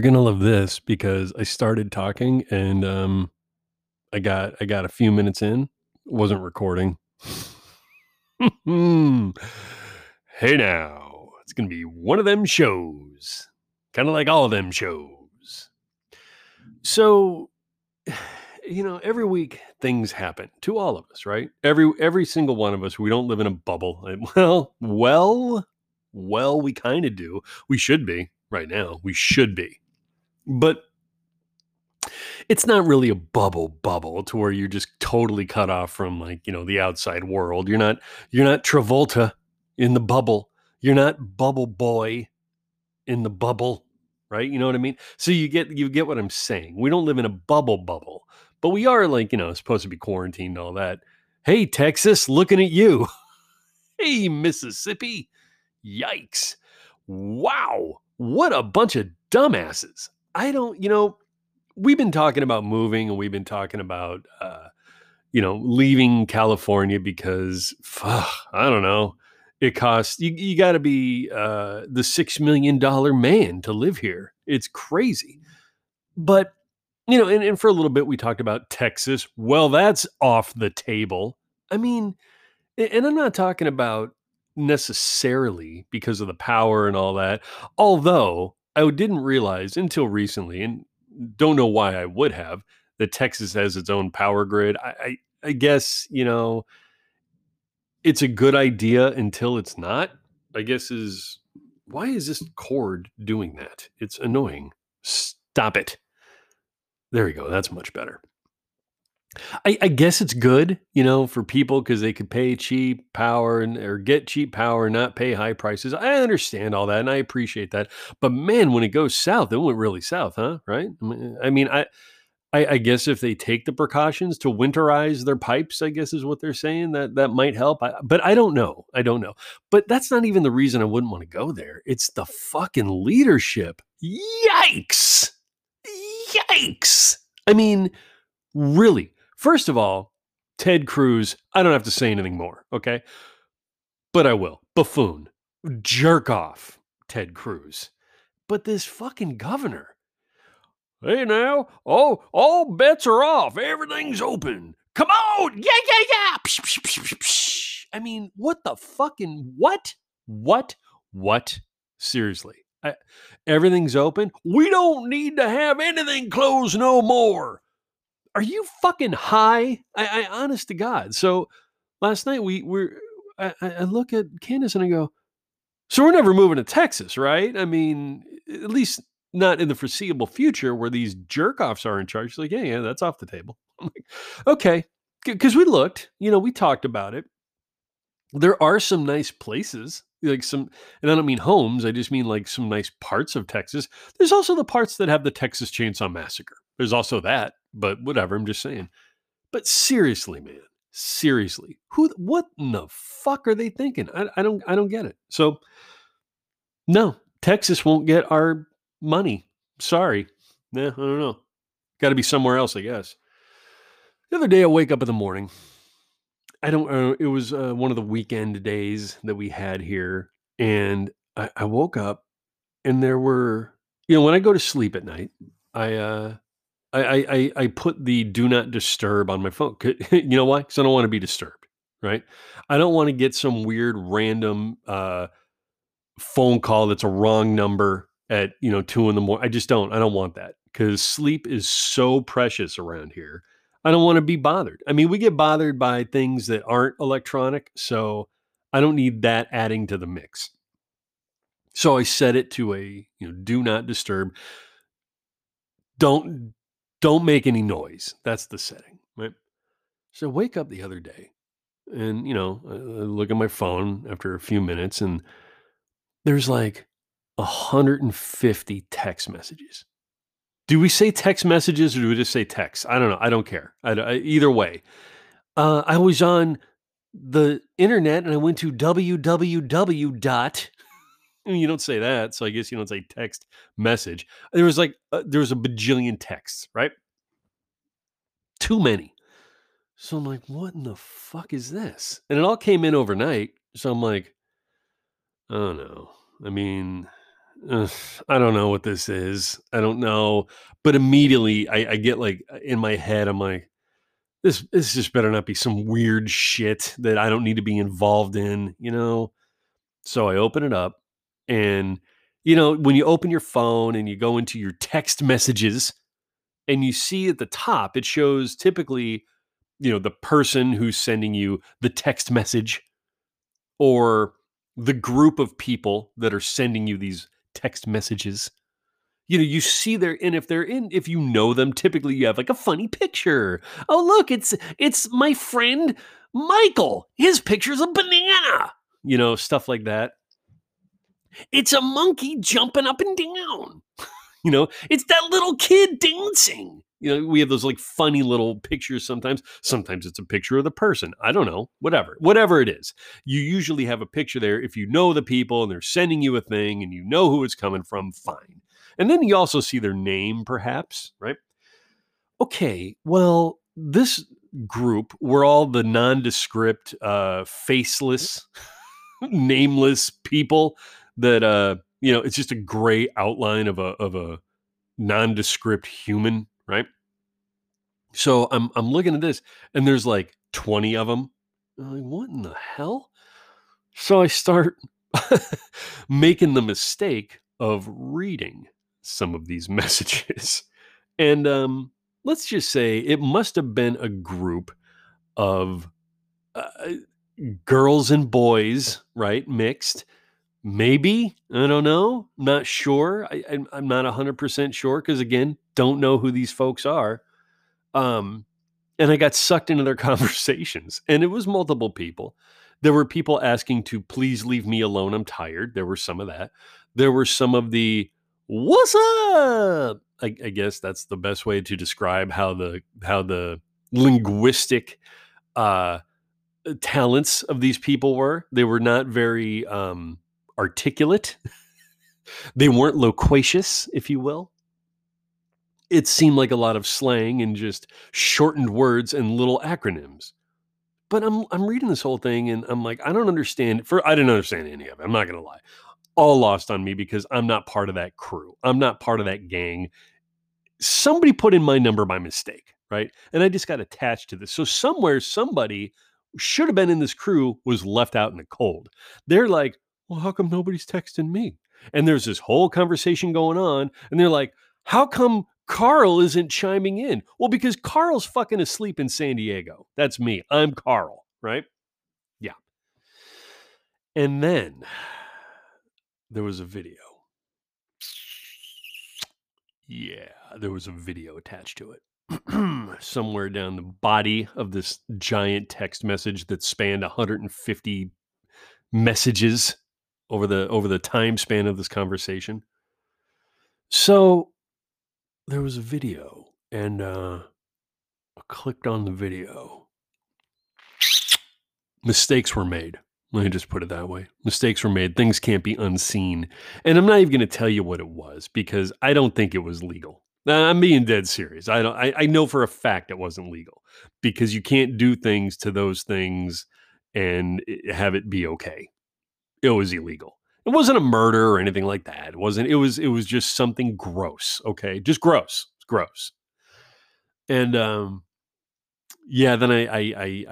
you're gonna love this because I started talking and um I got I got a few minutes in, wasn't recording. hey now, it's gonna be one of them shows. Kind of like all of them shows. So you know, every week things happen to all of us, right? Every every single one of us. We don't live in a bubble. Well, well, well, we kind of do. We should be right now. We should be. But it's not really a bubble bubble to where you're just totally cut off from like, you know, the outside world. You're not you're not Travolta in the bubble. You're not bubble boy in the bubble, right? You know what I mean? So you get you get what I'm saying. We don't live in a bubble bubble, but we are like, you know, supposed to be quarantined and all that. Hey, Texas, looking at you. hey, Mississippi. Yikes. Wow. What a bunch of dumbasses. I don't, you know, we've been talking about moving and we've been talking about, uh, you know, leaving California because, fuck, I don't know, it costs, you, you got to be uh, the $6 million man to live here. It's crazy. But, you know, and, and for a little bit, we talked about Texas. Well, that's off the table. I mean, and I'm not talking about necessarily because of the power and all that. Although I didn't realize until recently, and don't know why I would have, that Texas has its own power grid. I, I, I guess, you know, it's a good idea until it's not. I guess is why is this cord doing that? It's annoying. Stop it. There we go. That's much better. I, I guess it's good, you know, for people because they could pay cheap power and or get cheap power and not pay high prices. I understand all that and I appreciate that. But man, when it goes south, it went really south, huh? Right? I mean, I I, I, guess if they take the precautions to winterize their pipes, I guess is what they're saying that that might help. I, but I don't know. I don't know. But that's not even the reason I wouldn't want to go there. It's the fucking leadership. Yikes! Yikes! I mean, really First of all, Ted Cruz, I don't have to say anything more, okay? But I will. Buffoon. Jerk off, Ted Cruz. But this fucking governor. Hey now, oh, all bets are off. Everything's open. Come on. Yeah, yeah, yeah. Psh, psh, psh. I mean, what the fucking what? What? What? Seriously. I, everything's open. We don't need to have anything closed no more are you fucking high? I, I honest to God. So last night we were, I, I look at Candace and I go, so we're never moving to Texas, right? I mean, at least not in the foreseeable future where these jerk offs are in charge. She's like, yeah, yeah, that's off the table. I'm like, okay. Because we looked, you know, we talked about it. There are some nice places, like some, and I don't mean homes, I just mean like some nice parts of Texas. There's also the parts that have the Texas Chainsaw Massacre. There's also that but whatever. I'm just saying. But seriously, man, seriously, who? What in the fuck are they thinking? I, I don't. I don't get it. So, no, Texas won't get our money. Sorry. Yeah, I don't know. Got to be somewhere else, I guess. The other day, I wake up in the morning. I don't. Uh, it was uh, one of the weekend days that we had here, and I, I woke up, and there were, you know, when I go to sleep at night, I uh, I, I I put the do not disturb on my phone. You know why? Because I don't want to be disturbed. Right? I don't want to get some weird random uh, phone call that's a wrong number at you know two in the morning. I just don't. I don't want that because sleep is so precious around here. I don't want to be bothered. I mean, we get bothered by things that aren't electronic, so I don't need that adding to the mix. So I set it to a you know do not disturb. Don't don't make any noise. That's the setting, right? So I wake up the other day and, you know, I look at my phone after a few minutes and there's like 150 text messages. Do we say text messages or do we just say text? I don't know. I don't care. I, I, either way, uh, I was on the internet and I went to www dot you don't say that, so I guess you don't say text message. There was like uh, there was a bajillion texts, right? Too many. So I'm like, what in the fuck is this? And it all came in overnight. So I'm like, oh no. I mean, "Ugh, I don't know what this is. I don't know. But immediately I, I get like in my head, I'm like, this this just better not be some weird shit that I don't need to be involved in, you know? So I open it up and you know, when you open your phone and you go into your text messages and you see at the top, it shows typically, you know, the person who's sending you the text message or the group of people that are sending you these text messages. You know, you see their and if they're in if you know them, typically you have like a funny picture. Oh, look, it's it's my friend Michael. His picture's a banana. You know, stuff like that. It's a monkey jumping up and down. you know, it's that little kid dancing. You know, we have those like funny little pictures sometimes. Sometimes it's a picture of the person. I don't know, whatever, whatever it is. You usually have a picture there if you know the people and they're sending you a thing and you know who it's coming from, fine. And then you also see their name, perhaps, right? Okay, well, this group were all the nondescript, uh, faceless, nameless people that uh you know it's just a gray outline of a of a nondescript human right? So i'm i'm looking at this and there's like 20 of them I'm like what in the hell? So i start making the mistake of reading some of these messages. And um let's just say it must have been a group of uh, girls and boys right mixed Maybe I don't know. Not sure. I, I, I'm not hundred percent sure because again, don't know who these folks are. Um, and I got sucked into their conversations, and it was multiple people. There were people asking to please leave me alone. I'm tired. There were some of that. There were some of the what's up. I, I guess that's the best way to describe how the how the linguistic uh, talents of these people were. They were not very um, articulate. they weren't loquacious, if you will. It seemed like a lot of slang and just shortened words and little acronyms. But I'm I'm reading this whole thing and I'm like, I don't understand. For I didn't understand any of it. I'm not gonna lie. All lost on me because I'm not part of that crew. I'm not part of that gang. Somebody put in my number by mistake, right? And I just got attached to this. So somewhere somebody should have been in this crew was left out in the cold. They're like, well, how come nobody's texting me? And there's this whole conversation going on, and they're like, how come Carl isn't chiming in? Well, because Carl's fucking asleep in San Diego. That's me. I'm Carl, right? Yeah. And then there was a video. Yeah, there was a video attached to it. Somewhere down the body of this giant text message that spanned 150 messages over the over the time span of this conversation. So there was a video, and uh, I clicked on the video. Mistakes were made. Let me just put it that way. Mistakes were made. Things can't be unseen. And I'm not even going to tell you what it was because I don't think it was legal. I'm being dead serious. I don't. I, I know for a fact it wasn't legal because you can't do things to those things and have it be okay it was illegal. It wasn't a murder or anything like that. It wasn't. It was. It was just something gross. Okay, just gross. It's gross. And um, yeah. Then I I I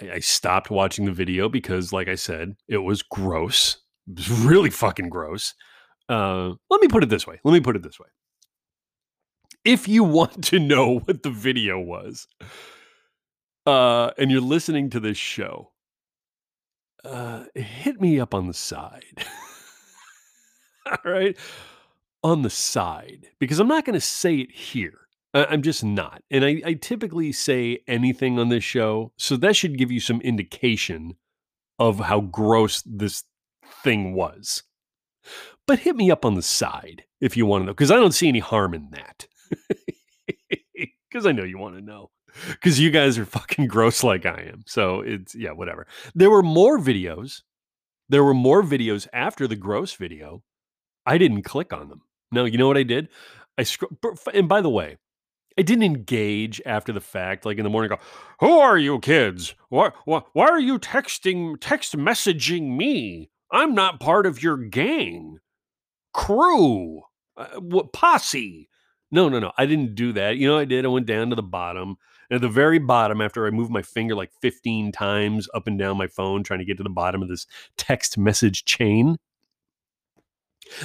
I, I stopped watching the video because, like I said, it was gross. It was really fucking gross. Uh, let me put it this way. Let me put it this way. If you want to know what the video was, uh, and you're listening to this show, uh, hit me up on the side. All right. On the side, because I'm not going to say it here. I- I'm just not. And I, I typically say anything on this show. So that should give you some indication of how gross this thing was. But hit me up on the side if you want to know, because I don't see any harm in that. Because I know you want to know because you guys are fucking gross like I am. So it's yeah, whatever. There were more videos. There were more videos after the gross video. I didn't click on them. No, you know what I did? I scroll. And by the way, I didn't engage after the fact, like in the morning. Go, who are you kids? Why, why, why are you texting, text messaging me? I'm not part of your gang. crew, uh, what posse. No, no, no. I didn't do that. You know, I did. I went down to the bottom. And at the very bottom, after I moved my finger like 15 times up and down my phone, trying to get to the bottom of this text message chain,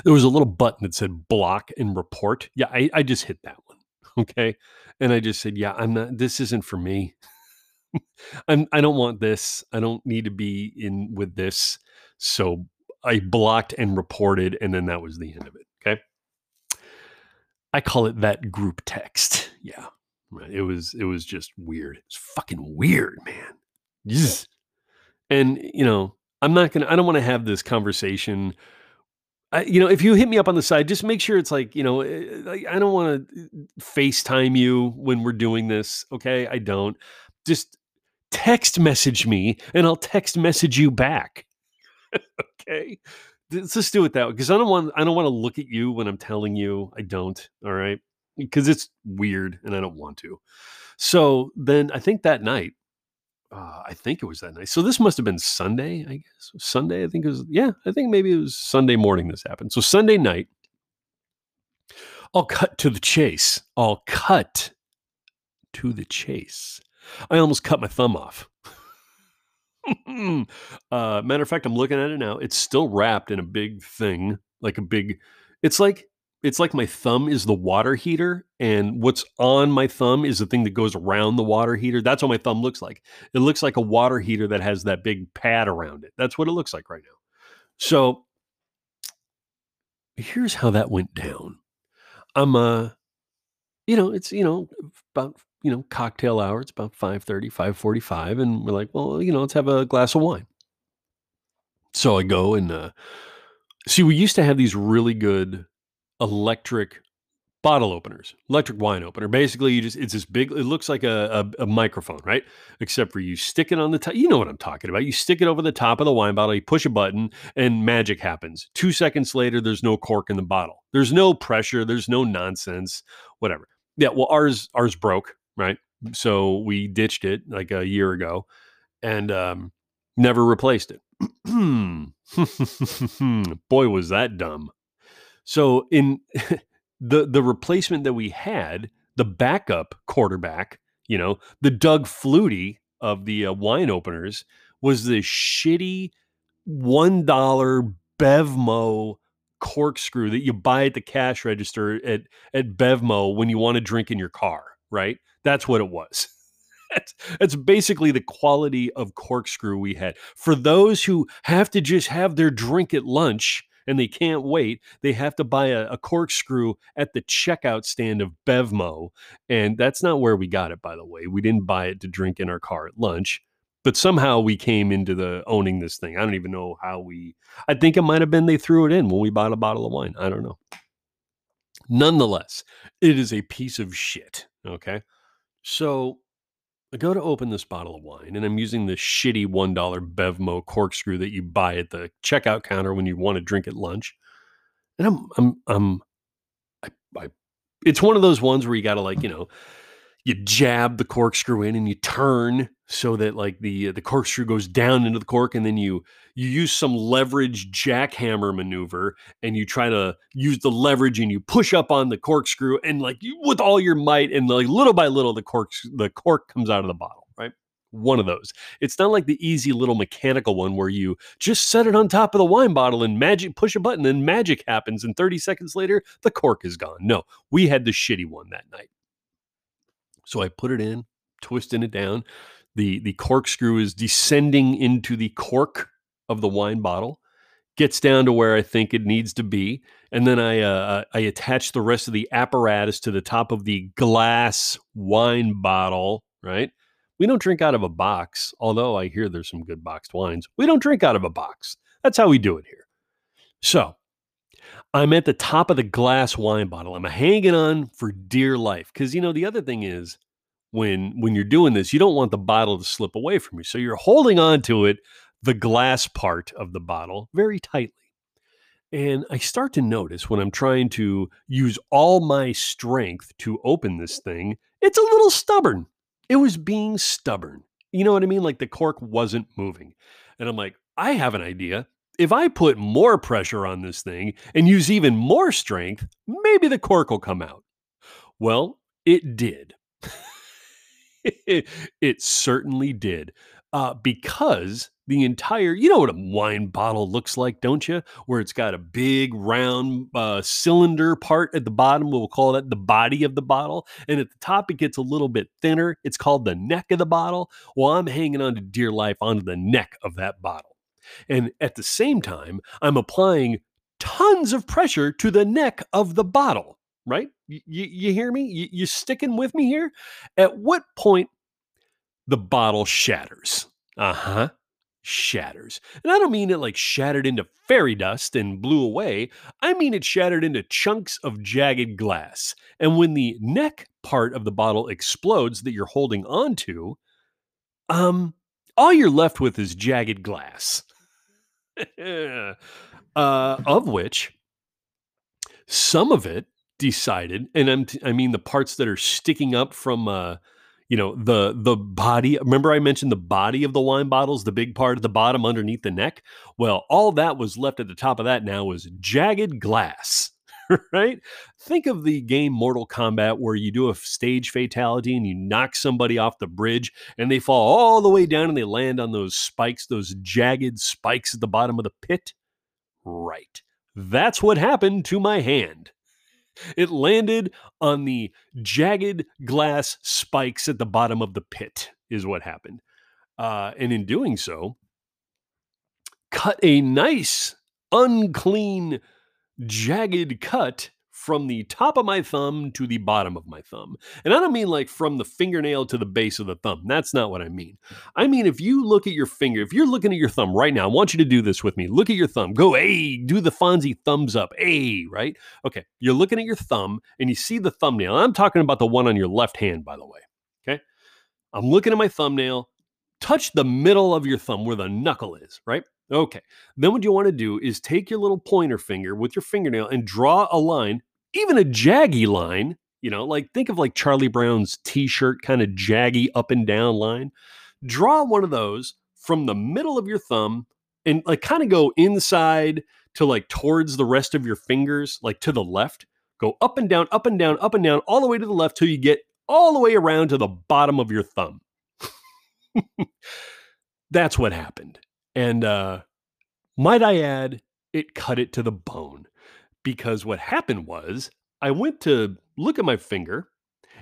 there was a little button that said block and report. Yeah, I, I just hit that one. Okay. And I just said, yeah, I'm not, this isn't for me. I'm, I don't want this. I don't need to be in with this. So I blocked and reported, and then that was the end of it. Okay. I call it that group text. Yeah. Right. It was it was just weird. It's fucking weird, man. Yes. And you know, I'm not gonna I don't want to have this conversation I, you know, if you hit me up on the side, just make sure it's like, you know, eh, I don't want to FaceTime you when we're doing this. Okay. I don't. Just text message me and I'll text message you back. okay. Let's just do it that way. Because I don't want I don't want to look at you when I'm telling you. I don't. All right. Because it's weird and I don't want to. So then I think that night uh, I think it was that night. So this must have been Sunday, I guess. Sunday, I think it was. Yeah, I think maybe it was Sunday morning this happened. So Sunday night, I'll cut to the chase. I'll cut to the chase. I almost cut my thumb off. uh, matter of fact, I'm looking at it now. It's still wrapped in a big thing, like a big. It's like it's like my thumb is the water heater and what's on my thumb is the thing that goes around the water heater. That's what my thumb looks like. It looks like a water heater that has that big pad around it. That's what it looks like right now. So here's how that went down. I'm uh you know it's you know about you know cocktail hour. It's about 5.30 5.45 and we're like well you know let's have a glass of wine. So i go and uh see we used to have these really good electric bottle openers, electric wine opener. Basically, you just it's this big. It looks like a, a, a, microphone, right? Except for you stick it on the top. You know what I'm talking about. You stick it over the top of the wine bottle. You push a button, and magic happens. Two seconds later, there's no cork in the bottle. There's no pressure. There's no nonsense. Whatever. Yeah. Well, ours ours broke, right? So we ditched it like a year ago, and um, never replaced it. Boy, was that dumb. So in the the replacement that we had, the backup quarterback, you know, the Doug Flutie of the uh, wine openers was this shitty one dollar Bevmo corkscrew that you buy at the cash register at at Bevmo when you want to drink in your car, right? That's what it was. that's, that's basically the quality of corkscrew we had. For those who have to just have their drink at lunch, and they can't wait. They have to buy a, a corkscrew at the checkout stand of Bevmo. And that's not where we got it, by the way. We didn't buy it to drink in our car at lunch but somehow we came into the owning this thing. I don't even know how we. I think it might have been they threw it in when we bought a bottle of wine. I don't know. Nonetheless, it is a piece of shit. Okay, so I go to open this bottle of wine and I'm using the shitty $1 Bevmo corkscrew that you buy at the checkout counter when you want to drink at lunch. And I'm, I'm, I'm, I, I it's one of those ones where you got to like, you know, you jab the corkscrew in and you turn so that like the uh, the corkscrew goes down into the cork and then you you use some leverage jackhammer maneuver and you try to use the leverage and you push up on the corkscrew and like you, with all your might and like little by little the cork the cork comes out of the bottle right? One of those. It's not like the easy little mechanical one where you just set it on top of the wine bottle and magic push a button and magic happens and 30 seconds later the cork is gone. No we had the shitty one that night so I put it in, twisting it down. The the corkscrew is descending into the cork of the wine bottle, gets down to where I think it needs to be, and then I uh, I attach the rest of the apparatus to the top of the glass wine bottle. Right? We don't drink out of a box, although I hear there's some good boxed wines. We don't drink out of a box. That's how we do it here. So I'm at the top of the glass wine bottle. I'm hanging on for dear life because you know the other thing is when when you're doing this, you don't want the bottle to slip away from you, so you're holding on to it, the glass part of the bottle, very tightly. And I start to notice when I'm trying to use all my strength to open this thing, it's a little stubborn. It was being stubborn. You know what I mean? Like the cork wasn't moving. And I'm like, I have an idea if I put more pressure on this thing and use even more strength, maybe the cork will come out. Well, it did. it, certainly did. Uh, because the entire, you know what a wine bottle looks like, don't you? Where it's got a big round uh, cylinder part at the bottom. We'll call that the body of the bottle. And at the top, it gets a little bit thinner. It's called the neck of the bottle. Well, I'm hanging on to dear life onto the neck of that bottle. And at the same time, I'm applying tons of pressure to the neck of the bottle, right? You, you hear me? You, you sticking with me here? At what point the bottle shatters? Uh huh. Shatters. And I don't mean it like shattered into fairy dust and blew away. I mean it shattered into chunks of jagged glass. And when the neck part of the bottle explodes that you're holding onto, um, all you're left with is jagged glass. uh, of which some of it decided, and I'm t- I mean the parts that are sticking up from uh, you know the the body. Remember I mentioned the body of the wine bottles, the big part at the bottom underneath the neck. Well, all that was left at the top of that now was jagged glass. right? Think of the game Mortal Kombat where you do a stage fatality and you knock somebody off the bridge and they fall all the way down and they land on those spikes, those jagged spikes at the bottom of the pit. Right. That's what happened to my hand. It landed on the jagged glass spikes at the bottom of the pit, is what happened. Uh, and in doing so, cut a nice, unclean jagged cut from the top of my thumb to the bottom of my thumb. And I don't mean like from the fingernail to the base of the thumb. That's not what I mean. I mean, if you look at your finger, if you're looking at your thumb right now, I want you to do this with me. Look at your thumb. Go, hey, do the Fonzie thumbs up. Hey, right? Okay. You're looking at your thumb and you see the thumbnail. I'm talking about the one on your left hand, by the way. Okay. I'm looking at my thumbnail. Touch the middle of your thumb where the knuckle is, right? Okay. Then what you want to do is take your little pointer finger with your fingernail and draw a line, even a jaggy line, you know, like think of like Charlie Brown's t-shirt kind of jaggy up and down line. Draw one of those from the middle of your thumb and like kind of go inside to like towards the rest of your fingers, like to the left. Go up and down, up and down, up and down, all the way to the left till you get all the way around to the bottom of your thumb. That's what happened. And uh, might I add, it cut it to the bone because what happened was I went to look at my finger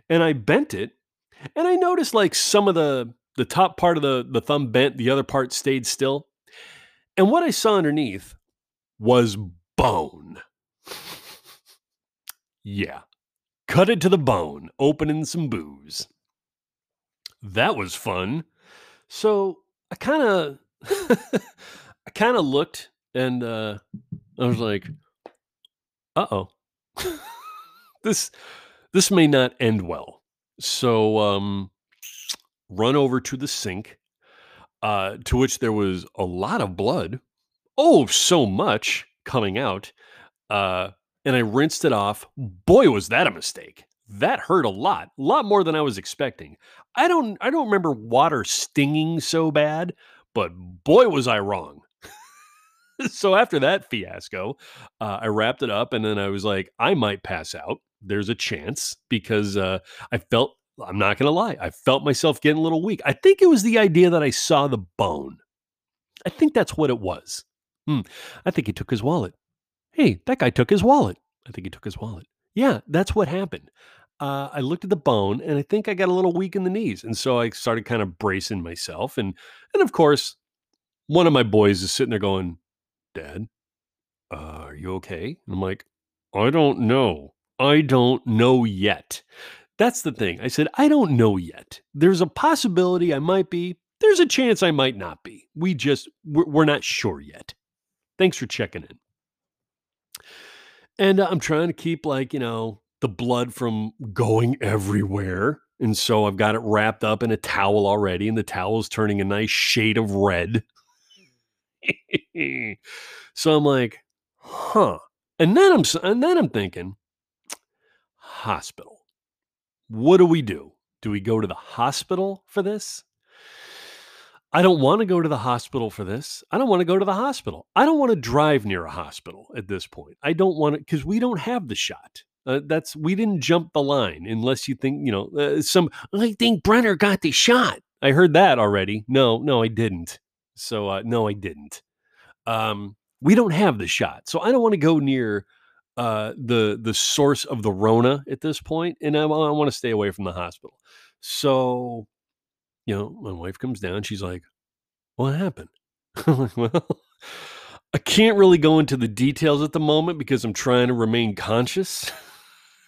and I bent it and I noticed like some of the the top part of the the thumb bent, the other part stayed still. And what I saw underneath was bone. yeah. Cut it to the bone, opening some booze. That was fun. So I kind of I kind of looked and uh, I was like, "Uh oh, this this may not end well." So, um, run over to the sink, uh, to which there was a lot of blood. Oh, so much coming out. Uh, and I rinsed it off. Boy, was that a mistake. That hurt a lot, a lot more than I was expecting. I don't I don't remember water stinging so bad, but boy was I wrong. so after that fiasco, uh, I wrapped it up and then I was like, I might pass out. There's a chance because uh, I felt, I'm not going to lie, I felt myself getting a little weak. I think it was the idea that I saw the bone. I think that's what it was. Hmm. I think he took his wallet. Hey, that guy took his wallet. I think he took his wallet. Yeah, that's what happened. Uh, I looked at the bone and I think I got a little weak in the knees. And so I started kind of bracing myself. And, and of course, one of my boys is sitting there going, Dad, uh, are you okay? And I'm like, I don't know. I don't know yet. That's the thing. I said, I don't know yet. There's a possibility I might be. There's a chance I might not be. We just, we're, not sure yet. Thanks for checking in. And uh, I'm trying to keep, like, you know, the blood from going everywhere. And so I've got it wrapped up in a towel already, and the towel is turning a nice shade of red. so I'm like, huh. And then I'm and then I'm thinking, hospital. What do we do? Do we go to the hospital for this? I don't want to go to the hospital for this. I don't want to go to the hospital. I don't want to drive near a hospital at this point. I don't want to because we don't have the shot. Uh, that's we didn't jump the line unless you think you know uh, some. I think Brenner got the shot. I heard that already. No, no, I didn't. So uh, no, I didn't. Um, we don't have the shot, so I don't want to go near uh, the the source of the Rona at this point, and I, I want to stay away from the hospital. So, you know, my wife comes down. She's like, "What happened?" I'm like, "Well." I can't really go into the details at the moment because I'm trying to remain conscious.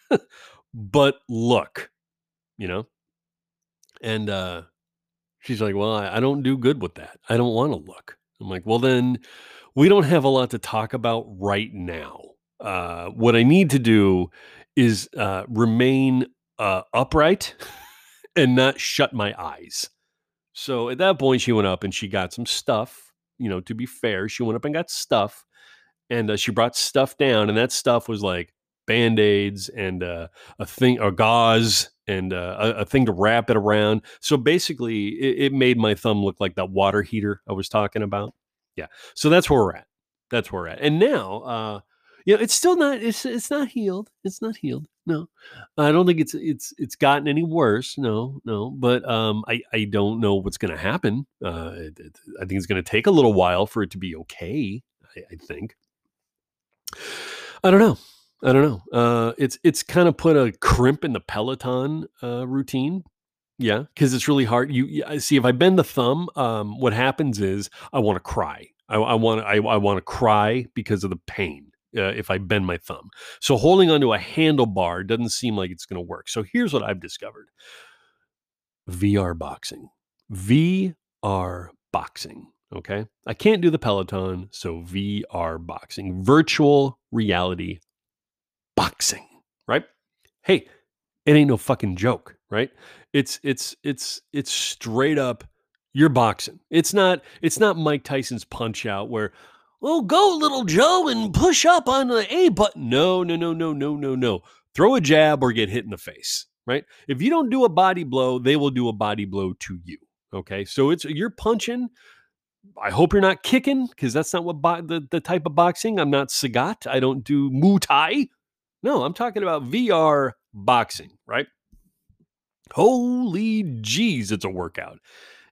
but look, you know? And uh she's like, Well, I, I don't do good with that. I don't want to look. I'm like, Well, then we don't have a lot to talk about right now. Uh what I need to do is uh remain uh upright and not shut my eyes. So at that point, she went up and she got some stuff. You know, to be fair, she went up and got stuff and uh, she brought stuff down, and that stuff was like band aids and uh, a thing, or gauze, and uh, a, a, thing to wrap it around. So basically, it, it, made my thumb look like that water heater I was talking about. Yeah, so that's where we're at. That's where we're at. And now, uh, you know, it's still not. It's it's not healed. It's not healed. No, I don't think it's it's it's gotten any worse. No, no. But um, I I don't know what's going to happen. Uh, it, it, I think it's going to take a little while for it to be okay. I, I think. I don't know. I don't know. Uh, it's it's kind of put a crimp in the Peloton uh, routine. Yeah, because it's really hard. You, see, if I bend the thumb, um, what happens is I want to cry. I, I want I, I want to cry because of the pain. Uh, if I bend my thumb, so holding onto a handlebar doesn't seem like it's going to work. So here's what I've discovered: VR boxing. VR boxing. Okay. I can't do the Peloton. So VR boxing, virtual reality boxing, right? Hey, it ain't no fucking joke, right? It's, it's, it's, it's straight up you're boxing. It's not, it's not Mike Tyson's punch out where, well, go little Joe and push up on the A button. No, no, no, no, no, no, no. Throw a jab or get hit in the face, right? If you don't do a body blow, they will do a body blow to you. Okay. So it's, you're punching I hope you're not kicking because that's not what bo- the, the type of boxing. I'm not Sagat. I don't do Muay Thai. No, I'm talking about VR boxing, right? Holy jeez, it's a workout.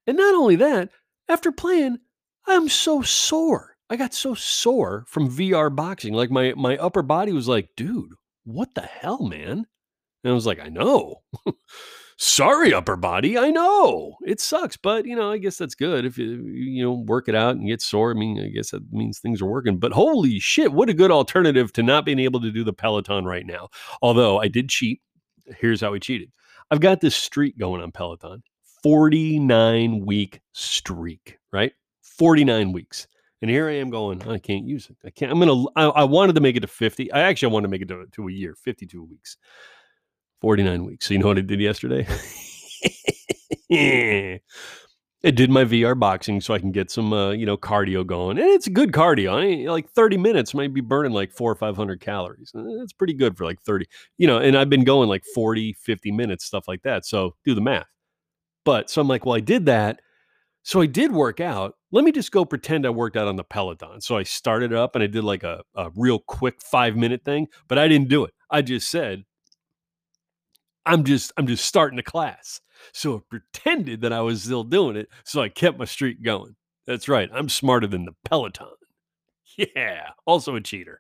And not only that, after playing, I'm so sore. I got so sore from VR boxing. Like my my upper body was like, dude, what the hell, man? And I was like, I know. sorry upper body i know it sucks but you know i guess that's good if you you know work it out and get sore i mean i guess that means things are working but holy shit what a good alternative to not being able to do the peloton right now although i did cheat here's how we cheated i've got this streak going on peloton 49 week streak right 49 weeks and here I am going, I can't use it. I can't. I'm going to, I wanted to make it to 50. I actually wanted to make it to, to a year, 52 weeks. 49 weeks. So you know what I did yesterday? I did my VR boxing so I can get some, uh, you know, cardio going. And it's good cardio. I mean, like 30 minutes might be burning like four or 500 calories. That's pretty good for like 30, you know, and I've been going like 40, 50 minutes, stuff like that. So do the math. But so I'm like, well, I did that. So I did work out. Let me just go pretend I worked out on the Peloton. So I started up and I did like a, a real quick five minute thing, but I didn't do it. I just said, I'm just I'm just starting a class. So I pretended that I was still doing it, so I kept my streak going. That's right. I'm smarter than the Peloton. Yeah, also a cheater.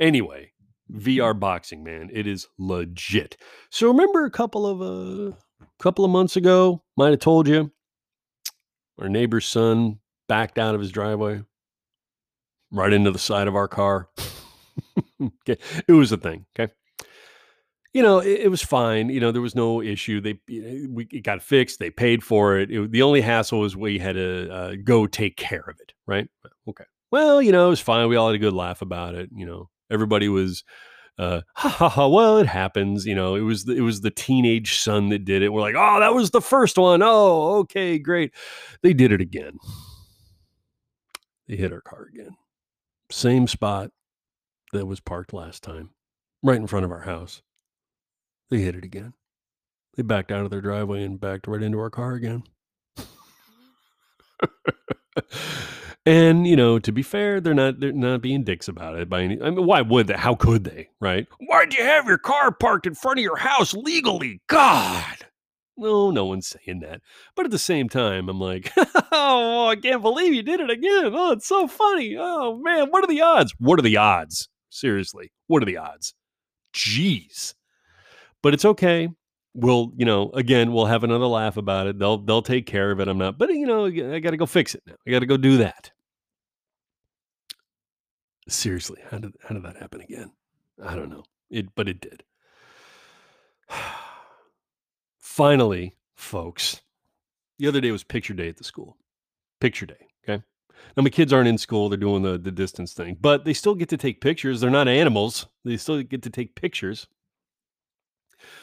Anyway, VR boxing, man, it is legit. So remember a couple of a uh, couple of months ago, might have told you, our neighbor's son backed out of his driveway right into the side of our car. okay, it was a thing. Okay, you know, it, it, was fine. You know, there was no issue. They we it got fixed. They paid for it. it the only hassle was we had to uh, go take care of it. Right? Okay. Well, you know, it was fine. We all had a good laugh about it. You know, everybody was, uh, ha ha ha. Well, it happens. You know, it was the, it was the teenage son that did it. We're like, oh, that was the first one. Oh, okay, great. They did it again. They hit our car again. Same spot that was parked last time, right in front of our house. They hit it again. They backed out of their driveway and backed right into our car again. and you know, to be fair, they're not they're not being dicks about it by any. I mean, why would they? How could they? Right? Why'd you have your car parked in front of your house legally? God. No, no one's saying that. But at the same time, I'm like, oh, I can't believe you did it again. Oh, it's so funny. Oh man, what are the odds? What are the odds? Seriously, what are the odds? Jeez. But it's okay. We'll you know again we'll have another laugh about it. They'll they'll take care of it. I'm not but you know i gotta go fix it now. I gotta go do that. Seriously how did how did that happen again? I don't know. It but it did. Finally folks the other day was picture day at the school. Picture day okay? Now my kids aren't in school. They're doing the, the distance thing but they still get to take pictures. They're not animals. They still get to take pictures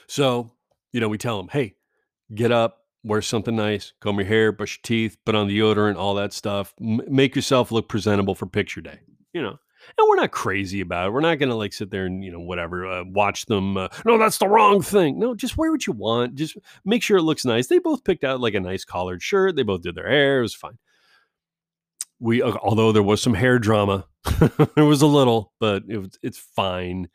so you know, we tell them, hey, get up, wear something nice, comb your hair, brush your teeth, put on the deodorant, all that stuff. M- make yourself look presentable for picture day. You know, and we're not crazy about it. We're not going to like sit there and you know whatever uh, watch them. Uh, no, that's the wrong thing. No, just wear what you want. Just make sure it looks nice. They both picked out like a nice collared shirt. They both did their hair. It was fine. We uh, although there was some hair drama, there was a little, but it it's fine.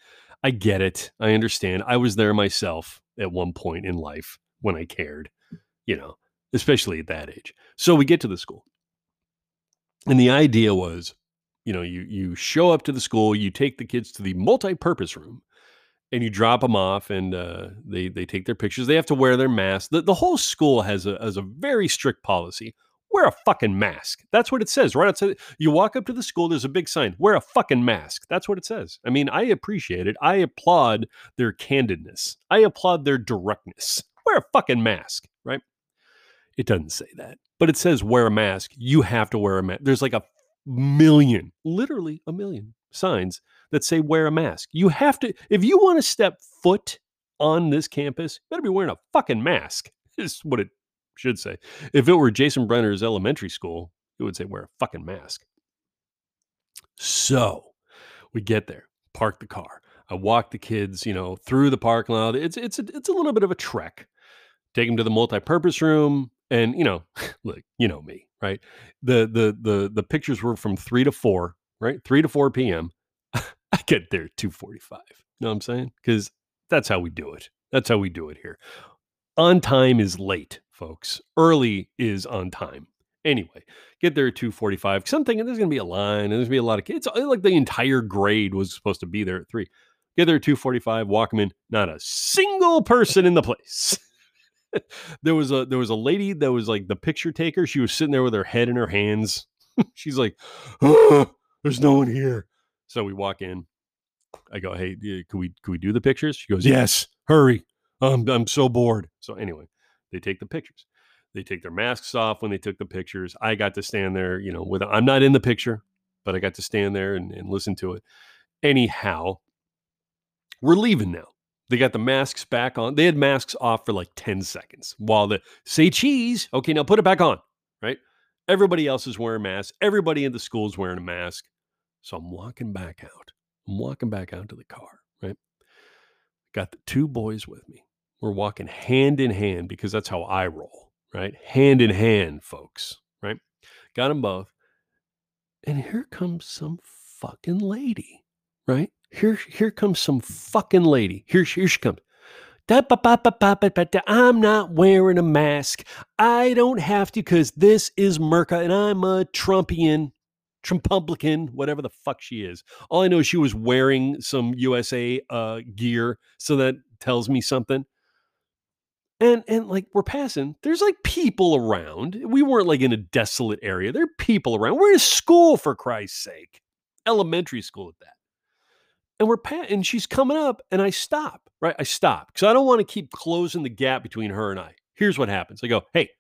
I get it. I understand. I was there myself at one point in life when I cared, you know, especially at that age. So we get to the school. And the idea was, you know, you you show up to the school, you take the kids to the multi-purpose room and you drop them off and uh, they they take their pictures. They have to wear their mask. The, the whole school has a has a very strict policy wear a fucking mask. That's what it says right outside. You walk up to the school, there's a big sign, wear a fucking mask. That's what it says. I mean, I appreciate it. I applaud their candidness. I applaud their directness. Wear a fucking mask, right? It doesn't say that, but it says wear a mask. You have to wear a mask. There's like a million, literally a million signs that say wear a mask. You have to, if you want to step foot on this campus, you better be wearing a fucking mask, is what it should say. If it were Jason Brenner's elementary school, it would say wear a fucking mask. So we get there, park the car. I walk the kids, you know, through the parking lot. It's it's a, it's a little bit of a trek. Take them to the multi-purpose room, and you know, look, you know me, right? The the the the pictures were from three to four, right? Three to four p.m. I get there two forty-five. You know what I'm saying? Because that's how we do it. That's how we do it here. On time is late folks. Early is on time. Anyway, get there at 245. Because I'm thinking there's going to be a line and there's going to be a lot of kids. Uh, like the entire grade was supposed to be there at 3. Get there at 245, walk them in. Not a single person in the place. there was a there was a lady that was like the picture taker. She was sitting there with her head in her hands. She's like, oh, "There's no one here." So we walk in. I go, "Hey, can we can we do the pictures?" She goes, "Yes, hurry. I'm I'm so bored." So anyway, they take the pictures. They take their masks off when they took the pictures. I got to stand there, you know, with I'm not in the picture, but I got to stand there and, and listen to it. Anyhow, we're leaving now. They got the masks back on. They had masks off for like 10 seconds while the say cheese. Okay, now put it back on, right? Everybody else is wearing masks. Everybody in the school is wearing a mask. So I'm walking back out. I'm walking back out to the car, right? Got the two boys with me. We're walking hand in hand because that's how I roll, right? Hand in hand, folks, right? Got them both. And here comes some fucking lady, right? Here, here comes some fucking lady. Here, here she comes. I'm not wearing a mask. I don't have to because this is Merca and I'm a Trumpian, Trumpublican, whatever the fuck she is. All I know is she was wearing some USA uh, gear, so that tells me something and and like we're passing. There's like people around. We weren't like in a desolate area. There are people around. We're in school for christ's sake. Elementary school at that. And we're pa- and she's coming up and i stop right? I stop because i don't want to keep closing the gap between her and i. Here's what happens. I go hey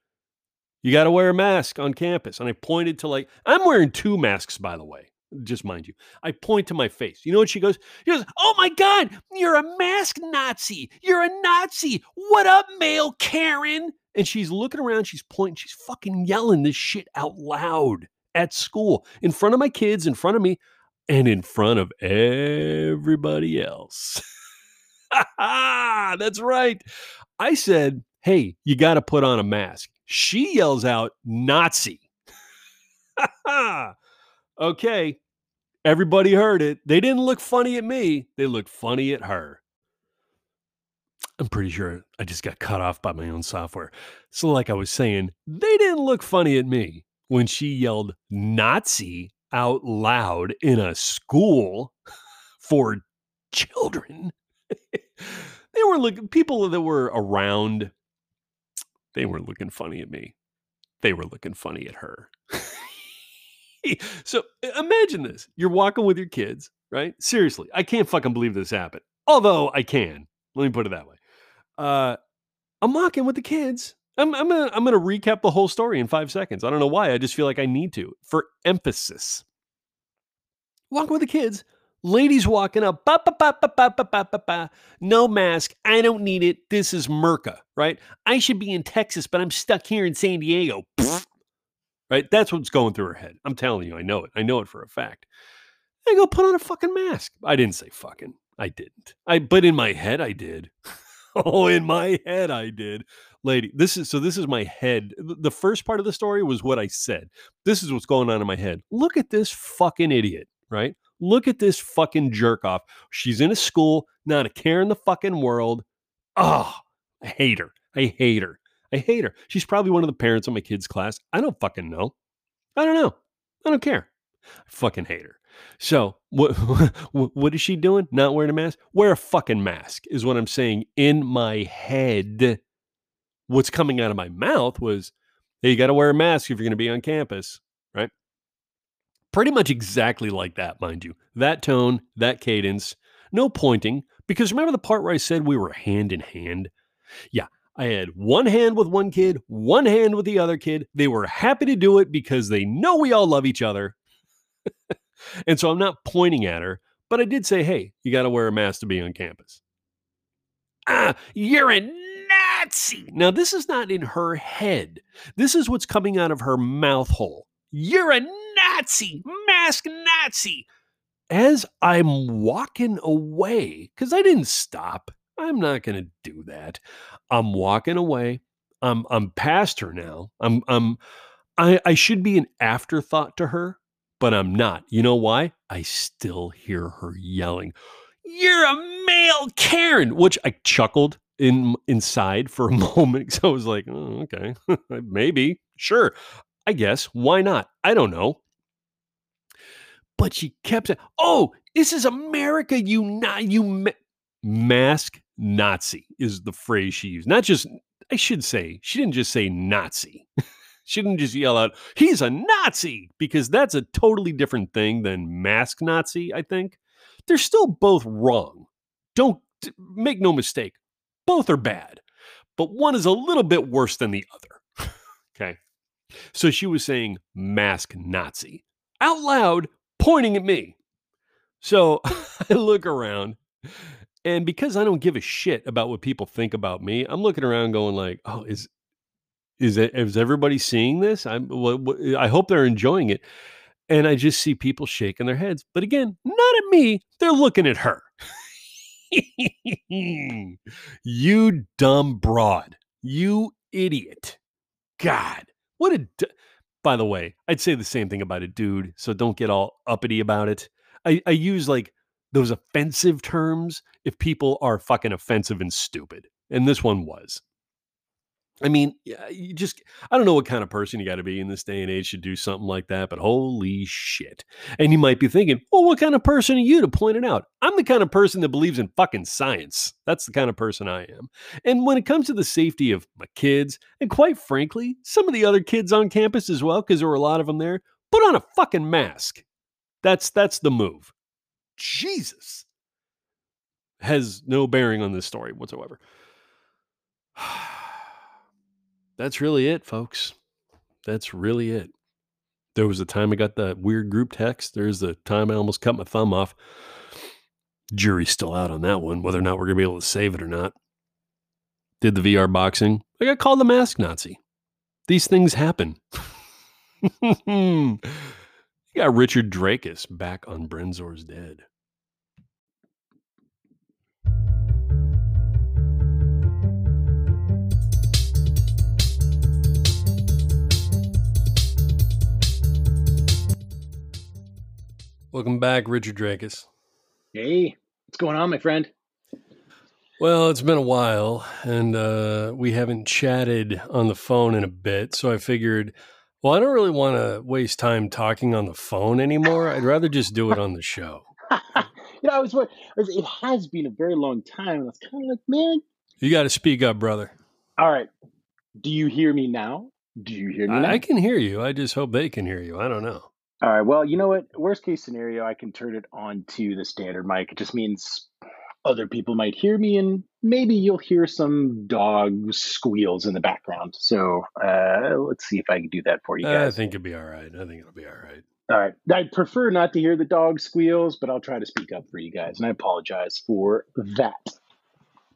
you got to wear a mask on campus. And i pointed to like i'm wearing two masks by the way just mind you. I point to my face. You know what she goes? She goes, Oh my God, you're a mask Nazi. You're a Nazi. What up, male Karen? And she's looking around, she's pointing, she's fucking yelling this shit out loud at school in front of my kids, in front of me, and in front of everybody else. That's right. I said, Hey, you got to put on a mask. She yells out, Nazi. okay. Everybody heard it. They didn't look funny at me. They looked funny at her. I'm pretty sure I just got cut off by my own software. So, like I was saying, they didn't look funny at me when she yelled Nazi out loud in a school for children. they were looking, people that were around, they were looking funny at me. They were looking funny at her. so imagine this you're walking with your kids, right? Seriously, I can't fucking believe this happened. Although I can. Let me put it that way. Uh, I'm walking with the kids. I'm, I'm gonna I'm gonna recap the whole story in five seconds. I don't know why. I just feel like I need to for emphasis. Walking with the kids. Ladies walking up, ba, ba, ba, ba, ba, ba, ba, ba, ba. no mask. I don't need it. This is Merca, right? I should be in Texas, but I'm stuck here in San Diego. Right? That's what's going through her head. I'm telling you, I know it. I know it for a fact. I go put on a fucking mask. I didn't say fucking. I didn't. I but in my head I did. oh, in my head I did. Lady, this is so this is my head. The first part of the story was what I said. This is what's going on in my head. Look at this fucking idiot, right? Look at this fucking jerk off. She's in a school, not a care in the fucking world. Oh, I hate her. I hate her. I hate her. She's probably one of the parents in my kids' class. I don't fucking know. I don't know. I don't care. I fucking hate her. So what what is she doing? Not wearing a mask? Wear a fucking mask is what I'm saying in my head. What's coming out of my mouth was, hey, you got to wear a mask if you're going to be on campus, right? Pretty much exactly like that, mind you. That tone, that cadence, no pointing. Because remember the part where I said we were hand in hand? Yeah, I had one hand with one kid, one hand with the other kid. They were happy to do it because they know we all love each other. and so I'm not pointing at her, but I did say, hey, you got to wear a mask to be on campus. Ah, you're a Nazi. Now, this is not in her head. This is what's coming out of her mouth hole. You're a Nazi, mask Nazi. As I'm walking away, because I didn't stop, I'm not going to do that. I'm walking away. I'm I'm past her now. I'm I'm I, I should be an afterthought to her, but I'm not. You know why? I still hear her yelling, "You're a male Karen," which I chuckled in inside for a moment because I was like, oh, "Okay, maybe, sure, I guess. Why not? I don't know." But she kept saying, "Oh, this is America, you not you ma- mask Nazi is the phrase she used. Not just, I should say, she didn't just say Nazi. she didn't just yell out, he's a Nazi, because that's a totally different thing than mask Nazi, I think. They're still both wrong. Don't make no mistake. Both are bad, but one is a little bit worse than the other. okay. So she was saying mask Nazi out loud, pointing at me. So I look around and because I don't give a shit about what people think about me, I'm looking around going like, "Oh, is is it is everybody seeing this? I'm what, eh, I hope they're enjoying it." And I just see people shaking their heads. But again, not at me. They're looking at her. you dumb broad. You idiot. God. What a d- By the way, I'd say the same thing about a dude, so don't get all uppity about it. I, I use like those offensive terms if people are fucking offensive and stupid. And this one was. I mean, you just, I don't know what kind of person you got to be in this day and age to do something like that, but holy shit. And you might be thinking, well, what kind of person are you to point it out? I'm the kind of person that believes in fucking science. That's the kind of person I am. And when it comes to the safety of my kids, and quite frankly, some of the other kids on campus as well, because there were a lot of them there, put on a fucking mask. That's that's the move. Jesus has no bearing on this story whatsoever. That's really it, folks. That's really it. There was a time I got that weird group text. There's the time I almost cut my thumb off. Jury's still out on that one, whether or not we're going to be able to save it or not. Did the VR boxing. I got called the mask Nazi. These things happen. Hmm. You got Richard Dreyfuss back on Brenzor's Dead. Welcome back, Richard Drakus. Hey, what's going on, my friend? Well, it's been a while, and uh, we haven't chatted on the phone in a bit. So I figured, well, I don't really want to waste time talking on the phone anymore. I'd rather just do it on the show. you know, I was, it has been a very long time. And I was kind of like, man, you got to speak up, brother. All right. Do you hear me now? Do you hear me I, now? I can hear you. I just hope they can hear you. I don't know. All right. Well, you know what? Worst case scenario, I can turn it on to the standard mic. It just means other people might hear me, and maybe you'll hear some dog squeals in the background. So uh, let's see if I can do that for you guys. I think it'll be all right. I think it'll be all right. All right. I'd prefer not to hear the dog squeals, but I'll try to speak up for you guys, and I apologize for that.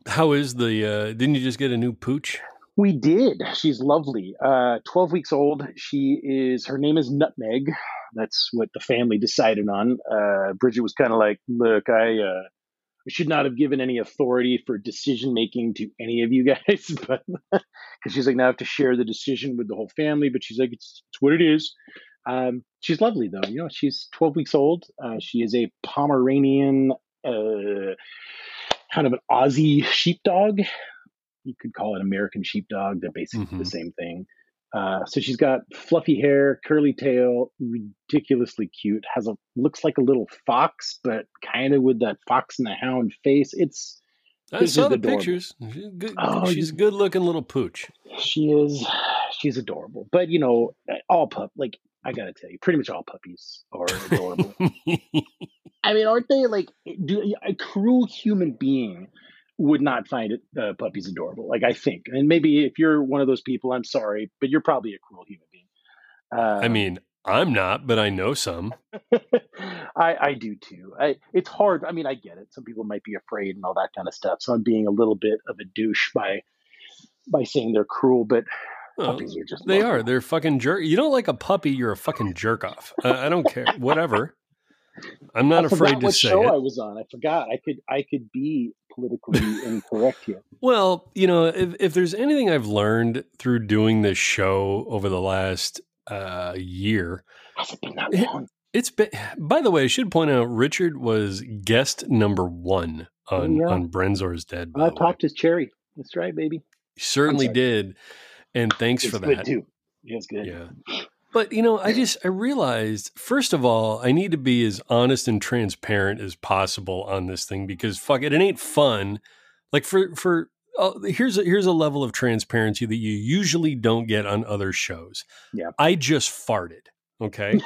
How is the? Uh, didn't you just get a new pooch? We did. She's lovely. Uh, Twelve weeks old. She is. Her name is Nutmeg. That's what the family decided on. Uh, Bridget was kind of like, "Look, I, uh, I should not have given any authority for decision making to any of you guys, but because she's like, now I have to share the decision with the whole family. But she's like, it's, it's what it is. Um, she's lovely though. You know, she's 12 weeks old. Uh, she is a Pomeranian, uh, kind of an Aussie sheepdog. You could call it American sheepdog. They're basically mm-hmm. the same thing. Uh, so she's got fluffy hair, curly tail, ridiculously cute. Has a looks like a little fox, but kind of with that fox and the hound face. It's I saw the adorable. pictures. She's, good, oh, she's a good looking little pooch. She is. She's adorable. But you know, all pup like I gotta tell you, pretty much all puppies are adorable. I mean, aren't they like do, a cruel human being? Would not find it uh, puppies adorable. Like I think, and maybe if you're one of those people, I'm sorry, but you're probably a cruel human being. Uh, I mean, I'm not, but I know some. I, I do too. I, it's hard. I mean, I get it. Some people might be afraid and all that kind of stuff. So I'm being a little bit of a douche by by saying they're cruel, but well, puppies are just they are. They're fucking jerk. You don't like a puppy, you're a fucking jerk off. I, I don't care. Whatever. I'm not I afraid to what say show it. I was on. I forgot. I could I could be politically incorrect here. Well, you know, if, if there's anything I've learned through doing this show over the last uh, year, has it been that long? It, it's been. By the way, I should point out Richard was guest number one on oh, yeah. on Brenzor's Dead. I popped his cherry. That's right, baby. He certainly did, and thanks it's for that too. Yeah, it's good. Yeah. But you know, I just I realized first of all, I need to be as honest and transparent as possible on this thing because fuck it, it ain't fun. Like for for uh, here's a, here's a level of transparency that you usually don't get on other shows. Yeah, I just farted. Okay,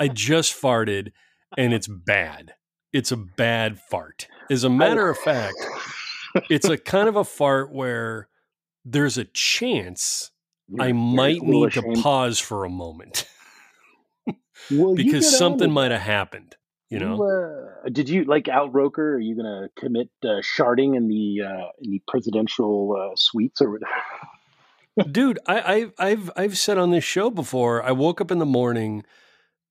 I just farted, and it's bad. It's a bad fart. As a matter of fact, it's a kind of a fart where there's a chance you're I might need ashamed. to pause for a moment well, because something might have happened. You know, you, uh, did you like Al Roker? Are you going to commit uh, sharding in the uh, in the presidential uh, suites or? Dude, I, I, I've I've said on this show before. I woke up in the morning.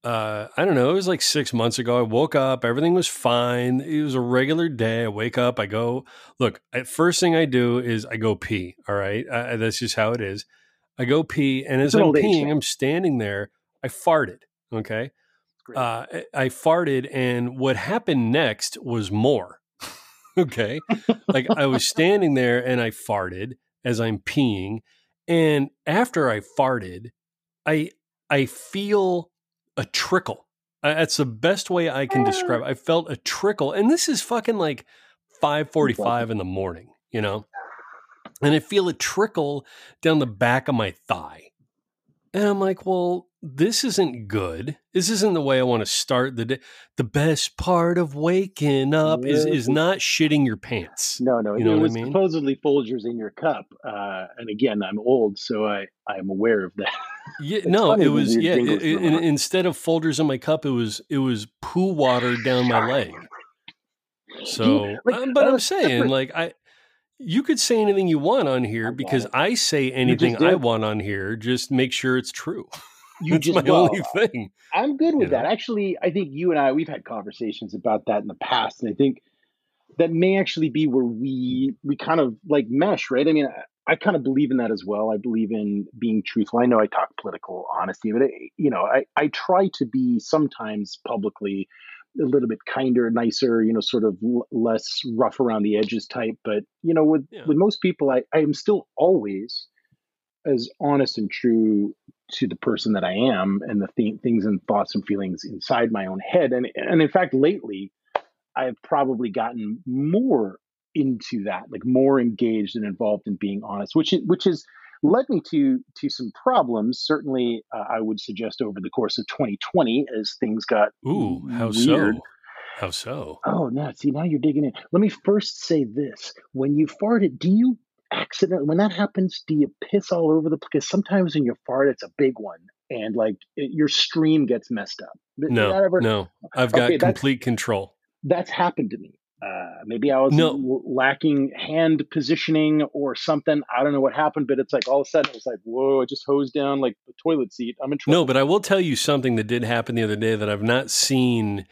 Uh, I don't know. It was like six months ago. I woke up. Everything was fine. It was a regular day. I wake up. I go look. At first thing I do is I go pee. All right, that's just how it is. I go pee, and as I'm peeing, I'm standing there. I farted. Okay. Uh, I farted, and what happened next was more. okay. like I was standing there and I farted as I'm peeing. And after I farted, I I feel a trickle. that's the best way I can describe it. I felt a trickle. And this is fucking like 545 in the morning, you know? And I feel it trickle down the back of my thigh. And I'm like, well, this isn't good. This isn't the way I want to start the day. The best part of waking up is is not shitting your pants. No, no, you know it was I mean? supposedly Folgers in your cup. Uh, and again, I'm old, so I I am aware of that. Yeah, no, it was yeah. It, it, instead of Folgers in my cup, it was it was poo water down my leg. So, like, um, but I'm saying, separate. like I you could say anything you want on here because I say anything I want on here. Just make sure it's true. You That's just my well, only thing. I'm good with that. Know? Actually, I think you and I we've had conversations about that in the past, and I think that may actually be where we we kind of like mesh, right? I mean, I kind of believe in that as well. I believe in being truthful. I know I talk political honesty, but it, you know, I, I try to be sometimes publicly a little bit kinder, nicer, you know, sort of l- less rough around the edges type. But you know, with Yeah. with most people, I I am still always as honest and true to the person that I am and the th- things and thoughts and feelings inside my own head. And and in fact, lately, I have probably gotten more into that, like more engaged and involved in being honest, which is, which has led me to to some problems. Certainly, uh, I would suggest over the course of 2020, as things got Ooh, how weird. so? How so? Oh no! See, now you're digging in. Let me first say this: when you farted, do you accident when that happens? Do you piss all over the? Because sometimes when you fart, it's a big one, and like it, your stream gets messed up. No, ever? no. I've got Okay, that's complete control. that's happened to me. Uh, maybe I was No. lacking hand positioning or something. I don't know what happened, but it's like all of a sudden it was like, whoa! I just hosed down like the toilet seat. I'm in trouble. No, but I will tell you something that did happen the other day that I've not seen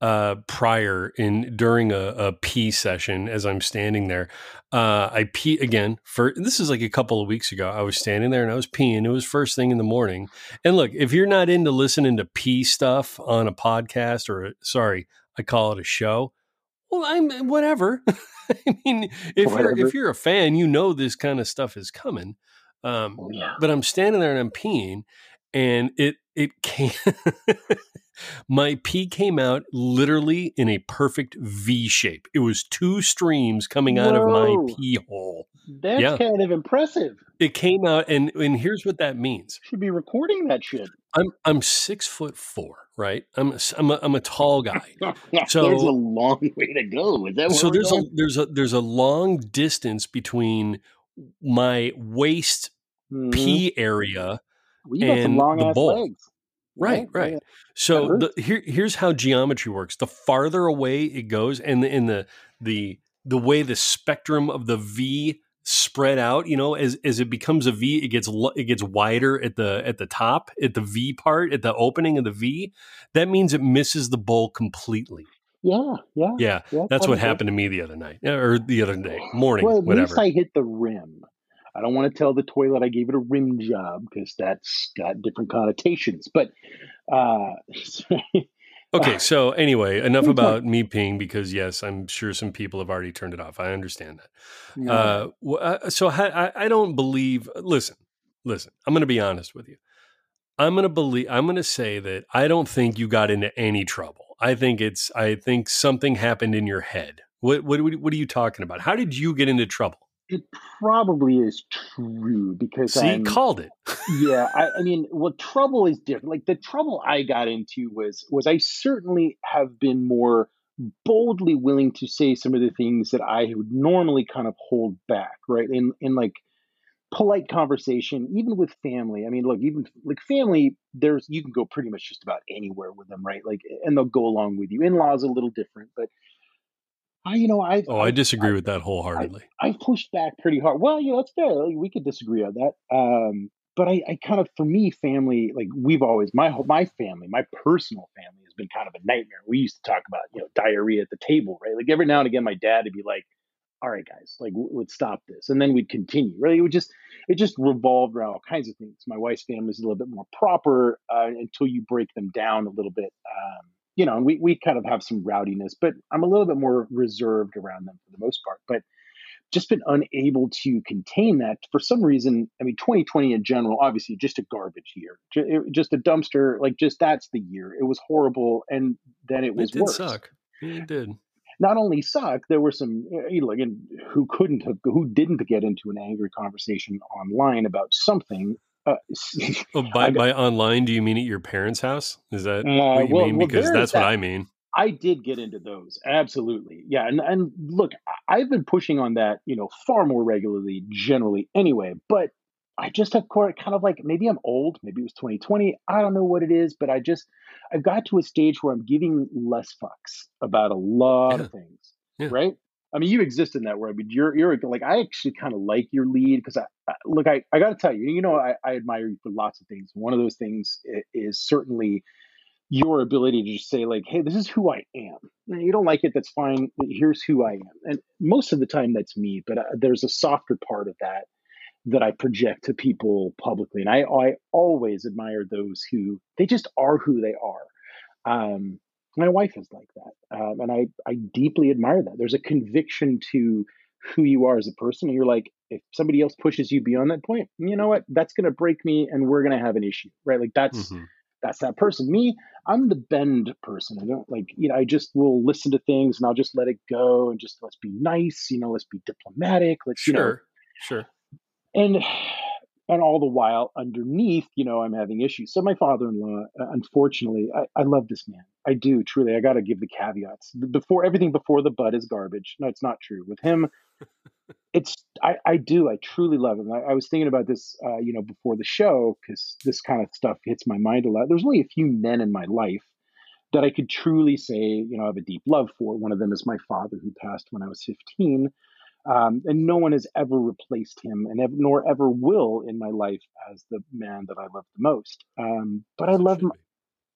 uh, prior in during a, a pee session as I'm standing there. Uh, I pee again for this is like a couple of weeks ago. I was standing there and I was peeing. It was first thing in the morning. And look, if you're not into listening to pee stuff on a podcast or a, sorry, I call it a show. Well, I'm whatever. I mean, if you're if you're a fan, you know this kind of stuff is coming. Um, Oh, yeah. but I'm standing there and I'm peeing, and it it came. my pee came out literally in a perfect V shape. It was two streams coming out of my pee hole. That's Yeah. kind of impressive. It came out, and and here's what that means. Should be recording that shit. I'm I'm six foot four, right? I'm a, I'm a, I'm a tall guy. So- there's a long way to go. Is that so there's a there's a there's a long distance between my waist Mhm. pee area Well, you got some and the bowl. legs. Right, right. Yeah. So the, here, here's how geometry works. The farther away it goes, and the in the the the way the spectrum of the V spread out, you know, as as it becomes a V, it gets it gets wider at the at the top, at the V part, at the opening of the V. That means it misses the bowl completely. Yeah, yeah. Yeah, yeah, that's what happened to me the other night or the other day, morning, Well, at whatever. least I hit the rim. I don't want to tell the toilet I gave it a rim job because that's got different connotations. But uh, Okay, so anyway, enough about me peeing because yes, I'm sure some people have already turned it off. I understand that. no. Uh, uh, so I, I- I don't believe. Listen, listen. I'm going to be honest with you. I'm going to believe. I'm going to say that I don't think you got into any trouble. I think it's. I think something happened in your head. What what what are you talking about? How did you get into trouble? It probably is true because See, I'm, called it. yeah I, I mean well trouble is different like the trouble i got into was was i certainly have been more boldly willing to say some of the things that i would normally kind of hold back right? In in like polite conversation even with family. I mean look even like family there's you can go pretty much just about anywhere with them right? Like and they'll go along with you. In-laws a little different but i you know i Oh, I disagree with that wholeheartedly. I pushed back pretty hard. Well, yeah, that's fair. Like, we could disagree on that. Um, but I, I kind of, for me, family, like we've always, my whole- my family, my personal family has been kind of a nightmare. We used to talk about, you know, diarrhea at the table, right? Like every now and again, my dad would be like, "All right, guys, like w- let's stop this," and then we'd continue. Right? It would just, it just revolved around all kinds of things. My wife's family is a little bit more proper uh, until you break them down a little bit. Um, you know, and we we kind of have some rowdiness, but I'm a little bit more reserved around them for the most part. But just been unable to contain that for some reason. I mean, 2020 in general, obviously, just a garbage year, just a dumpster. Like, just that's the year. It was horrible, and then it was It did worse. suck. It did. Not only suck, there were some eh, you know, and who couldn't have, who didn't get into an angry conversation online about something. Uh, Oh, by by online, do you mean at your parents' house? Is that Uh, what you well- mean? well, Because that's is what. I mean. I did get into those. Absolutely. Yeah. And, and look, I've been pushing on that, you know, far more regularly generally anyway, but I just have kind of like maybe I'm old, maybe it was 2020. I don't know what it is, but I just, I've got to a stage where I'm giving less fucks about a lot Yeah. of things. Yeah. Right. I mean, you exist in that world, but you're, you're like, I actually kind of like your lead because I, I, look, I, I got to tell you, you know, I, I admire you for lots of things. One of those things is certainly your ability to just say like hey this is who i am Now, you don't like it that's fine here's who i am and most of the time that's me but uh, there's a softer part of that that I project to people publicly. And I, I always admire those who they just are who they are. Um, my wife is like that. Um, and I, I deeply admire that. There's a conviction to who you are as a person. And you're like, if somebody else pushes you beyond that point, you know what? That's going to break me and we're going to have an issue, right? Like that's, mm-hmm. that's that person. Me, I'm the bend person. I don't like, you know, I just will listen to things and I'll just let it go and just let's be nice, you know, let's be diplomatic. Let's, sure, you know, sure. And, and all the while underneath, you know, I'm having issues. So my father-in-law, uh, unfortunately, I, I love this man. I do truly. I got to give the caveats. Before everything before the bud is garbage. No, it's not true. With him, it's I, I do. I truly love him. I, I was thinking about this, uh, you know, before the show because this kind of stuff hits my mind a lot. There's only a few men in my life that I could truly say, you know, I have a deep love for. One of them is my father, who passed when I was 15. Um, and no one has ever replaced him, and ev- nor ever will in my life as the man that I love the most. Um, but I love him.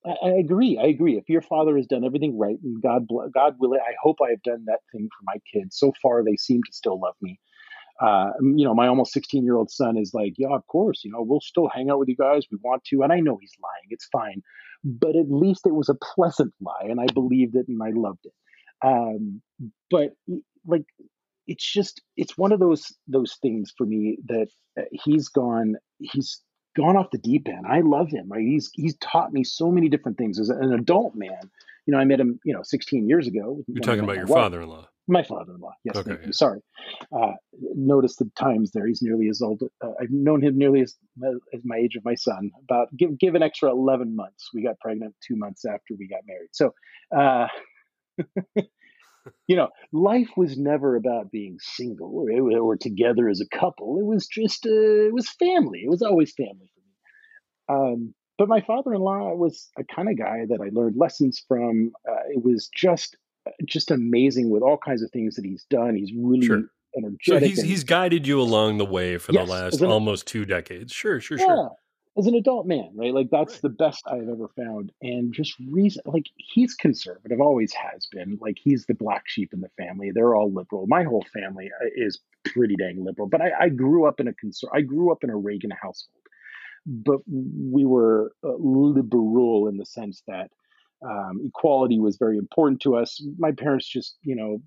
I, I agree. I agree. If your father has done everything right, and God, God will, I hope I have done that thing for my kids. So far, they seem to still love me. Uh, you know, my almost 16 year old son is like, yeah, of course, you know, we'll still hang out with you guys. We want to. And I know he's lying. It's fine. But at least it was a pleasant lie. And I believed it and I loved it. Um, but like it's just it's one of those those things for me that uh, he's gone he's gone off the deep end. I love him. Right? He's he's taught me so many different things as an adult man. You know, I met him, you know, 16 years ago. You're talking about your father-in-law. My father-in-law. Yes. Okay. Sorry. Uh, notice the times there. He's nearly as old. Uh, I've known him nearly as as my age of my son. About give give an extra 11 months. We got pregnant two months after we got married. So. Uh, you know, life was never about being single or, or together as a couple. It was just, uh, it was family. It was always family for me. Um, but my father-in-law was a kind of guy that I learned lessons from. Uh, it was just, just amazing with all kinds of things that he's done. He's really sure. energetic. So he's and, he's guided you along the way for yes, the last almost two decades. Sure, sure, yeah, sure as an adult man, right? Like that's right. the best I've ever found. And just reason, like he's conservative, always has been. Like he's the black sheep in the family. They're all liberal. My whole family uh, is pretty dang liberal. But I, I grew up in a conser- I grew up in a Reagan household, but we were uh, liberal in the sense that um, equality was very important to us. My parents just, you know,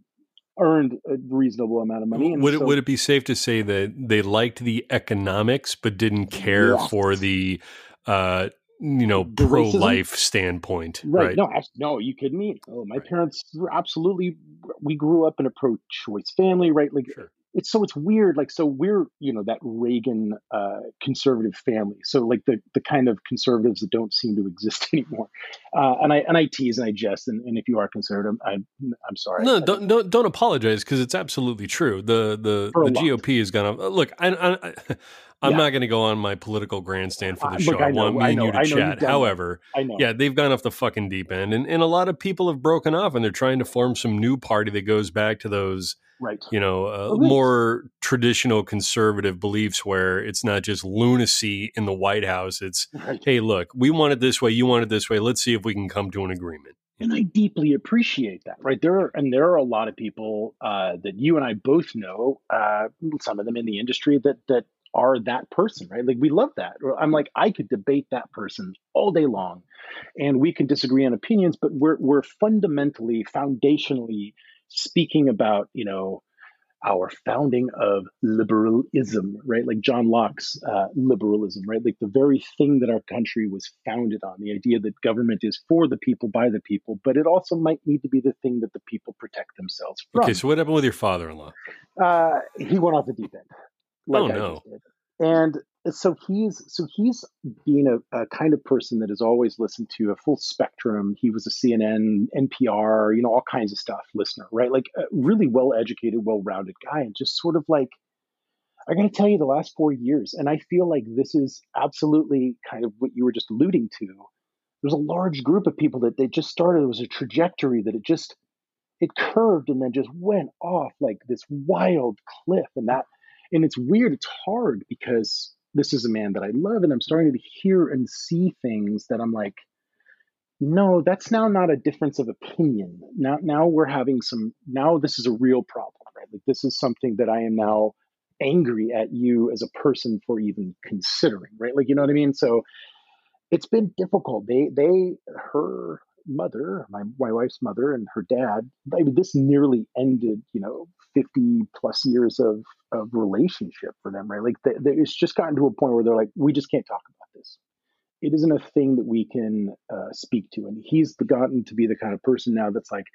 earned a reasonable amount of money. And would so, it would it be safe to say that they liked the economics but didn't care yes. for the uh, you know pro life standpoint? Right. right? No, I, no, you kidding me? Oh, my right. parents were absolutely. We grew up in a pro choice family, right? Like sure it's so it's weird like so we're you know that reagan uh, conservative family so like the the kind of conservatives that don't seem to exist anymore uh, and i and i tease and i jest and, and if you are conservative i'm i'm sorry no don't don't, don't apologize because it's absolutely true the the the gop is gonna look i, I I'm yeah. not going to go on my political grandstand for the uh, show. Look, I, know, I want me I know, and you to chat. However, yeah, they've gone off the fucking deep end, and, and a lot of people have broken off, and they're trying to form some new party that goes back to those right. you know uh, more traditional conservative beliefs where it's not just lunacy in the white house it's right. hey look we want it this way you want it this way let's see if we can come to an agreement and i deeply appreciate that right? There are, and there are a lot of people uh, that you and i both know uh, some of them in the industry that that are that person right? Like we love that. I'm like i could debate that person all day long and we can disagree on opinions but we're we're fundamentally foundationally speaking about, you know, our founding of liberalism, right? Like John Locke's uh, liberalism, right? Like the very thing that our country was founded on the idea that government is for the people, by the people, but it also might need to be the thing that the people protect themselves from. Okay, so what happened with your father in law? Uh, he went off the deep end. Like oh, no. And so he's so he's being a, a, kind of person that has always listened to a full spectrum. He was a CNN, NPR, you know, all kinds of stuff listener, right? Like a really well educated, well rounded guy, and just sort of like I got to tell you, the last four years, and I feel like this is absolutely kind of what you were just alluding to. There's a large group of people that they just started. There was a trajectory that it just it curved and then just went off like this wild cliff, and that and it's weird. It's hard because this is a man that I love, and I'm starting to hear and see things that I'm like, no, that's now not a difference of opinion. Now, now we're having some. Now this is a real problem, right? Like this is something that I am now angry at you as a person for even considering, right? Like, you know what I mean? So it's been difficult. They, they, her mother, my, my wife's mother and her dad, I mean, this nearly ended, you know, 50 plus years of, of relationship for them, right? Like, they, they, it's just gotten to a point where they're like, we just can't talk about this. It isn't a thing that we can uh, speak to. And he's gotten to be the kind of person now that's like,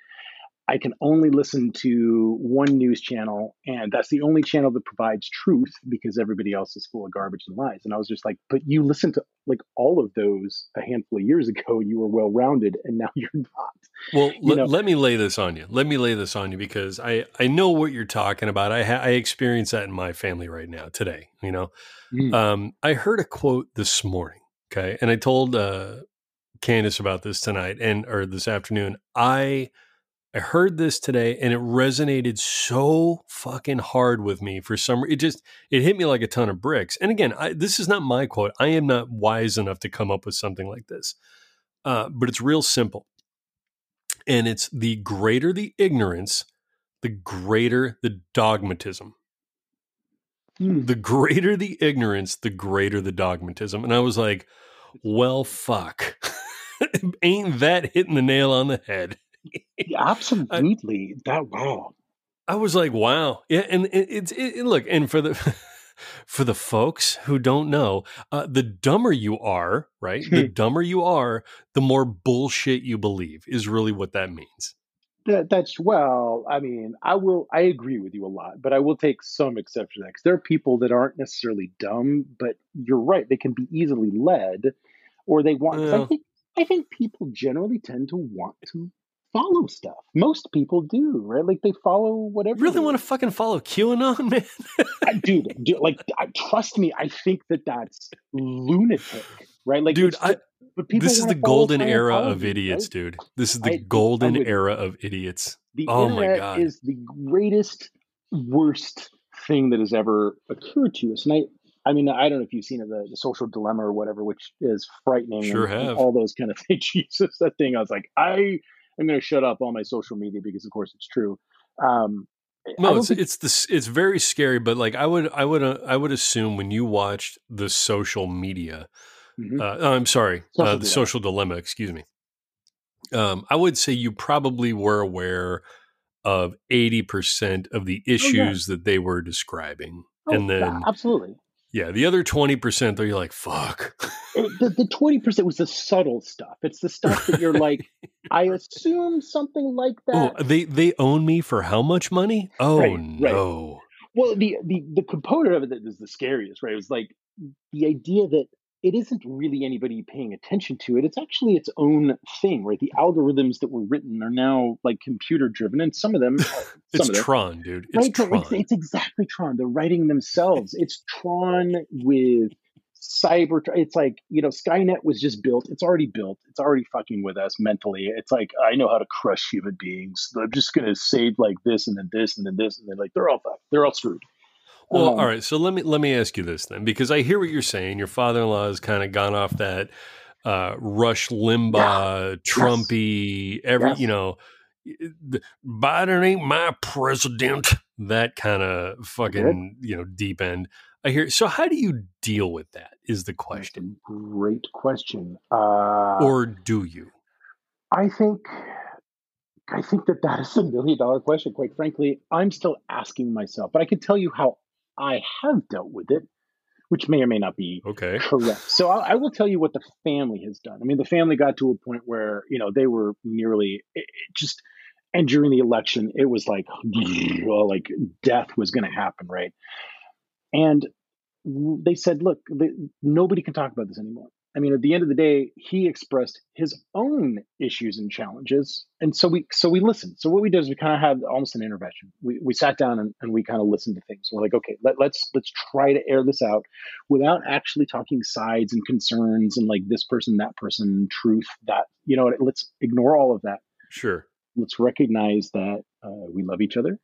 I can only listen to one news channel, and that's the only channel that provides truth because everybody else is full of garbage and lies. And I was just like, but you listened to like all of those a handful of years ago. You were well rounded, and now you're not. Well, l- let me lay this on you. Let me lay this on you because I I know what you're talking about. I ha- I experience that in my family right now today. You know, mm. um, I heard a quote this morning. Okay, and I told uh, Candace about this tonight and or this afternoon. I I heard this today and it resonated so fucking hard with me for some reason. it just it hit me like a ton of bricks. And again, I, this is not my quote. I am not wise enough to come up with something like this. Uh, but it's real simple. And it's the greater the ignorance, the greater the dogmatism. Hmm. The greater the ignorance, the greater the dogmatism. And I was like, well, fuck. Ain't that hitting the nail on the head? Absolutely. I, that wow. I was like, wow. Yeah, and it's it, it, look, and for the for the folks who don't know, uh, the dumber you are, right? the dumber you are, the more bullshit you believe is really what that means. That, that's well, I mean, I will, I agree with you a lot, but I will take some exception to that because there are people that aren't necessarily dumb, but you're right, they can be easily led, or they want. Well, I think I think people generally tend to want to follow stuff. Most people do, right? Like they follow whatever. You really want to fucking follow QAnon, man? I, dude, dude, like, I, trust me, I think that that's lunatic, right? Like, dude, I, but people this is the golden era of idiots, right? dude. This is the I, golden era of idiots. The oh my god, is the greatest, worst thing that has ever occurred to us, and I. I mean, I don't know if you've seen it, the, the social dilemma or whatever, which is frightening. Sure and, have. And all those kind of things. Jesus, that thing. I was like, I I'm going to shut up all my social media because, of course, it's true. Um, no, it's think... it's this it's very scary. But like I would I would uh, I would assume when you watched the social media, mm-hmm. uh, oh, I'm sorry, social uh, the social dilemma. Excuse me. Um, I would say you probably were aware of 80% of the issues oh, yeah. that they were describing. Oh, and then yeah, absolutely. Yeah, the other 20% though you're like, fuck. Uh, the, the 20% was the subtle stuff. It's the stuff that you're like, I assume something like oh, that. Oh, they they own me for how much money? Oh right, no. Right. Well, the, the the component of it that is the scariest, right? It was like the idea that it isn't really anybody paying attention to it. It's actually its own thing, right? The algorithms that were written are now like computer driven, and some of them, some it's of them, Tron, dude. It's right, Tron. It's, it's, exactly Tron. They're writing themselves. It's Tron with cyber. It's like you know, Skynet was just built. It's already built. It's already fucking with us mentally. It's like I know how to crush human beings. I'm just gonna save like this and then this and then this and then like they're all fucked. They're all screwed. Well, um, all right. So let me let me ask you this then, because I hear what you're saying. Your father-in-law has kind of gone off that uh, Rush Limbaugh, yeah. Trumpy, yes. every yes. you know, Biden ain't my president. That kind of fucking you know deep end. I hear. So how do you deal with that? Is the question. Great question. Uh, or do you? I think I think that that is a million dollar question. Quite frankly, I'm still asking myself, but I can tell you how I have dealt with it, which may or may not be okay. correct. So I, I will tell you what the family has done. I mean, the family got to a point where you know they were nearly it, it just, and during the election, it was like, mm-hmm. well, like death was going to happen, right? And they said, look, they, nobody can talk about this anymore. I mean, at the end of the day, he expressed his own issues and challenges, and so we so we listened. So what we did is we kind of had almost an intervention. We we sat down and, and we kind of listened to things. We're like, okay, let, let's let's try to air this out without actually talking sides and concerns and like this person, that person, truth, that you know. Let's ignore all of that. Sure. Let's recognize that uh, we love each other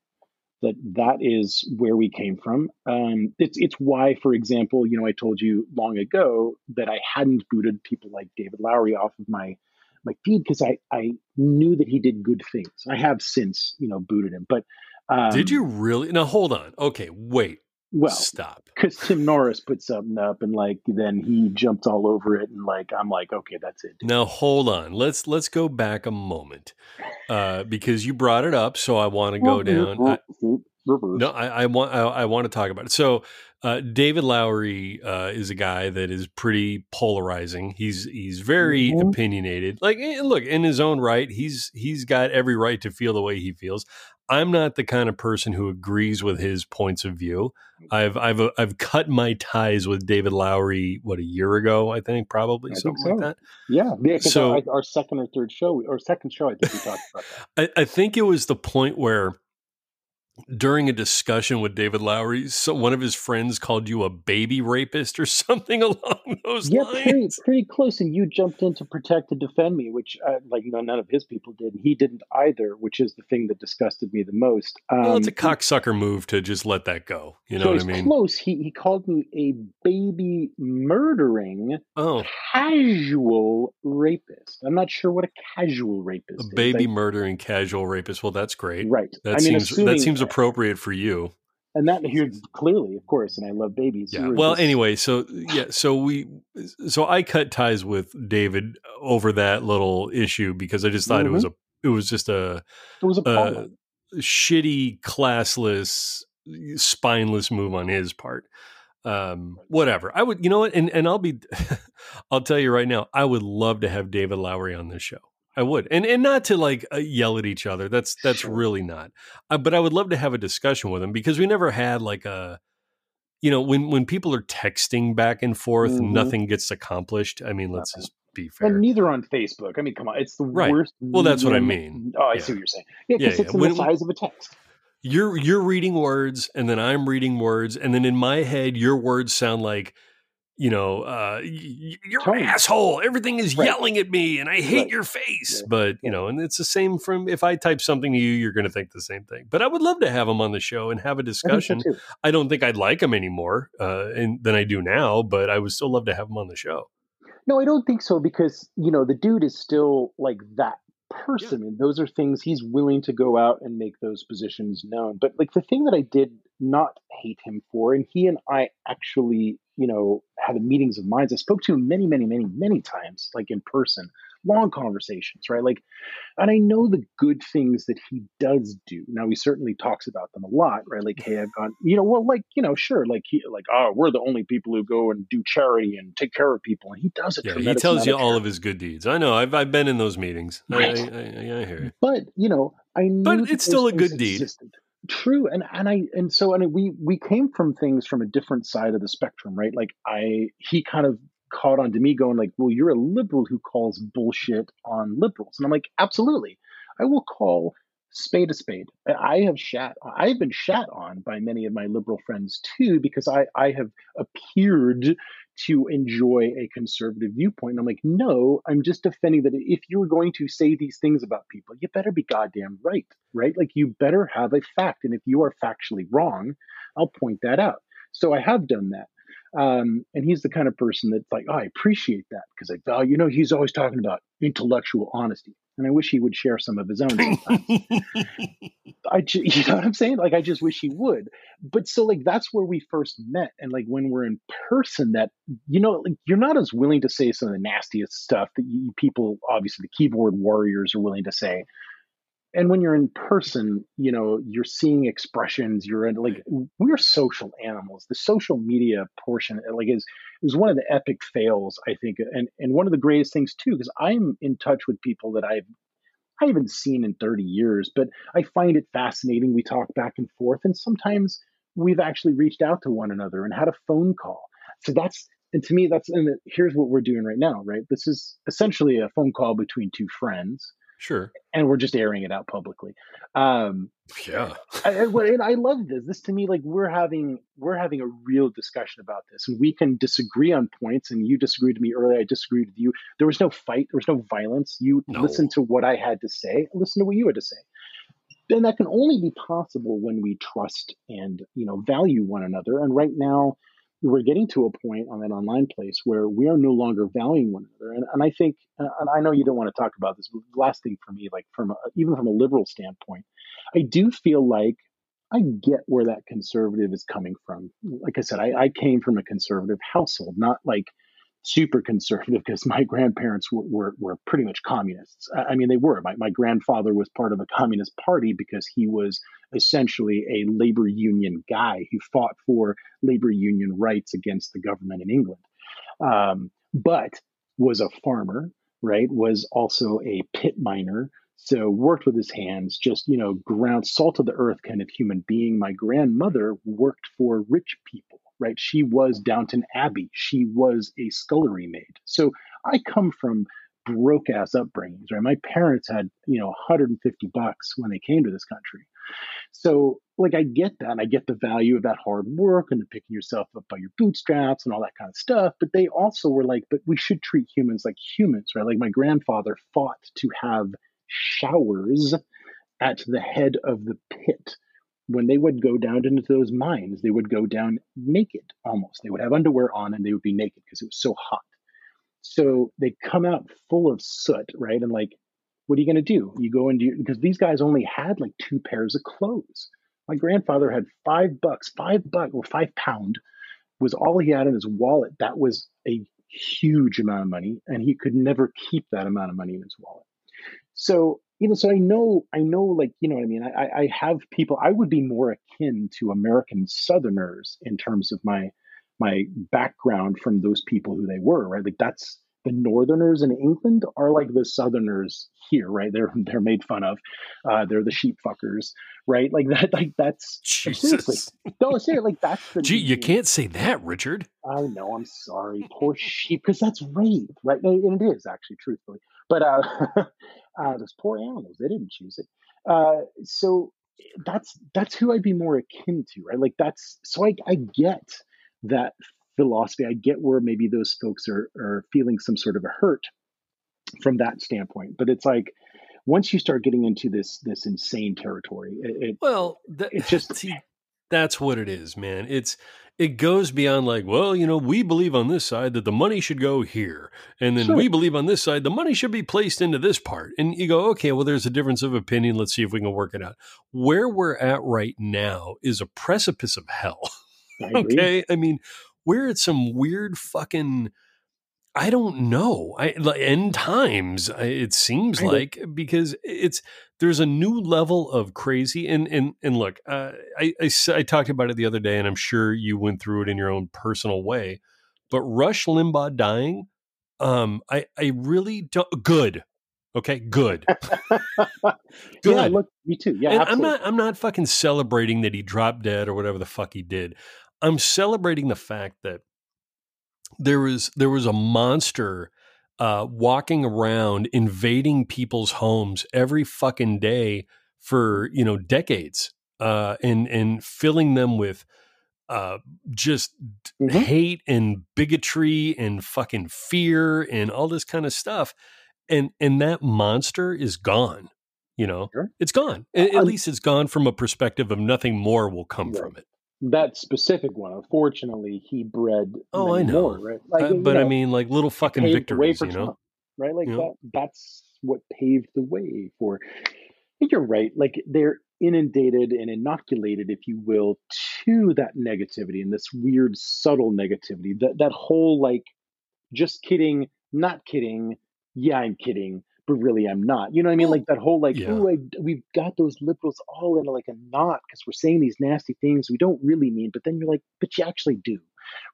that that is where we came from. Um, it's it's why, for example, you know, I told you long ago that I hadn't booted people like David Lowery off of my my feed because I I knew that he did good things. I have since you know booted him, but um, did you really? Now hold on. Okay, wait. Well, stop. Because Tim Norris put something up, and like then he jumped all over it, and like I'm like, okay, that's it. Now hold on. Let's let's go back a moment uh, because you brought it up, so I want to go down. I, no, I, I want I, I, want to talk about it. So uh, David Lowery uh, is a guy that is pretty polarizing. He's he's very mm-hmm. opinionated. Like, eh, look, in his own right, he's he's got every right to feel the way he feels. I'm not the kind of person who agrees with his points of view. I've I've uh, I've cut my ties with David Lowery what a year ago, I think, probably I something think so. like that. Yeah, yeah. So our, our, second or third show, or second show, I think we talked about that. I, I think it was the point where during a discussion with David Lowery, so one of his friends called you a baby rapist or something along those yeah, lines. Yeah, pretty, pretty close. And you jumped in to protect and defend me, which uh, like you know, none of his people did. And he didn't either, which is the thing that disgusted me the most. Um, well, it's a um, cocksucker move to just let that go. You know so what I mean? Close. He he called me a baby murdering oh. casual rapist. I'm not sure what a casual rapist. Is. A baby murdering casual rapist. Well, that's great. Right. That I seems mean, that seems appropriate for you. And that here clearly, of course, and I love babies. Yeah. Well, just... anyway, so yeah, so we, so I cut ties with David over that little issue because I just thought mm-hmm. it was mm-hmm. a, it was just a, it was a, a shitty, classless, spineless move on his part. Um, whatever. I would, you know what, and and I'll be, I'll tell you right now, I would love to have David Lowery on this show. I would, and and not to like uh, yell at each other. That's that's sure. really not. Uh, but I would love to have a discussion with them because we never had like a, you know, when when people are texting back and forth, mm-hmm. nothing gets accomplished. I mean, let's just be fair. And neither on Facebook. I mean, come on, it's the right. worst. Well, that's what I mean. Oh, I yeah. see what you're saying. Yeah, because yeah, it's yeah. When, the size of a text you're you're reading words and then I'm reading words and then in my head your words sound like you know, uh, you're Tony. an asshole. Everything is right. yelling at me, and I hate right. your face. Yeah. But you know, and it's the same from if I type something to you, you're going to think the same thing. But I would love to have him on the show and have a discussion. I, I don't think I'd like him anymore uh, and, than I do now, but I would still love to have him on the show. No, I don't think so because you know the dude is still like that person, yeah. and those are things he's willing to go out and make those positions known. But like the thing that I did not hate him for, and he and I actually, you know, had meetings of minds. I spoke to him many, many, many, many times, like in person, long conversations, right? Like, and I know the good things that he does do. Now he certainly talks about them a lot, right? Like, hey, I've gone, you know, well, like, you know, sure, like he, like, oh, we're the only people who go and do charity and take care of people, and he does it. Yeah, he tells you all of his good deeds. I know. I've I've been in those meetings. Right. I, I, I, I hear you. But you know, I but it's still a good deed. Existed true and and i and so and we we came from things from a different side of the spectrum right? Like i he kind of caught on to me going like well you're a liberal who calls bullshit on liberals and i'm like absolutely. I will call spade a spade. I have shat i've been shat on by many of my liberal friends too because i i have appeared to enjoy a conservative viewpoint. And I'm like, no, I'm just defending that if you're going to say these things about people, you better be goddamn right, right? Like you better have a fact. And if you are factually wrong, I'll point that out. So I have done that. Um, and he's the kind of person that's like, oh, I appreciate that because I value, you know, he's always talking about intellectual honesty. And I wish he would share some of his own I, ju- you know what I'm saying? Like, I just wish he would. But so, like, that's where we first met. And like, when we're in person, that, you know, like, you're not as willing to say some of the nastiest stuff that you, people, obviously, the keyboard warriors are willing to say and when you're in person you know you're seeing expressions you're in like we're social animals. The social media portion uh, like is is one of the epic fails i think and and one of the greatest things too because i'm in touch with people that i've i haven't seen in 30 years but i find it fascinating we talk back and forth and sometimes we've actually reached out to one another and had a phone call. So that's and to me that's and here's what we're doing right now right? This is essentially a phone call between two friends Sure. And we're just airing it out publicly. Um, yeah. I, and I love this. This to me, like we're having we're having a real discussion about this, and we can disagree on points. And you disagreed with me earlier. I disagreed with you. There was no fight. There was no violence. You no. listened to what I had to say. Listen to what you had to say. And that can only be possible when we trust and you know value one another. And right now, we're getting to a point on that online place where we are no longer valuing one another. And, and I think, uh, and I know you don't want to talk about this, but last thing for me, like from a, even from a liberal standpoint, I do feel like I get where that conservative is coming from. Like I said, I, I came from a conservative household, not like super conservative because my grandparents were, were, were, pretty much communists. I mean, they were. My, my grandfather was part of the Communist Party because he was essentially a labor union guy who fought for labor union rights against the government in England. Um, but was a farmer, right? Was also a pit miner. So worked with his hands, just you know, ground salt of the earth kind of human being. My grandmother worked for rich people, right? She was Downton Abbey. She was a scullery maid. So I come from broke ass upbringings, right? My parents had, you know, 150 bucks when they came to this country. So, like, I get that. And I get the value of that hard work and the picking yourself up by your bootstraps and all that kind of stuff. But they also were like, but we should treat humans like humans, right? Like, my grandfather fought to have showers at the head of the pit. When they would go down into those mines, they would go down naked almost. They would have underwear on and they would be naked because it was so hot. So they come out full of soot, right? And like what are you going to do? You go into because these guys only had like two pairs of clothes. My grandfather had five bucks, five bucks or five pound was all he had in his wallet. That was a huge amount of money, and he could never keep that amount of money in his wallet. So you know, so I know, I know, like you know what I mean. I, I have people. I would be more akin to American Southerners in terms of my my background from those people who they were. Right, like that's the northerners in England are like the southerners here, right? They're they're made fun of. Uh, they're the sheep fuckers, right? Like that. Like that's Jesus. seriously. No, say like that's the. Gee, you can't say that, Richard. I know. I'm sorry. Poor sheep, because that's rape, right? And it is actually, truthfully. But uh, uh, those poor animals, they didn't choose it. Uh, so that's that's who I'd be more akin to, right? Like that's so I I get that philosophy. I get where maybe those folks are are feeling some sort of a hurt from that standpoint, but it's like once you start getting into this this insane territory, it, it well, that, it's just see, that's what it is, man. It's it goes beyond like, well, you know, we believe on this side that the money should go here, and then sure. we believe on this side the money should be placed into this part. And you go, okay, well, there's a difference of opinion. Let's see if we can work it out. Where we're at right now is a precipice of hell. I okay, I mean, we're at some weird fucking I don't know. I like end times. It seems like because it's there's a new level of crazy. And and and look, uh, I, I I talked about it the other day, and I'm sure you went through it in your own personal way. But Rush Limbaugh dying, um, I I really don't good. Okay, good. good. Yeah, look, me too. Yeah, I'm not. I'm not fucking celebrating that he dropped dead or whatever the fuck he did. I'm celebrating the fact that there was there was a monster uh, walking around invading people's homes every fucking day for you know decades uh, and and filling them with uh, just mm-hmm. hate and bigotry and fucking fear and all this kind of stuff and and that monster is gone you know sure. it's gone at, at, least it's gone from a perspective of nothing more will come from it that specific one. Unfortunately, he bred. Oh, I know, more, right? Like, uh, but know, I mean, like little fucking victories, you know. Trump, right? Like you that. Know? That's what paved the way for. you're right. Like they're inundated and inoculated, if you will, to that negativity and this weird, subtle negativity. That that whole like, just kidding, not kidding. Yeah, I'm kidding but really I'm not. You know what I mean? Like that whole like, yeah. oh, we've got those liberals all in like a knot because we're saying these nasty things we don't really mean. But then you're like, but you actually do,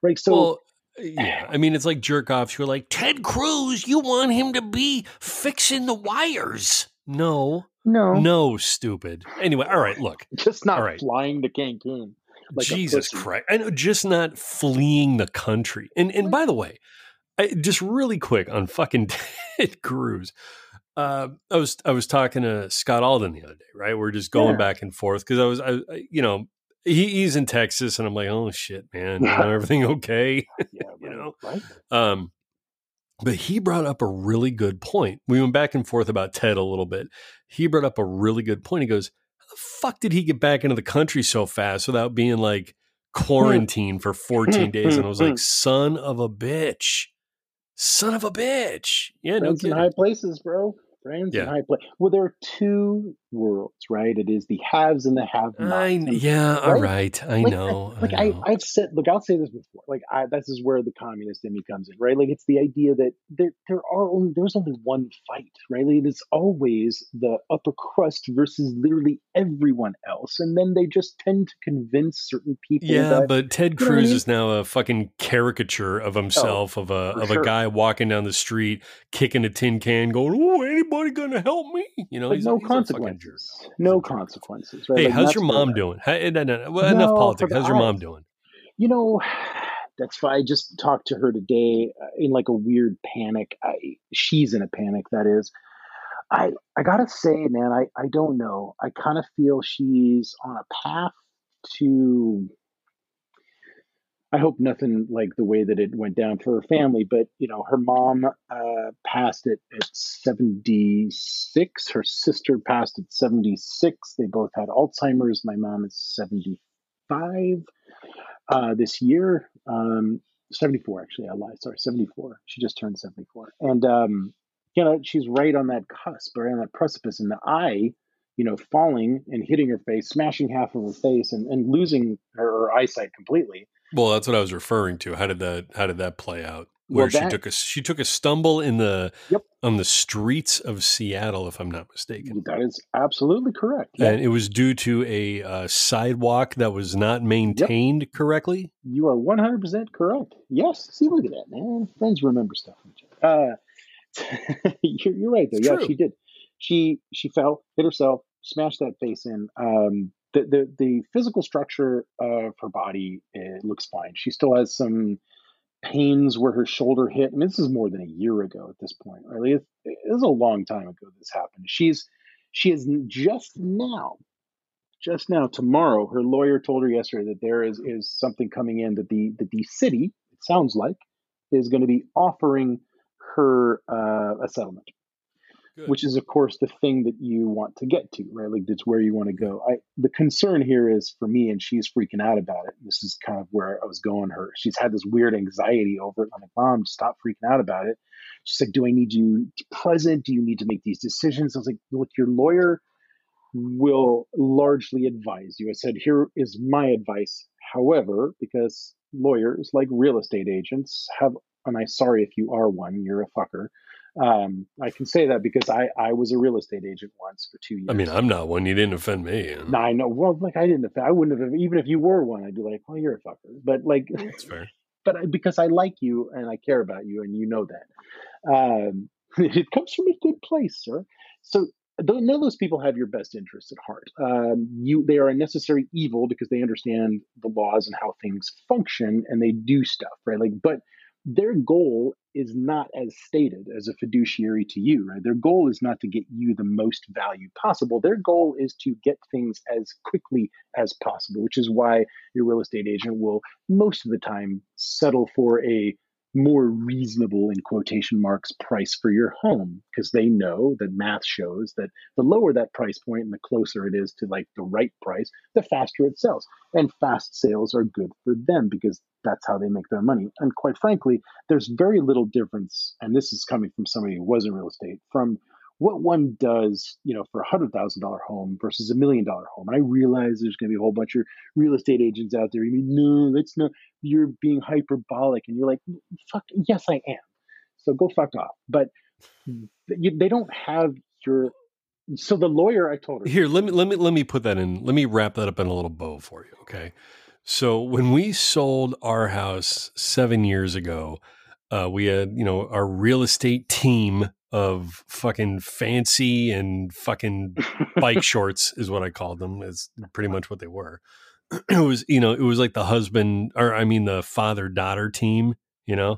right? So. Well, uh, yeah, I mean, it's like jerk offs You're like, Ted Cruz, you want him to be fixing the wires. No. No. No, stupid. Anyway, all right, look. Just not right. flying to Cancun. Like Jesus Christ. I know, just not fleeing the country. And and by the way, I, just really quick on fucking Ted Cruz. Uh, I was I was talking to Scott Alden the other day, right? We're just going yeah. back and forth because I was, I, I, you know, he, he's in Texas, and I'm like, oh shit, man, you know, everything okay? yeah, you know, right. um, but he brought up a really good point. We went back and forth about Ted a little bit. He brought up a really good point. He goes, "How the fuck did he get back into the country so fast without being like quarantined for 14 days?" And I was like, "Son of a bitch." Son of a bitch. Yeah, no in high places, bro. Friends yeah. in high place. Well, there are two worlds, right? It is the haves and the have-nots. yeah, right? all right. I like, know. I, like I know. I, have said, look, I'll say this before. Like, I, this is where the communist in me comes in, right? Like, it's the idea that there, there are only, there's only one fight, right? Like, it's always the upper crust versus literally everyone else, and then they just tend to convince certain people. Yeah, that, but Ted you know I Cruz mean? is now a fucking caricature of oh, himself, of a of a guy walking down the street, kicking a tin can, going, "Oh, anybody gonna help me?" You know, But he's no he's a fucking jerk. consequences. He's No consequences, right? Hey, Like, how's your mom we're doing? Hey, no, no, no, well, enough politics. How's your mom doing? You know, that's why I just talked to her today uh, in like a weird panic. I, she's in a panic, that is. I I gotta say, man, I I don't know. I kind of feel she's on a path to. I hope nothing like the way that it went down for her family, but you know, her mom uh, passed it at 76. Her sister passed at 76. They both had Alzheimer's. My mom is 75 uh, this year. Um, 74, actually. I lied. Sorry, 74. She just turned 74. And, um, you know, she's right on that cusp, right on that precipice. And the eye, you know, falling and hitting her face, smashing half of her face and, and losing her eyesight completely. Well, that's what I was referring to. How did that How did that play out? Where Well, she took a she took a stumble in the Yep. on the streets of Seattle, if I'm not mistaken. That is absolutely correct. Yeah, And it was due to a uh, sidewalk that was not maintained correctly. you are 100% correct. Yes. See, look at that, man. Friends remember stuff. from each other. Uh, you're, you're right, though. It's yeah, true. she did. She she fell, hit herself, smashed that face in. Um, the, the the physical structure of her body looks fine. She still has some pains where her shoulder hit. I mean, this is more than a year ago at this point, right? It, it was a long time ago this happened. She's she is just now, just now tomorrow. Her lawyer told her yesterday that there is is something coming in that the that the city, it sounds like, is going to be offering her uh, a settlement Good. which is of course the thing that you want to get to right? Like it's where you want to go. I the concern here is for me and she's freaking out about it. This is kind of where i was going her. She's had this weird anxiety over it. I'm like mom stop freaking out about it. She's like do i need you? Present? Do you need to make these decisions? I was like look your lawyer will largely advise you. I said here is my advice. However because lawyers like real estate agents have and i'm sorry if you are one you're a fucker um, I can say that because I, I was a real estate agent once for two years. I mean, I'm not one. You didn't offend me. No, I know. Well, like I didn't. Offend. I wouldn't have. Even if you were one, I'd be like, "Well, you're a fucker." But like, That's fair. but I, because I like you and I care about you, and you know that, um, it comes from a good place, sir. So none of those people have your best interests at heart. Um, you, they are a necessary evil because they understand the laws and how things function, and they do stuff right. Like, but their goal is not as stated as a fiduciary to you, right? Their goal is not to get you the most value possible. Their goal is to get things as quickly as possible, which is why your real estate agent will most of the time settle for a more reasonable in quotation marks price for your home because they know that math shows that the lower that price point and the closer it is to like the right price the faster it sells. And fast sales are good for them because that's how they make their money. And quite frankly there's very little difference and this is coming from somebody who was in real estate from what one does, you know, for a hundred thousand dollar home versus a million dollar home. And I realize there's going to be a whole bunch of real estate agents out there. You mean, no, that's not. You're being hyperbolic, and you're like, fuck, yes, I am. So go fuck off. But they don't have your. So the lawyer, I told her, Here, let me let me let me put that in. Let me wrap that up in a little bow for you. Okay. So when we sold our house seven years ago, uh, we had you know our real estate team of fucking fancy and fucking bike shorts is what I called them. Is pretty much what they were. It was you know it was like the husband or I mean the father daughter team. You know,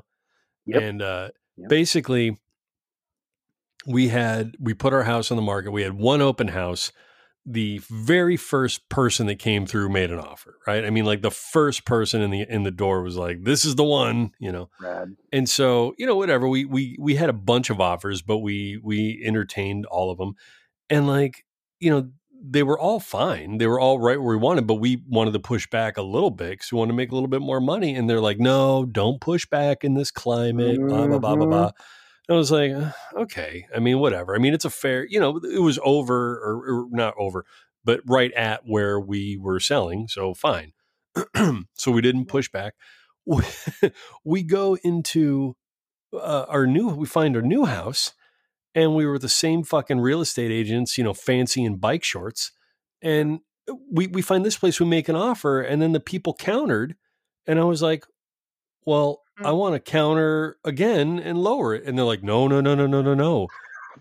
Yep. and uh, Yep. basically we had we put our house on the market. We had one open house. The very first person that came through made an offer, right? I mean, like the first person in the in the door was like, "This is the one," you know. Brad. And so, you know, whatever. We we we had a bunch of offers, but we we entertained all of them, and like, you know, they were all fine. They were all right where we wanted, but we wanted to push back a little bit because we wanted to make a little bit more money. And they're like, "No, don't push back in this climate." Blah blah blah blah Mhm. blah. I was like, "Uh, okay. I mean, whatever. I mean, it's a fair, you know, it was over or, or not over, but right at where we were selling. So fine. so we didn't push back. we go into uh, our new, we find our new house and we were the same fucking real estate agents, you know, fancy in bike shorts. And we, we find this place, we make an offer, and then the people countered. And I was like, well, I mm-hmm. want to counter again and lower it. And they're like, no, no, no, no, no, no, no.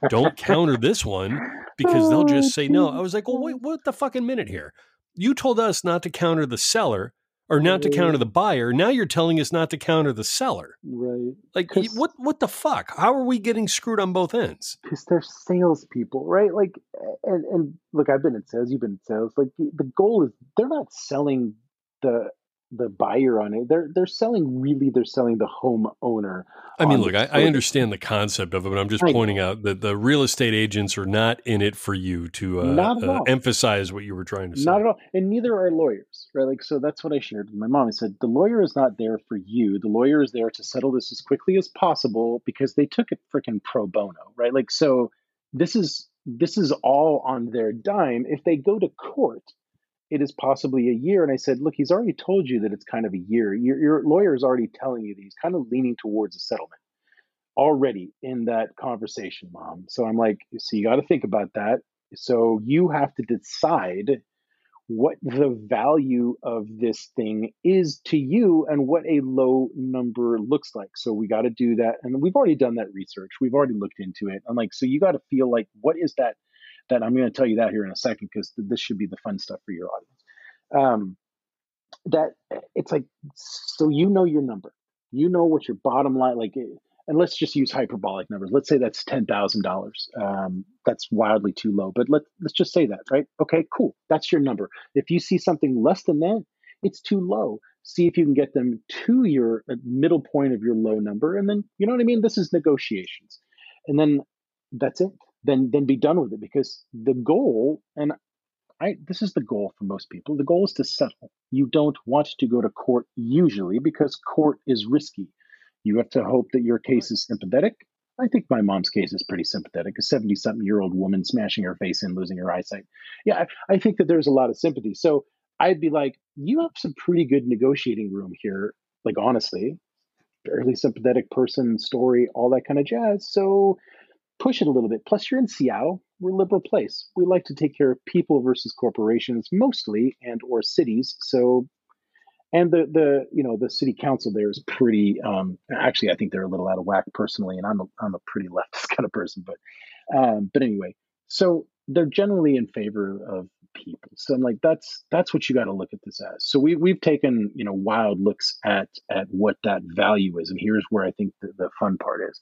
Don't counter this one because they'll oh, just say no. I was like, well, wait, what the fucking minute here? You told us not to counter the seller or not to counter the buyer. Now you're telling us not to counter the seller. Right. Like, what what the fuck? How are we getting screwed on both ends? because they're salespeople, right? Like, and and look, I've been in sales. You've been in sales. Like, the the goal is they're not selling the the buyer on it. They're they're selling really. They're selling the homeowner. I mean, look, I, I understand the concept of it, but I'm just I know. pointing out that the real estate agents are not in it for you to uh, Not uh, emphasize what you were trying to say. Not at all, and neither are lawyers, right? Like, so that's what I shared with my mom. I said the lawyer is not there for you. The lawyer is there to settle this as quickly as possible because they took it freaking pro bono, right? Like, so this is this is all on their dime. If they go to court, it is possibly a year. And I said, look, he's already told you that it's kind of a year. Your, your lawyer is already telling you that he's kind of leaning towards a settlement already in that conversation, mom. So I'm like, so you got to think about that. So you have to decide what the value of this thing is to you and what a low number looks like. So we got to do that. And we've already done that research. We've already looked into it. I'm like, so you got to feel like, what is that? That I'm going to tell you that here in a second because th- this should be the fun stuff for your audience. Um, that it's like, so you know your number, you know what your bottom line like. And let's just use hyperbolic numbers. Let's say that's ten thousand dollars. Um, that's wildly too low, but let let's just say that, right? Okay, cool. That's your number. If you see something less than that, it's too low. See if you can get them to your uh, middle point of your low number, and then you know what I mean. This is negotiations, and then that's it. Then then be done with it because the goal, and I this is the goal for most people. The goal is to settle. You don't want to go to court usually because court is risky. You have to hope that your case is sympathetic. I think my mom's case is pretty sympathetic. A 70 something year old woman smashing her face in, losing her eyesight. Yeah, I, I think that there's a lot of sympathy. So I'd be like, you have some pretty good negotiating room here. Like, honestly, fairly sympathetic person, story, all that kind of jazz. So push it a little bit. Plus, you're in Seattle. We're a liberal place. We like to take care of people versus corporations mostly, and or cities. So and the the you know the city council there is pretty um actually i think they're a little out of whack personally and i'm a, i'm a pretty leftist kind of person but um but anyway so they're generally in favor of people so i'm like that's that's what you got to look at this as so we we've taken you know wild looks at at what that value is and here's where i think the, the fun part is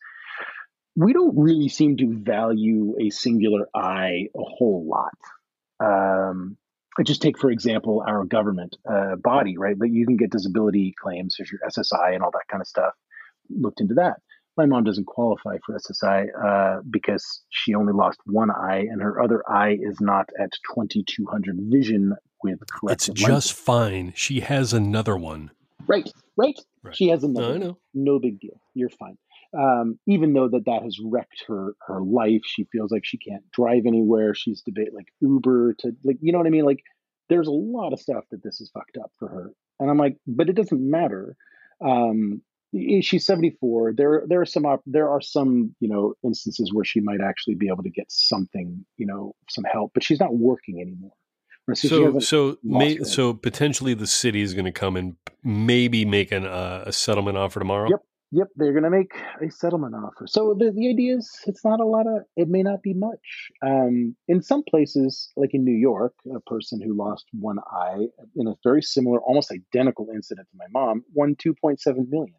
we don't really seem to value a singular eye a whole lot. Um just take for example our government uh, body right? That you can get disability claims there's your ssi and all that kind of stuff. Looked into that. My mom doesn't qualify for ssi uh, because she only lost one eye and her other eye is not at 2200 vision with It's just fine. She has another one. right right? Right. she has No, another I know. no big deal. You're fine um, even though that that has wrecked her her life she feels like she can't drive anywhere. She's debate like uber to like you know what i mean? Like there's a lot of stuff that this is fucked up for her. And i'm like but it doesn't matter. Um, she's 74 there there are some op- there are some you know instances where she might actually be able to get something you know some help but she's not working anymore. She So, so, may, so potentially the city is going to come and maybe make an, uh, a settlement offer tomorrow. Yep. Yep, they're going to make a settlement offer. So the, the idea is it's not a lot of, it may not be much. Um, in some places, like in New York, a person who lost one eye in a very similar, almost identical incident to my mom won 2.7 million.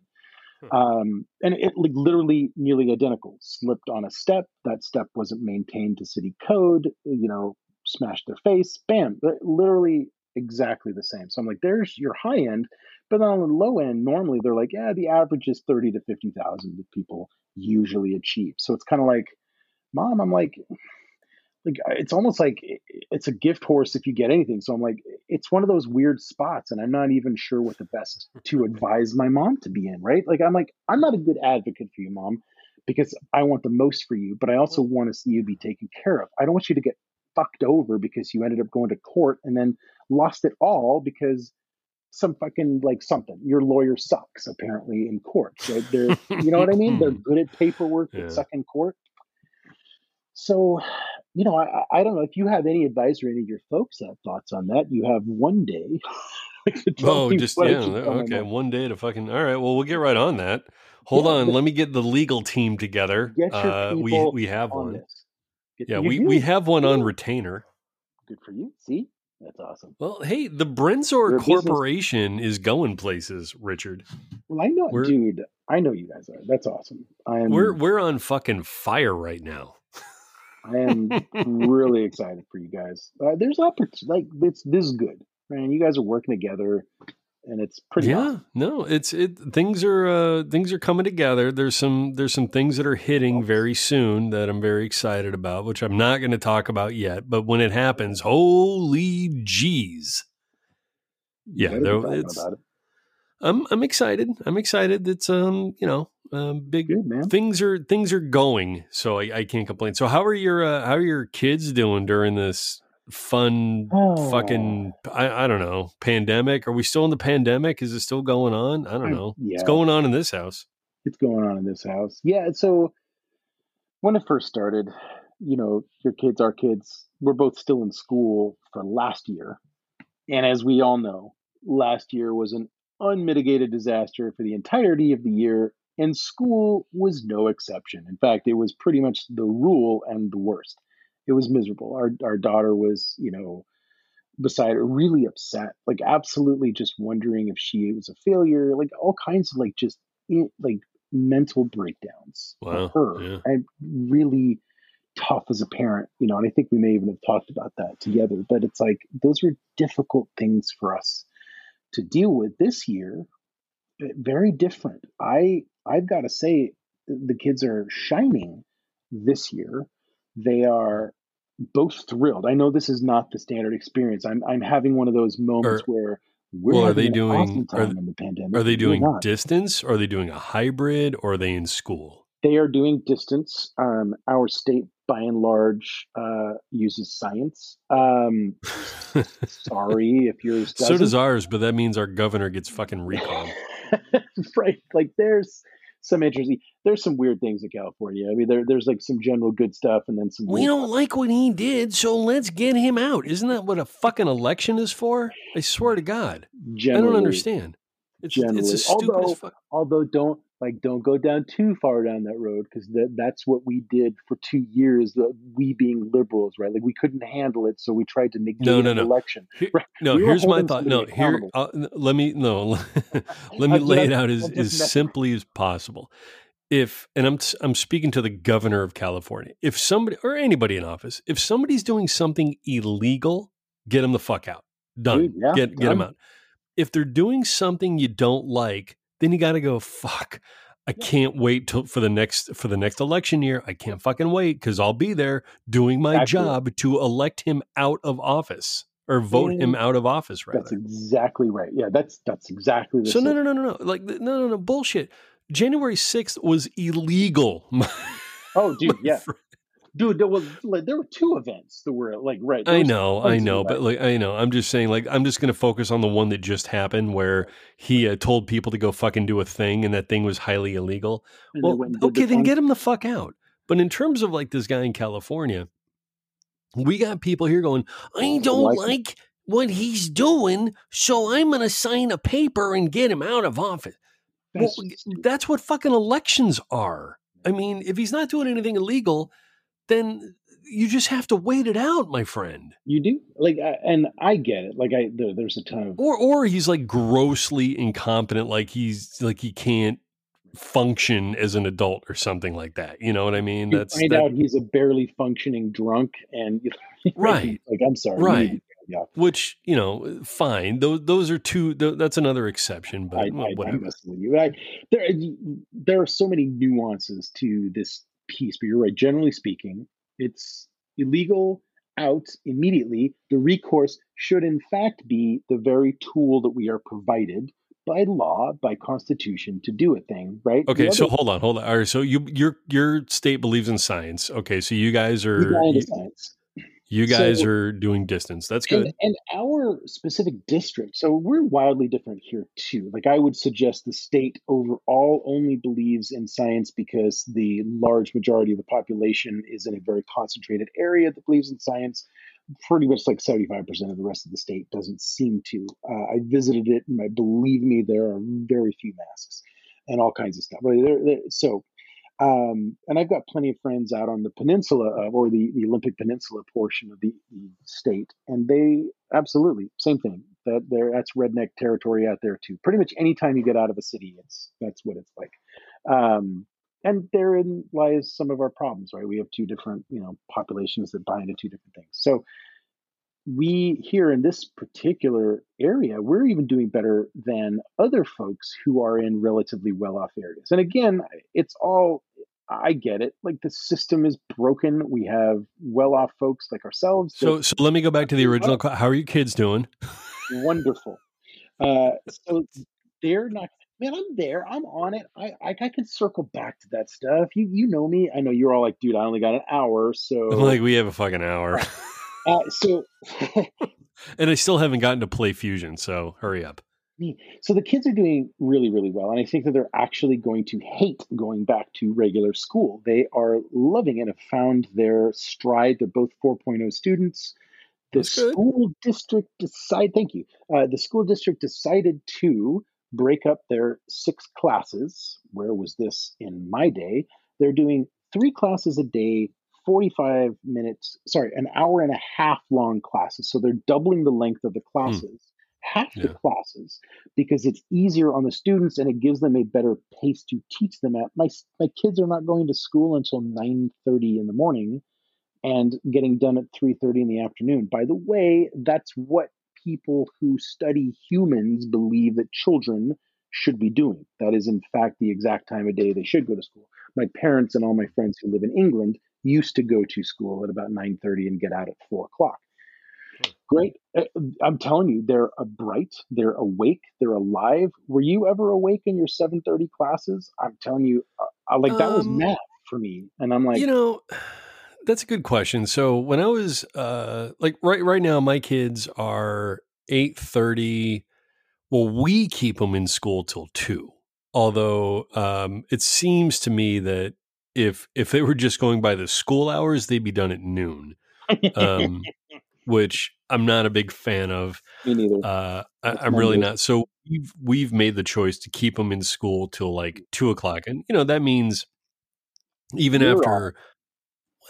Hmm. Um, and it like literally nearly identical. Slipped on a step. That step wasn't maintained to city code. You know, smashed their face. Bam. Literally exactly the same. So I'm like, there's your high end. But on the low end, normally they're like, yeah, the average is thirty to fifty thousand that people usually achieve. So it's kind of like, mom, I'm like, like it's almost like it's a gift horse if you get anything. So I'm like, it's one of those weird spots, and I'm not even sure what the best to advise my mom to be in. Right? Like I'm like, I'm not a good advocate for you, mom, because I want the most for you, but I also want to see you be taken care of. I don't want you to get fucked over because you ended up going to court and then lost it all because some fucking like something. Your lawyer sucks apparently in court. So they're you know what I mean? They're good at paperwork yeah. suck in court. So, you know, I, I don't know if you have any advice or any of your folks have thoughts on that. You have one day. oh, just yeah, okay, one day to fucking. All right, well, we'll get right on that. Hold yeah, on, let me get the legal team together. Uh, we we have on one. yeah, we we have one on retainer. Good for you. See, that's awesome. Well, hey, the Brensor Corporation business. is going places, Richard. Well, I know, we're, dude. I know you guys are. That's awesome. I am. We're we're on fucking fire right now. I am really excited for you guys. Uh, there's opportunity. Like it's this is good, man. You guys are working together and it's pretty yeah awesome. no it's it things are uh things are coming together. There's some there's some things that are hitting very soon that i'm very excited about which i'm not going to talk about yet but when it happens holy jeez yeah there, it's it. i'm i'm excited. I'm excited it's um you know um big Good, things are things are going so I, I can't complain. So how are your uh, how are your kids doing during this fun oh. fucking I, I don't know pandemic? Are we still in the pandemic? Is it still going on? I don't know. Yeah. it's going on in this house? It's going on in this house. Yeah so when it first started you know your kids our kids we're both still in school for last year. And as we all know last year was an unmitigated disaster for the entirety of the year and school was no exception. In fact it was pretty much the rule and the worst it was miserable. Our our daughter was, you know, beside her, really upset, like absolutely just wondering if she was a failure, like all kinds of like just like mental breakdowns wow. for her. Yeah. And really tough as a parent, you know, and I think we may even have talked about that together. But it's like those were difficult things for us to deal with this year. Eh, very different. I I've got to say the kids are shining this year. They are both thrilled. I know this is not the standard experience. I'm I'm having one of those moments where we're well, are they doing awesome are, the pandemic. Are they doing distance? Or are they doing a hybrid? Or are they in school? They are doing distance. Um, our state, by and large, uh, uses science. Um, sorry if yours. Doesn't. So does ours, but that means our governor gets fucking recalled. right? Like there's some interesting. There's some weird things in California. I mean, there, there's like some general good stuff, and then some. We don't stuff. like what he did, so let's get him out. Isn't that what a fucking election is for? I swear to God, generally, I don't understand. It's, generally, it's although, although don't like don't go down too far down that road because that that's what we did for two years. The, we being liberals, right? Like we couldn't handle it, so we tried to negate no, no, no. election. Here, right? No, we here's my thought. No, here. Uh, let me no. let me lay it out as, as simply as possible. If and I'm I'm speaking to the governor of California. If somebody or anybody in office, if somebody's doing something illegal, get them the fuck out. Done. Dude, yeah, get get them out. If they're doing something you don't like then you got to go fuck I can't wait till for the next for the next election year. I can't fucking wait because I'll be there doing my job to elect him out of office or vote him mm. out of office. Rather, that's exactly right. Yeah, that's that's exactly. The so no, no, no, no, no. Like no, no, no, bullshit. January sixth was illegal. oh, dude, yeah dude there was like there were two events that were like right i know i know but like i know. I'm just saying like i'm just going to focus on the one that just happened where he uh, told people to go fucking do a thing and that thing was highly illegal. And well okay the then get him the fuck out. But in terms of like this guy in california we got people here going i don't like, like what he's doing so i'm going to sign a paper and get him out of office. That's, well, that's what fucking elections are. I mean, if he's not doing anything illegal, then you just have to wait it out, my friend. You do like, and I get it. Like, I there, there's a ton of, or or he's like grossly incompetent, like he's like he can't function as an adult or something like that. You know what I mean? You That's find that, out he's a barely functioning drunk, and right. like, I'm sorry, right. Yeah. Which you know, uh, fine. Those those are two. That's another exception. But I, I, whatever. I'm with you. I, there there are so many nuances to this piece, but you're right. Generally speaking, it's illegal out immediately. The recourse should, in fact, be the very tool that we are provided by law, by constitution, to do a thing, right? Okay, so hold on, hold on. All right, so you your your state believes in science. Okay, so you guys are you, science. You guys so, are doing distance. That's good. And, and, our specific district, so we're wildly different here too. Like I would suggest the state overall only believes in science because the large majority of the population is in a very concentrated area that believes in science. Pretty much like 75% of the rest of the state doesn't seem to. Uh, I visited it, and I believe me, there are very few masks and all kinds of stuff. They're, so um, and I've got plenty of friends out on the peninsula of, or the, the Olympic Peninsula portion of the, the state, and they absolutely same thing. That there, that's redneck territory out there too. Pretty much anytime you get out of a city, it's that's what it's like. Um, and therein lies some of our problems, right? We have two different, you know, populations that buy into two different things. So we here in this particular area, we're even doing better than other folks who are in relatively well off areas. And again, it's all, I get it. Like the system is broken. We have well off folks like ourselves. So, so let me go back to the original. How are you kids doing? Wonderful. Uh, so they're not, man, I'm there. I'm on it. I, I, I can circle back to that stuff. You, you know me. I know you're all like, dude, I only got an hour. So I'm like, we have a fucking hour. Uh, so, and I still haven't gotten to play Fusion, so hurry up. So the kids are doing really, really well, and I think that they're actually going to hate going back to regular school. They are loving it, have found their stride. They're both 4.0 students. The That's school good. district decided. Thank you. Uh, the school district decided to break up their six classes. Where was this in my day? They're doing three classes a day 45 minutes, sorry, an hour and a half long classes. So they're doubling the length of the hmm. classes, mm. half yeah. the classes, because it's easier on the students and it gives them a better pace to teach them at. My, my kids are not going to school until 9.30 in the morning and getting done at 3.30 in the afternoon. By the way, that's what people who study humans believe that children should be doing. That is, in fact, the exact time of day they should go to school. My parents and all my friends who live in England used to go to school at about 9.30 and get out at 4 o'clock. Great uh, i'm telling you they're bright they're awake they're alive. Were you ever awake in your 7.30 classes? I'm telling you uh, like that um, was math for me and i'm like you know that's a good question. So when i was uh like right right now my kids are 8.30 well we keep them in school till 2 although um, it seems to me that if if they were just going by the school hours, they'd be done at noon, um, which I'm not a big fan of. Me neither. Uh, I, am really not. So we've we've made the choice to keep them in school till like two o'clock, and you know that means even You're after.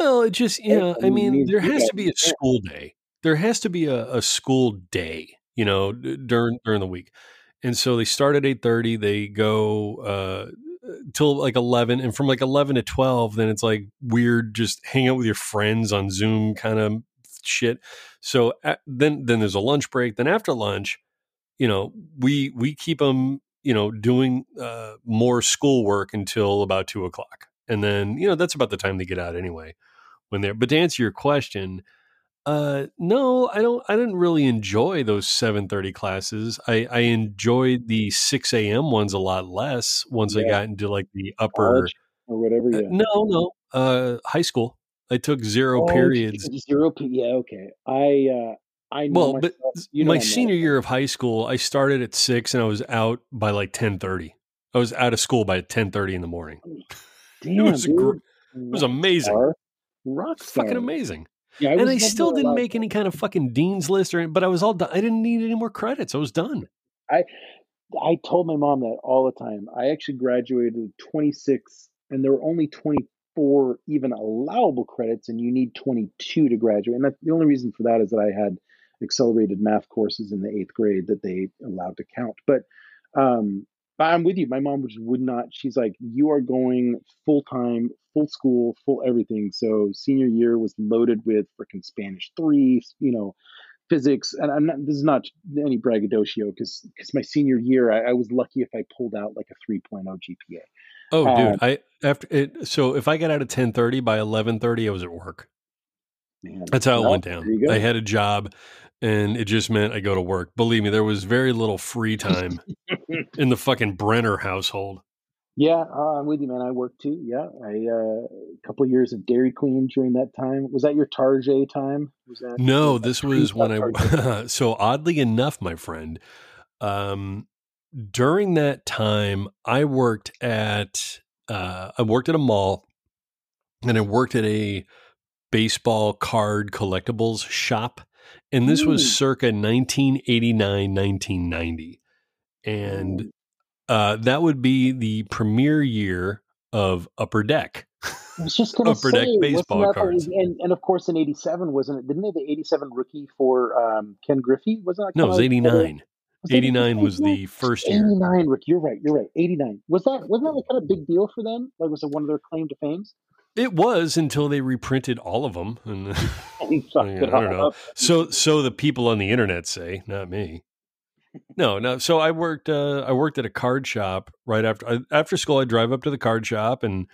Well, it just you know, I mean, there has to be a school day. There has to be a, a school day, you know, during during the week, and so they start at eight thirty. They go uh, till like 11 and from like 11 to 12 then it's like weird just hang out with your friends on zoom kind of shit. So then then there's a lunch break then after lunch you know we we keep them you know doing uh, more schoolwork until about two o'clock and then you know that's about the time they get out anyway when they're but to answer your question uh, no, I don't. I didn't really enjoy those seven thirty classes. I, I enjoyed the six a.m. ones a lot less once yeah. I got into like the upper College or whatever. Uh, yeah. Uh, no, no. Uh, high school. I took zero oh, periods. Zero. Yeah. Okay. I. Uh, I well, myself, but you know my senior year of high school, I started at six and I was out by like ten thirty. I was out of school by ten thirty in the morning. Damn, it was. Gr- it was amazing. Rock Fucking amazing. Yeah, and I still didn't make any kind of fucking dean's list or but I was all done. I didn't need any more credits. I was done. I I told my mom that all the time. I actually graduated 26 and there were only 24 even allowable credits and you need 22 to graduate. And that, the only reason for that is that I had accelerated math courses in the 8th grade that they allowed to count. But um I'm with you. My mom just would not. She's like, you are going full time, full school, full everything. So senior year was loaded with freaking Spanish three, you know, physics. And I'm not. This is not any braggadocio because because my senior year, I, I, was lucky if I pulled out like a 3.0 GPA. Oh, um, dude, I after it. So if I got out at 10:30 by 11:30, I was at work. Man, That's how it went down. I had a job and it just meant I go to work. Believe me, there was very little free time in the fucking Brenner household. Yeah, uh, I'm with you, man. I worked too. Yeah, I uh, a couple of years of Dairy Queen during that time. Was that your Target time? Was that no? was that This was when I. so oddly enough, my friend, um, during that time, I worked at uh, I worked at a mall, and I worked at a baseball card collectibles shop, and this was Mm. circa 1989, 1990, and uh, that would be the premiere year of Upper Deck. I was just gonna Upper say, Deck baseball cards. and, and of course in '87 wasn't it? Didn't they have the '87 rookie for um, Ken Griffey? Wasn't that No, it was kinda- 89. was 89 was the first year. 89, Rick. You're right. You're right. 89. Was that wasn't that like kind of a big deal for them? Like was it one of their claim to fames? It was until they reprinted all of them. And Yeah, it I don't know. up. so, so the people on the internet say, not me. No, no. So I worked. Uh, I worked at a card shop right after I, after school. I'd drive up to the card shop and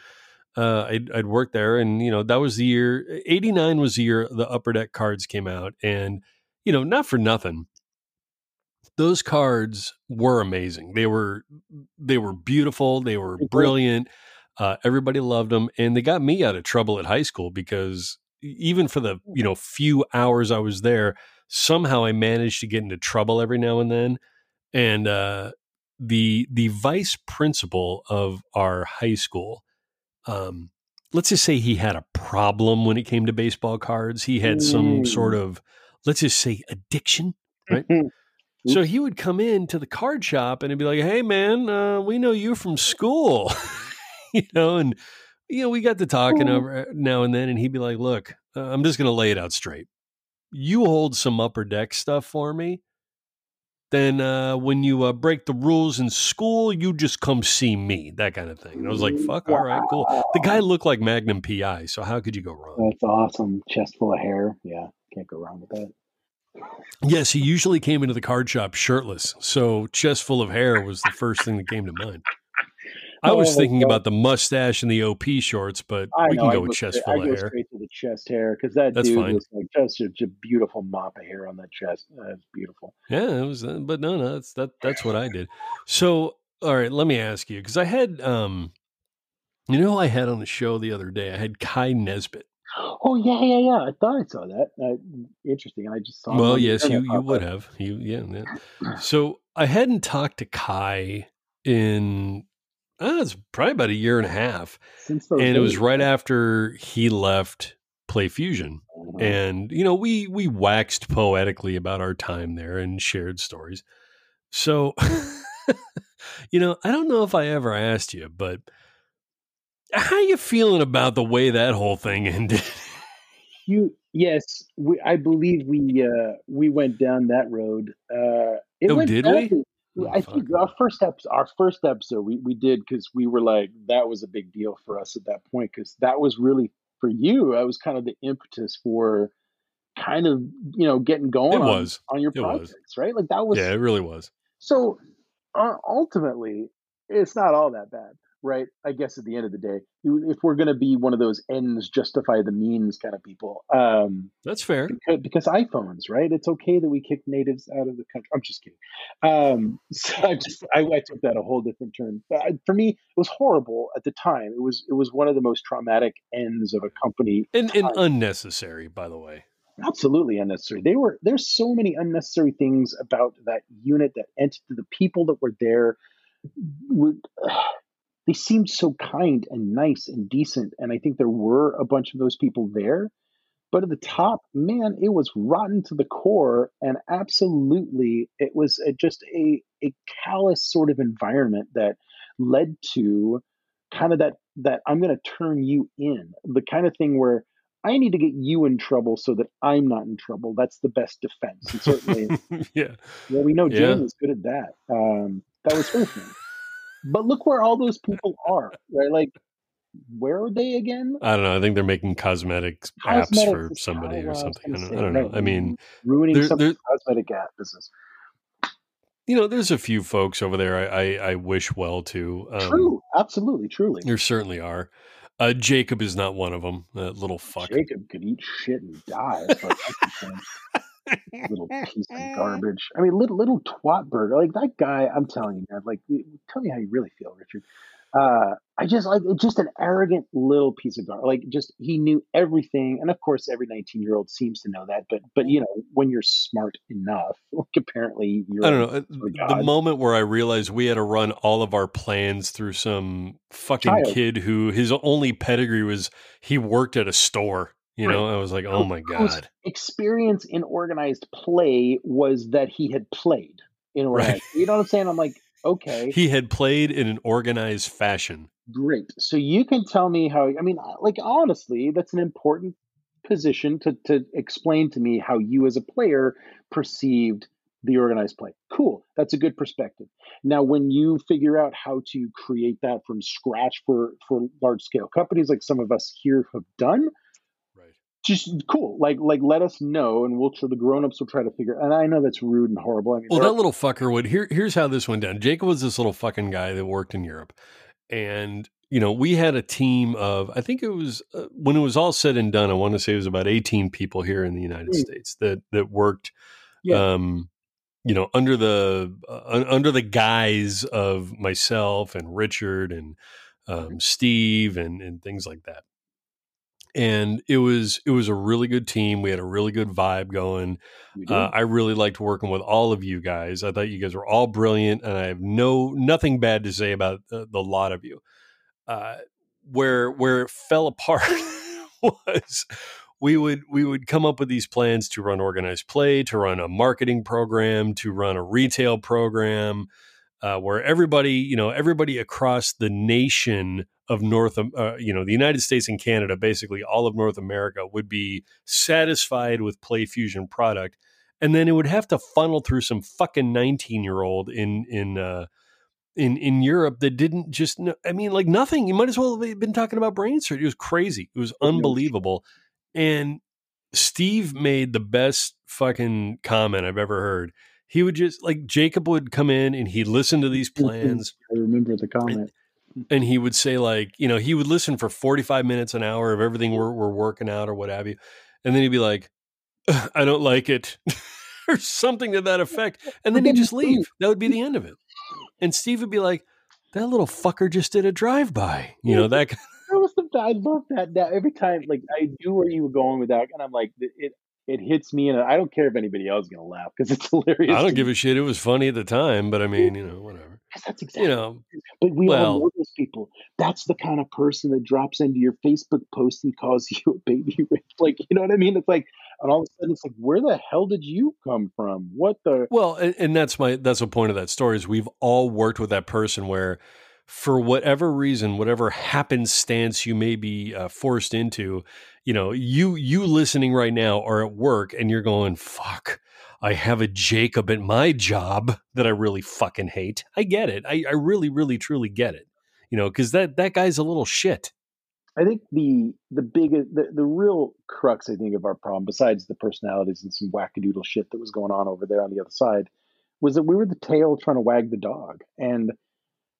uh, I'd, I'd work there. And you know that was the year '89 was the year the Upper Deck cards came out. And you know, not for nothing, those cards were amazing. They were they were beautiful. They were brilliant. Uh, everybody loved them, and they got me out of trouble at high school because even for the you know few hours I was there, somehow I managed to get into trouble every now and then. And uh, the the vice principal of our high school, um, let's just say he had a problem when it came to baseball cards. He had some Mm. sort of let's just say addiction. Right. So he would come in to the card shop and he'd be like, "Hey, man, uh, we know you from school, you know." And you know, we got to talking over uh, now and then, and he'd be like, "Look, uh, I'm just going to lay it out straight. You hold some upper deck stuff for me. Then uh, when you uh, break the rules in school, you just come see me, that kind of thing." And I was like, "Fuck, all right, cool." The guy looked like Magnum PI, so how could you go wrong? That's awesome. Chest full of hair. Yeah, can't go wrong with that. Yes, he usually came into the card shop shirtless, so chest full of hair was the first thing that came to mind. I was Oh, thinking about the mustache and the OP shorts, but I we know. can I go with straight, chest I full go of hair. straight to the chest hair because that That's dude fine. was like just such a beautiful mop of hair on that chest. That's beautiful. Yeah, it was, uh, but no, no, that's that. That's what I did. So, all right, let me ask you because I had, um, you know, I had on the show the other day. I had Kai Nesbitt. Oh yeah, yeah, yeah. I thought I saw that. Uh, interesting. I just saw. Well, yes, you you would up. have. You yeah, yeah. So I hadn't talked to Kai in, uh, it's probably about a year and a half. since and it was days. right after he left PlayFusion. Uh-huh. And you know, we we waxed poetically about our time there and shared stories. So, you know, I don't know if I ever asked you, but how you feeling about the way that whole thing ended? You yes, we, I believe we uh, we went down that road. Uh, it Oh, went did we? Oh, I think our first episode, our first episode, we, we did because we were like that was a big deal for us at that point because that was really for you. That was kind of the impetus for kind of you know getting going It on, was. on your It was. projects, right? Like that was yeah, it really was. so. Uh, ultimately, it's not all that bad, right? I guess at the end of the day, if we're going to be one of those ends justify the means kind of people, um, That's fair. because, because iPhones, right? It's okay that we kick natives out of the country. I'm just kidding. Um, so I just I, I took that a whole different turn. But for me, it was horrible at the time. It was it was one of the most traumatic ends of a company. And, and unnecessary, by the way. Absolutely unnecessary. They were there's so many unnecessary things about that unit, that entity, the people that were there. Were, they seemed so kind and nice and decent, and I think there were a bunch of those people there. But at the top, man, it was rotten to the core, and absolutely, it was a, just a a callous sort of environment that led to kind of that that I'm going to turn you in, the kind of thing where I need to get you in trouble so that I'm not in trouble. That's the best defense, and certainly, yeah. well, we know Yeah. Jane was good at that. Um, that was her thing. But look where all those people are, right? Like, where are they again? I don't know. I think they're making cosmetics apps for somebody or what I was something. I don't, I don't know. right. I mean, ruining there- some cosmetic app business. you know, there's a few folks over there I, I, I wish well to. Um, True, absolutely, truly. There certainly are. Uh, Jacob is not one of them. That little fuck. Jacob could eat shit and die. as far as I'm concerned. little piece of garbage. I mean, little little twat burger. Like that guy. I'm telling you, man. Like, tell me how you really feel, Richard. Uh, I just like it's just an arrogant little piece of garbage. Like, just he knew everything, and of course, every 19 year old seems to know that. But but you know, when you're smart enough, like apparently you're. I don't know. Uh, the moment where I realized we had to run all of our plans through some fucking Child. kid who his only pedigree was he worked at a store. You know, I was like, oh my God. experience in organized play was that he had played in organized. Right. You know what I'm saying? I'm like, okay. He had played in an organized fashion. Great. So you can tell me how, I mean, like, honestly, that's an important position to, to explain to me how you as a player perceived the organized play. Cool. That's a good perspective. Now, when you figure out how to create that from scratch for, for large scale companies like some of us here have done, just cool. Like like let us know, and we'll try, the grown ups will try to figure. And I know that's rude and horrible. I mean, well, that are, little fucker would. Here here's how this went down. Jacob was this little fucking guy that worked in Europe, and you know we had a team of I think it was uh, when it was all said and done. I want to say it was about eighteen people here in the United mm. States that that worked. Yeah. Um, you know, under the uh, under the guise of myself and Richard and um, Steve and and things like that and it was it was a really good team. We had a really good vibe going. Uh, I really liked working with all of you guys. I thought you guys were all brilliant, and I have no nothing bad to say about the, the lot of you. Uh, where where it fell apart was we would we would come up with these plans to run organized play, to run a marketing program, to run a retail program, uh, where everybody you know everybody across the nation of North, uh, you know, the United States and Canada, basically all of North America would be satisfied with PlayFusion product, and then it would have to funnel through some fucking nineteen year old in in uh, in in Europe that didn't just. Know, I mean, like nothing. You might as well have been talking about brain surgery. It was crazy. It was unbelievable, and Steve made the best fucking comment I've ever heard. He would just like Jacob would come in and he'd listen to these plans. I remember the comment. And, and he would say like you know he would listen for 45 minutes an hour of everything we're, we're working out or what have you and then he'd be like i don't like it or something to that effect and then he'd just leave that would be the end of it and steve would be like that little fucker just did a drive-by you know that that i love that now every time like i knew where you were going with that and i'm like it it hits me and I don't care if anybody else is gonna laugh because it's hilarious. I don't give a shit. It was funny at the time, but I mean, you know, whatever. That's exactly. You know, but we well, all know those people. That's the kind of person that drops into your Facebook post and calls you a baby rape. Like, you know what I mean? It's like, and all of a sudden, it's like, where the hell did you come from? What the? Well, and, and that's my that's the point of that story is we've all worked with that person where for whatever reason, whatever happenstance you may be uh, forced into, you know, you you listening right now are at work and you're going, "Fuck, I have a Jacob at my job that I really fucking hate." I get it. I, I really, really, truly get it. You know, because that that guy's a little shit. I think the the big the, the real crux I think of our problem, besides the personalities and some wackadoodle shit that was going on over there on the other side, was that we were the tail trying to wag the dog, and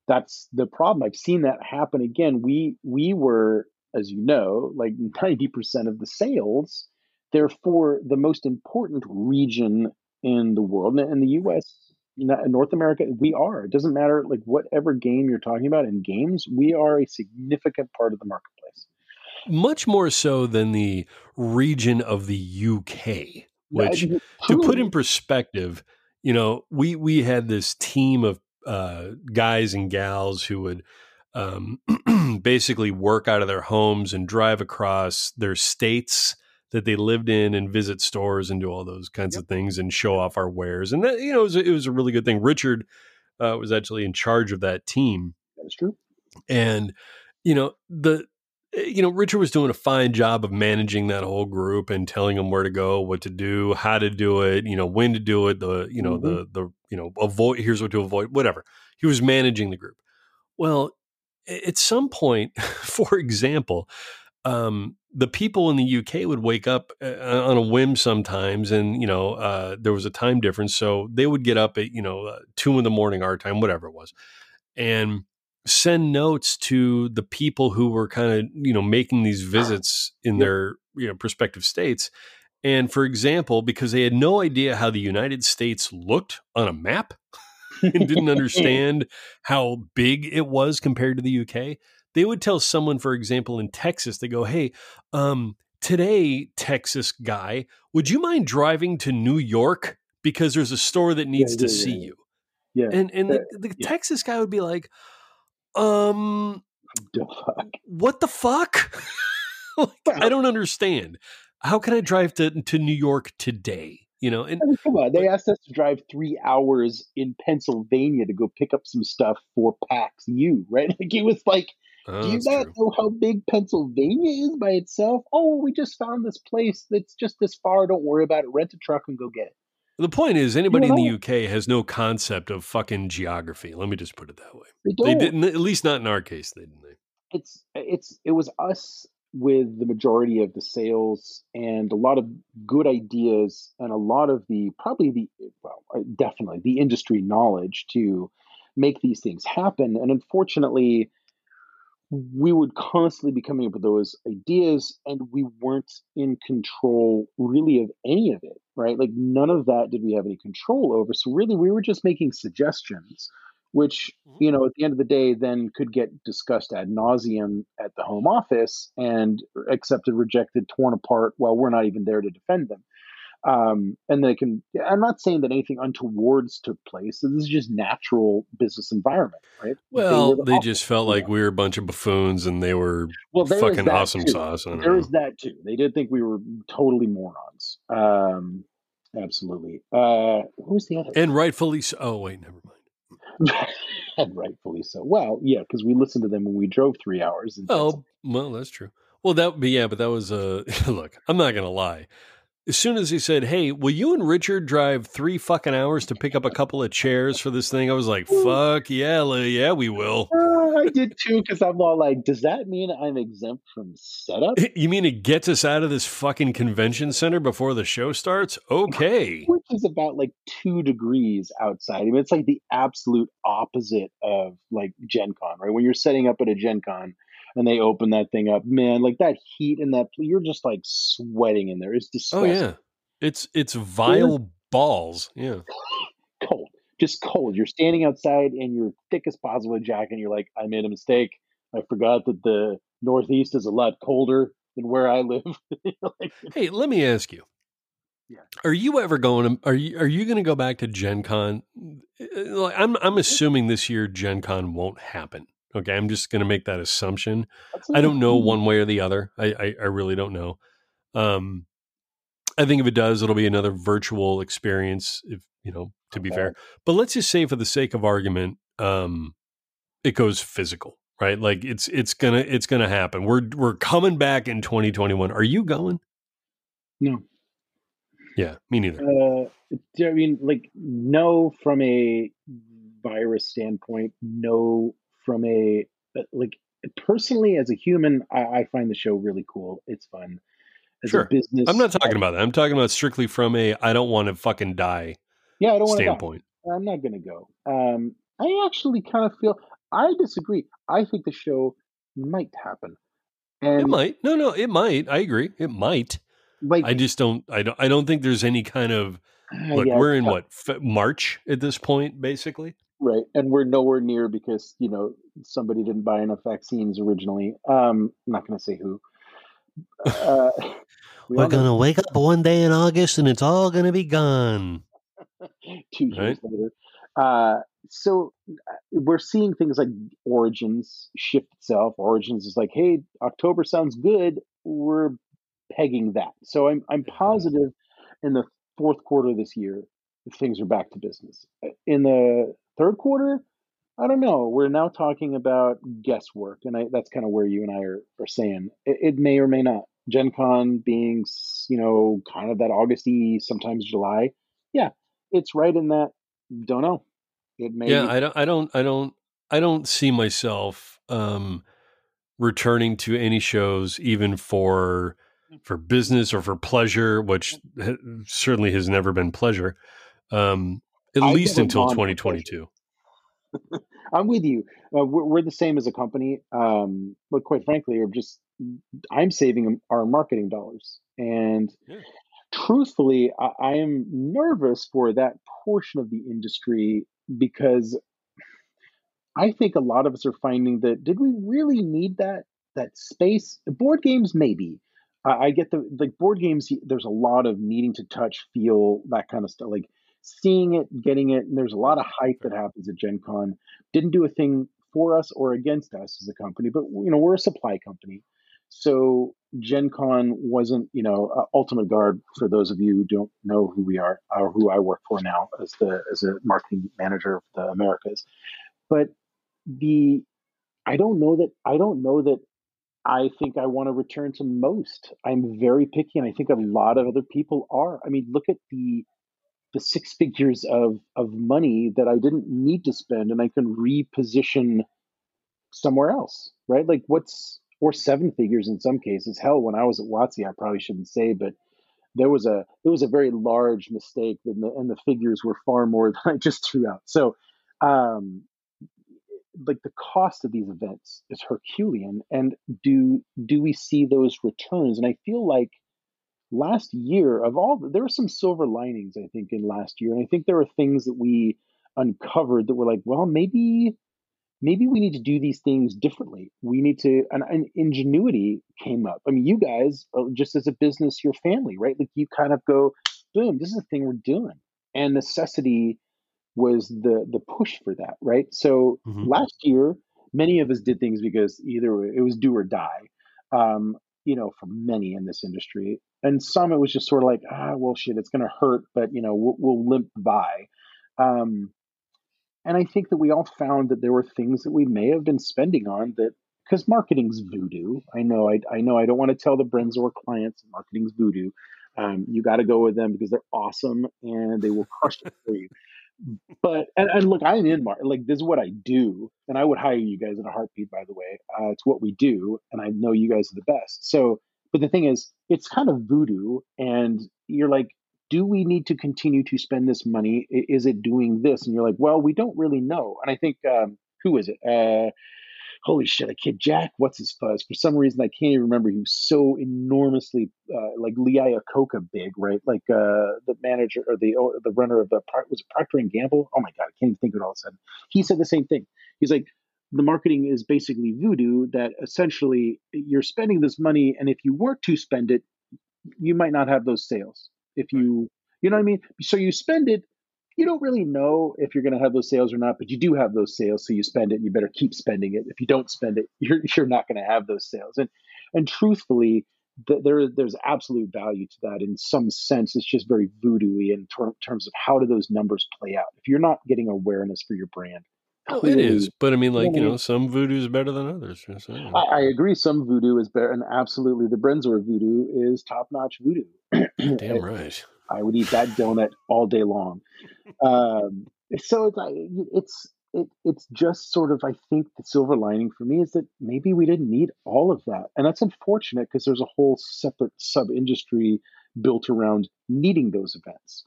that's the problem. I've seen that happen again. We we were as you know, like 90% of the sales, they're for the most important region in the world. In the US, North America, we are. It doesn't matter like whatever game you're talking about in games, we are a significant part of the marketplace. Much more so than the region of the UK, which to put in perspective, you know, we we had this team of uh, guys and gals who would um, basically work out of their homes and drive across their states that they lived in and visit stores and do all those kinds yep. of things and show off our wares. And that, you know, it was, it was a really good thing. Richard uh, was actually in charge of that team. That's true. And, you know, the, you know, Richard was doing a fine job of managing that whole group and telling them where to go, what to do, how to do it, you know, when to do it, the, you know, mm-hmm. the, the, you know, avoid, here's what to avoid, whatever. He was managing the group. Well, at some point, for example, um, the people in the UK would wake up uh, on a whim sometimes, and you know uh, there was a time difference, so they would get up at you know uh, two in the morning our time, whatever it was, and send notes to the people who were kind of you know making these visits in their you know prospective states, And for example, because they had no idea how the United States looked on a map and didn't understand how big it was compared to the UK, they would tell someone, for example, in Texas, they go, Hey, um, today, Texas guy, would you mind driving to New York? Because there's a store that needs yeah, to yeah, see you. Yeah. And and the, the. Texas guy would be like, um, The fuck? what the fuck? like, I don't understand. How can I drive to, to New York today? You know, and I mean, come on. They asked us to drive three hours in Pennsylvania to go pick up some stuff for PAX U, right? Like it was like, Oh, do you not true. know how big Pennsylvania is by itself? Oh, we just found this place that's just this far. Don't worry about it. Rent a truck and go get it. The point is, anybody in don't the. UK has no concept of fucking geography. Let me just put it that way. They They didn't, at least not in our case. They didn't. They? it's it's it was us with the majority of the sales and a lot of good ideas and a lot of the probably the well uh, definitely the industry knowledge to make these things happen and unfortunately we would constantly be coming up with those ideas and we weren't in control really of any of it right? Like none of that did we have any control over. So really we were just making suggestions which Mhm. you know at the end of the day then could get discussed ad nauseum at the home office and accepted rejected torn apart while we're not even there to defend them um, and they can i'm not saying that anything untowards took place this is just natural business environment right Well, the they just felt like we were a bunch of buffoons and they were well fucking awesome too. sauce. There know. is that too. They did think we were totally morons. Um, absolutely. Uh, who was the other? And rightfully so. Oh, wait, never mind. and rightfully so. Well, yeah, because we listened to them when we drove three hours. Oh, well, that's true. Well, that be, yeah, but that was, uh, look, I'm not going to lie. As soon as he said, Hey, will you and Richard drive three fucking hours to pick up a couple of chairs for this thing? I was like, Fuck yeah, yeah, we will. Uh, I did too, because I'm all like, does that mean I'm exempt from setup? You mean it gets us out of this fucking convention center before the show starts? Okay. Which is about like two degrees outside. I mean, it's like the absolute opposite of like Gen Con, right? When you're setting up at a Gen Con and they open that thing up, man, like that heat and that, you're just like sweating in there. It's disgusting. Oh yeah. It's it's vile balls. Yeah. cold, just cold. You're standing outside in your thickest possible jacket, and you're like, I made a mistake. I forgot that the Northeast is a lot colder than where I live. like, Hey, let me ask you. Yeah. Are you ever going to are you are you going to go back to Gen Con? Uh, Like, I'm I'm assuming this year Gen Con won't happen. Okay, I'm just going to make that assumption. that's I don't know one way or the other. I, I I really don't know. Um I think if it does, it'll be another virtual experience if, you know, to be Okay. fair. But let's just say for the sake of argument, um it goes physical, right? Like it's it's going to it's to happen. We're we're coming back in 2021. Are you going? No. Yeah, me neither. Uh, I mean, like, no from a virus standpoint, no from a, uh, like, personally, as a human, I, I find the show really cool. It's fun. As Sure. a business, I'm not talking I- about that. I'm talking about strictly from a I don't want to fucking die yeah, I don't want to standpoint. I'm not going to go. Um, I actually kind of feel I disagree. I think the show might happen, and It might. No, no, it might. I agree. It might. like I just don't. I don't. I don't think there's any kind of uh, look. yeah, we're in yeah, what March at this point, basically. Right, and we're nowhere near because you know somebody didn't buy enough vaccines originally. Um, I'm not going to say who. Uh, we going to wake up one day in August and it's all gonna be gone. two years Right. later. Uh, so uh, we're seeing things like Origins shift itself. Origins is like, hey, October sounds good. We're pegging that. So I'm I'm positive in the fourth quarter of this year things are back to business. Uh, In the third quarter, I don't know. We're now talking about guesswork, and I, that's kind of where you and I are, are saying it, it may or may not. Gen Con being, you know, kind of that Augusty, sometimes July. Yeah, it's right in that. Don't know. It may. Yeah, I don't. I don't. I don't. I don't see myself um, returning to any shows, even for for business or for pleasure, which certainly has never been pleasure. Um, at I've least until 2022. I'm with you. Uh, we're, we're the same as a company, um, but quite frankly, are just I'm saving our marketing dollars, and Yeah. truthfully, I, I am nervous for that portion of the industry because I think a lot of us are finding that did we really need that that space? Board games, maybe. I, I get the like board games. There's a lot of needing to touch, feel that kind of stuff. Like seeing it, getting it, and there's a lot of hype that happens at Gen Con. Didn't do a thing for us or against us as a company, but you know we're a supply company. So Gen Con wasn't, you know, uh, Ultimate Guard. For those of you who don't know who we are or who I work for now as the as a marketing manager of the Americas, but the I don't know that I don't know that I think I want to return to most. I'm very picky, and I think a lot of other people are. I mean, look at the the six figures of of money that I didn't need to spend, and I can reposition somewhere else, right? Like what's or seven figures in some cases. Hell, when I was at WotC, I probably shouldn't say, but there was a it was a very large mistake, and the and the figures were far more than I just threw out. So, um, like the cost of these events is Herculean, and do do we see those returns? And I feel like last year of all there were some silver linings i think in last year and i think there were things that we uncovered that were like well maybe maybe we need to do these things differently. We need to and, and ingenuity came up. I mean you guys uh, just as a business your family right? Like you kind of go boom this is the thing we're doing. And necessity was the the push for that right? So mm-hmm. last year many of us did things because either it was do or die. Um, you know, for many in this industry. And some it was just sort of like, ah, well, shit, it's going to hurt, but you know, we'll, we'll limp by. Um, and I think that we all found that there were things that we may have been spending on that because marketing's voodoo. I know, I, I know, I don't want to tell the Brenzor clients marketing's voodoo. Um, you got to go with them because they're awesome and they will crush it for you but and, and look, I'm in Mar. Like this is what I do, and I would hire you guys in a heartbeat. By the way, uh, it's what we do, and I know you guys are the best. So, but the thing is, it's kind of voodoo, and you're like, do we need to continue to spend this money? Is it doing this? And you're like, well, we don't really know. And I think um, who is it? Uh, holy shit, a kid Jack, what's his fuzz? For some reason, I can't even remember. He was so enormously uh, like Lee Iacocca big, right? Like uh, the manager or the or the runner of the was it Procter and Gamble? Oh my god, I can't even think of it all of a sudden. He said the same thing. He's like, the marketing is basically voodoo. That essentially you're spending this money, and if you were to spend it, you might not have those sales. If you you know what I mean? So you spend it you don't really know if you're going to have those sales or not, but you do have those sales, so you spend it. And you better keep spending it. If you don't spend it, you're you're not going to have those sales. And and truthfully, th- there there's absolute value to that. In some sense, it's just very voodoo-y in ter- terms of how do those numbers play out. If you're not getting awareness for your brand, Oh, it is, but I mean, like you know, some voodoo is better than others. So, I, I, agree. Some voodoo is better, and absolutely, the Brensor voodoo is top-notch voodoo. Damn right. I would eat that donut all day long. Um, so it's it's it, it's just sort of I think the silver lining for me is that maybe we didn't need all of that, and that's unfortunate because there's a whole separate sub industry built around needing those events.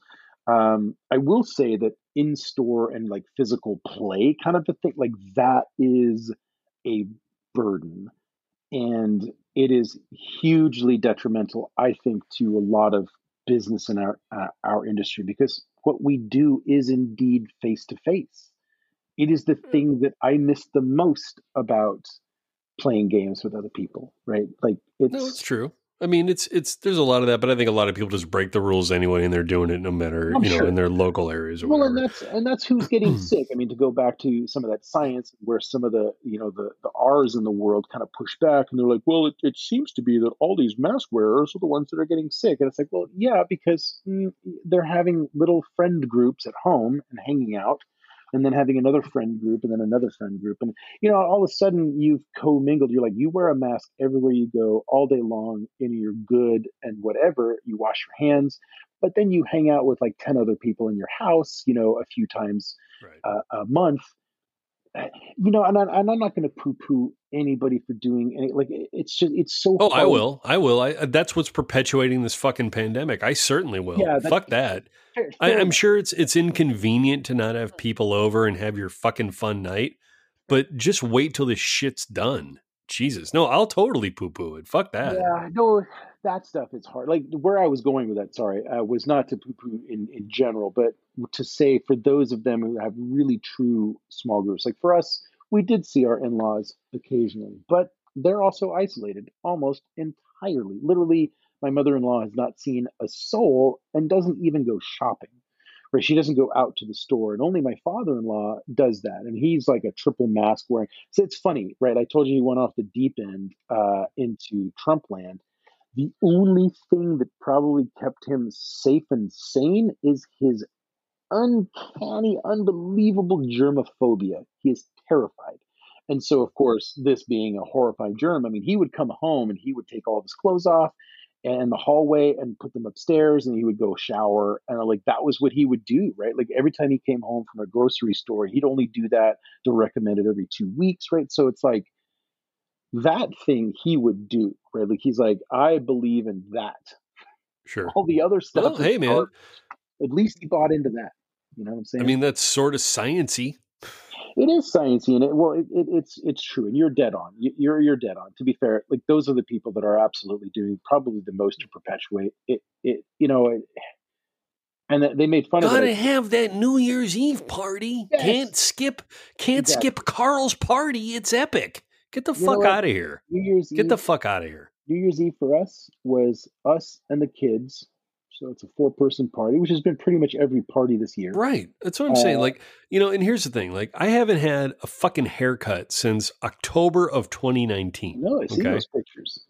Um, I will say that in store and like physical play kind of a thing, like that is a burden. And it is hugely detrimental, I think, to a lot of business in our uh, our industry because what we do is indeed face to face. It is the mm. thing that I miss the most about playing games with other people, right? Like it's No, it's true. I mean, it's it's there's a lot of that, but I think a lot of people just break the rules anyway, and they're doing it no matter I'm you know sure. in their local areas. well, whatever. and that's and that's who's getting sick. I mean, to go back to some of that science, where some of the you know the the R's in the world kind of push back, and they're like, well, it, it seems to be that all these mask wearers are the ones that are getting sick, and it's like, well, yeah, because mm, they're having little friend groups at home and hanging out and then having another friend group and then another friend group. And you know all of a sudden you've commingled. You're like you wear a mask everywhere you go all day long and you're good and whatever. You wash your hands but then you hang out with like 10 other people in your house you know a few times right. uh, a month you know, and, I, am not going to poo-poo anybody for doing any. Like, it's just, it's so. Oh, hard. I will, I will. I that's what's perpetuating this fucking pandemic. I certainly will. Yeah, fuck that. I, am sure it's it's inconvenient to not have people over and have your fucking fun night, but just wait till this shit's done. Jesus, no, I'll totally poo poo it. Fuck that. Yeah, no, that stuff is hard. Like where I was going with that, sorry, uh, was not to poo-poo in in general, but to say for those of them who have really true small groups, like for us, we did see our in-laws occasionally, but they're also isolated almost entirely. Literally, my mother-in-law has not seen a soul and doesn't even go shopping. Right? She doesn't go out to the store, and only my father-in-law does that, and he's like a triple mask wearing. So it's funny, right? I told you he went off the deep end uh, into Trump land. The only thing that probably kept him safe and sane is his uncanny, unbelievable germophobia. He is terrified. And so, of course, this being a horrifying germ, I mean, he would come home and he would take all of his clothes off and the hallway and put them upstairs and he would go shower. And like that was what he would do, right? Like every time he came home from a grocery store, he'd only do that to recommend it every two weeks, right? So it's like that thing he would do, right? Like he's like, I believe in that. Sure. All the other stuff. Well, hey, man. At least he bought into that. You know what I'm saying? I mean, that's sort of sciency. It is sciencey, and it well, it, it, it's it's true, and you're dead on. You, you're you're dead on. To be fair, like those are the people that are absolutely doing probably the most to perpetuate it. It you know, it, and they made fun Gotta of it. Gotta have that New Year's Eve party. Yes. Can't skip. Can't exactly. skip Carl's party. It's epic. Get the you fuck out of here. New Year's Get Eve, the fuck out of here. New Year's Eve for us was us and the kids so it's a four person party, which has been pretty much every party this year. Right. That's what I'm uh, saying. Like, you know, and here's the thing like, I haven't had a fucking haircut since October of 2019. No, I see okay? those pictures.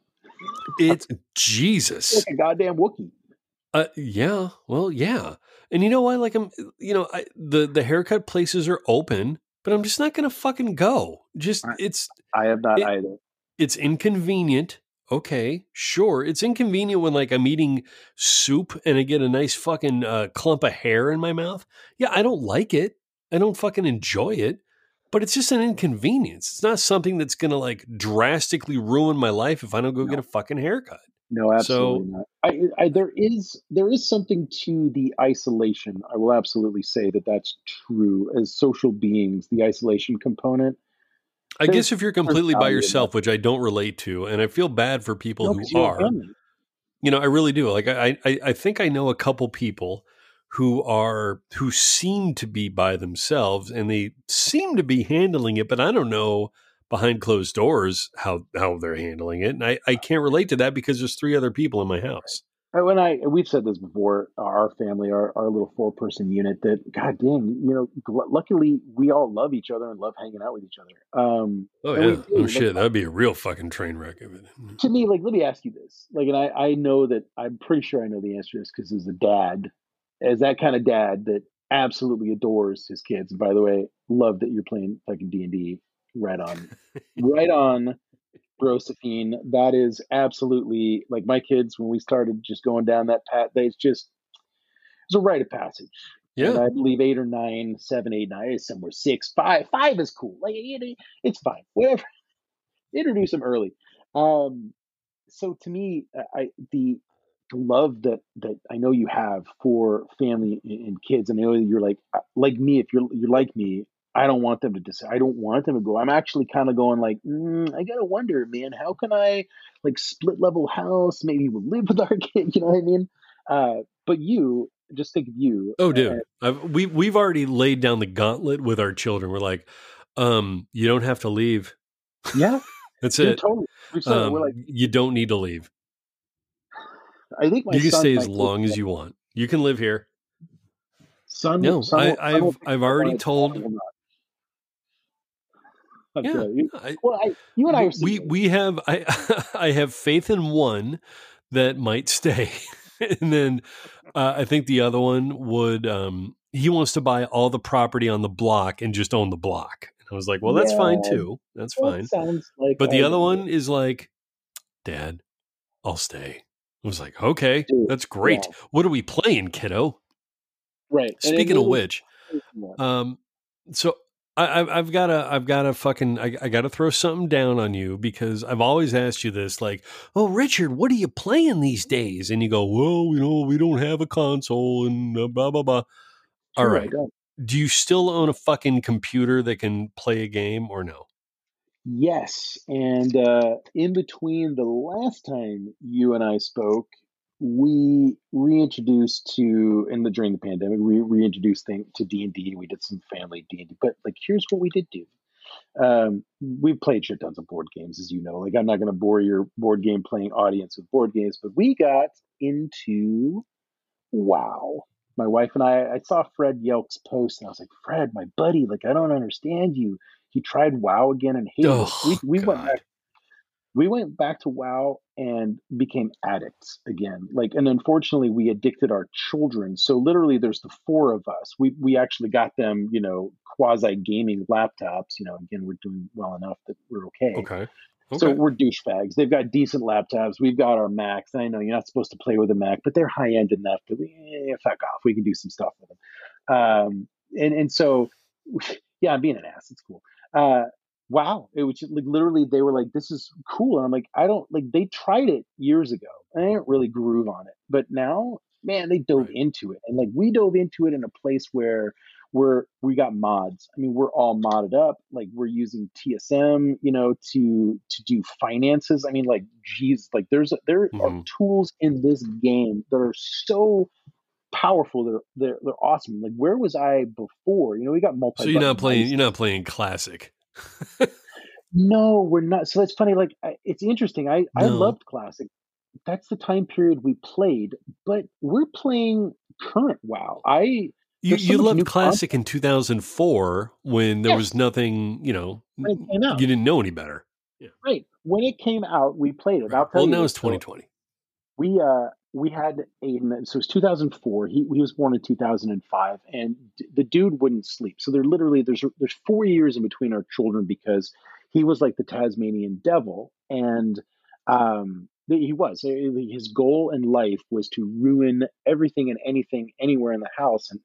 It's Jesus. like a goddamn Wookie. Uh, yeah. Well, yeah. And you know why? Like, I'm, you know, I, the, the haircut places are open, but I'm just not going to fucking go. Just, it's, I have not it, either. It's inconvenient okay, sure. It's inconvenient when like I'm eating soup and I get a nice fucking uh, clump of hair in my mouth. Yeah, I don't like it. I don't fucking enjoy it. But it's just an inconvenience. It's not something that's going to like drastically ruin my life if I don't go no. get a fucking haircut. No, absolutely so, not. I, I, there is there is something to the isolation. I will absolutely say that that's true. As social beings, the isolation component I guess if you're completely by yourself, which I don't relate to, and I feel bad for people no, who are, you know, I really do. Like I, I, I think I know a couple people who are who seem to be by themselves, and they seem to be handling it, but I don't know behind closed doors how how they're handling it, and I, I can't relate to that because there's three other people in my house when I we've said this before, our family, our, our little four person unit, that God damn, you know, luckily we all love each other and love hanging out with each other. Um, oh yeah, oh like, shit, that'd be a real fucking train wreck of it. To me, like, let me ask you this, like, and I I know that I'm pretty sure I know the answer to this because as a dad, as that kind of dad that absolutely adores his kids. And by the way, love that you're playing fucking D and D. Right on, right on. Brosephine. That is absolutely like my kids when we started just going down that path. They just it's a rite of passage. Yeah, and I believe eight or nine, seven, eight, nine is somewhere six, five. Five is cool. Like it, it's fine. Whatever. Introduce them early. Um, so to me, I the love that that I know you have for family and kids, and I know you're like uh, like me. If you're you're like me, I don't want them to decide. I don't want them to go. I'm actually kind of going like, mm, I gotta wonder, man, how can I like split level house? Maybe we'll live with our kid. You know what I mean? Uh, but you, just think of you. Oh, dude, uh, we we've already laid down the gauntlet with our children. We're like, um, you don't have to leave. Yeah, that's it. Totally. Um, like, you don't need to leave. I think you can stay as long as you want. You can live here. Son, no, son I, have I've already told yeah, I, well, I, you and I we we have I I have faith in one that might stay, and then uh, I think the other one would. Um, he wants to buy all the property on the block and just own the block. And I was like, well, that's yeah, fine too. That's fine. Sounds like but the other one is like, Dad, I'll stay. I was like, okay, Dude, that's great. Yeah. What are we playing, kiddo? Right. Speaking of which, um, so I, have got to, I've got to fucking, I, I got to throw something down on you because I've always asked you this, like, oh, Richard, what are you playing these days? And you go, well, you know, we don't have a console and blah blah blah. All right, do you still own a fucking computer that can play a game or no? Yes, and uh, in between the last time you and I spoke, we reintroduced to in the during the pandemic, we reintroduced thing to D and D. We did some family D and D, but like here's what we did do. Um, we've played shit tons of board games, as you know. Like I'm not going to bore your board game playing audience with board games, but we got into WoW. My wife and I, I saw Fred Yelk's post, and I was like, Fred, my buddy, like I don't understand you. He tried WoW again and hated Oh, it. We, we went back we went back to WoW and became addicts again. Like, and unfortunately, we addicted our children. So literally, there's the four of us. We we actually got them, you know, quasi gaming laptops. You know, again, we're doing well enough that we're okay. Okay. So we're douchebags. They've got decent laptops. We've got our Macs. I know you're not supposed to play with a Mac, but they're high end enough that we eh, fuck off. We can do some stuff with them. Um, and and so, yeah, I'm being an ass. It's cool. Uh, wow, it was just, like literally they were like, "This is cool," and I'm like, "I don't like." They tried it years ago, and I didn't really groove on it, but now, man, they dove Right. into it, and like we dove into it in a place where we're we got mods. I mean, we're all modded up. Like we're using TSM, you know, to to do finances. I mean, like, geez, like there's there are Mhm. tools in this game that are so powerful. They're they're they're awesome. Like where was I before? You know, we got multi. So you're not playing. You're not playing classic. No, we're not. So that's funny. Like it's interesting. I I loved classic. That's the time period we played, but we're playing current WoW. I You so you loved classic in 2004 when there was nothing. You know, when it came out, you didn't know any better. right when it came out, we played it. Right. Well, now it's so 2020. we uh we had Aiden. So it was 2004. He he was born in 2005, and d- the dude wouldn't sleep. So there literally there's there's four years in between our children because he was like the Tasmanian devil, and um he was Uh, his goal in life was to ruin everything and anything anywhere in the house and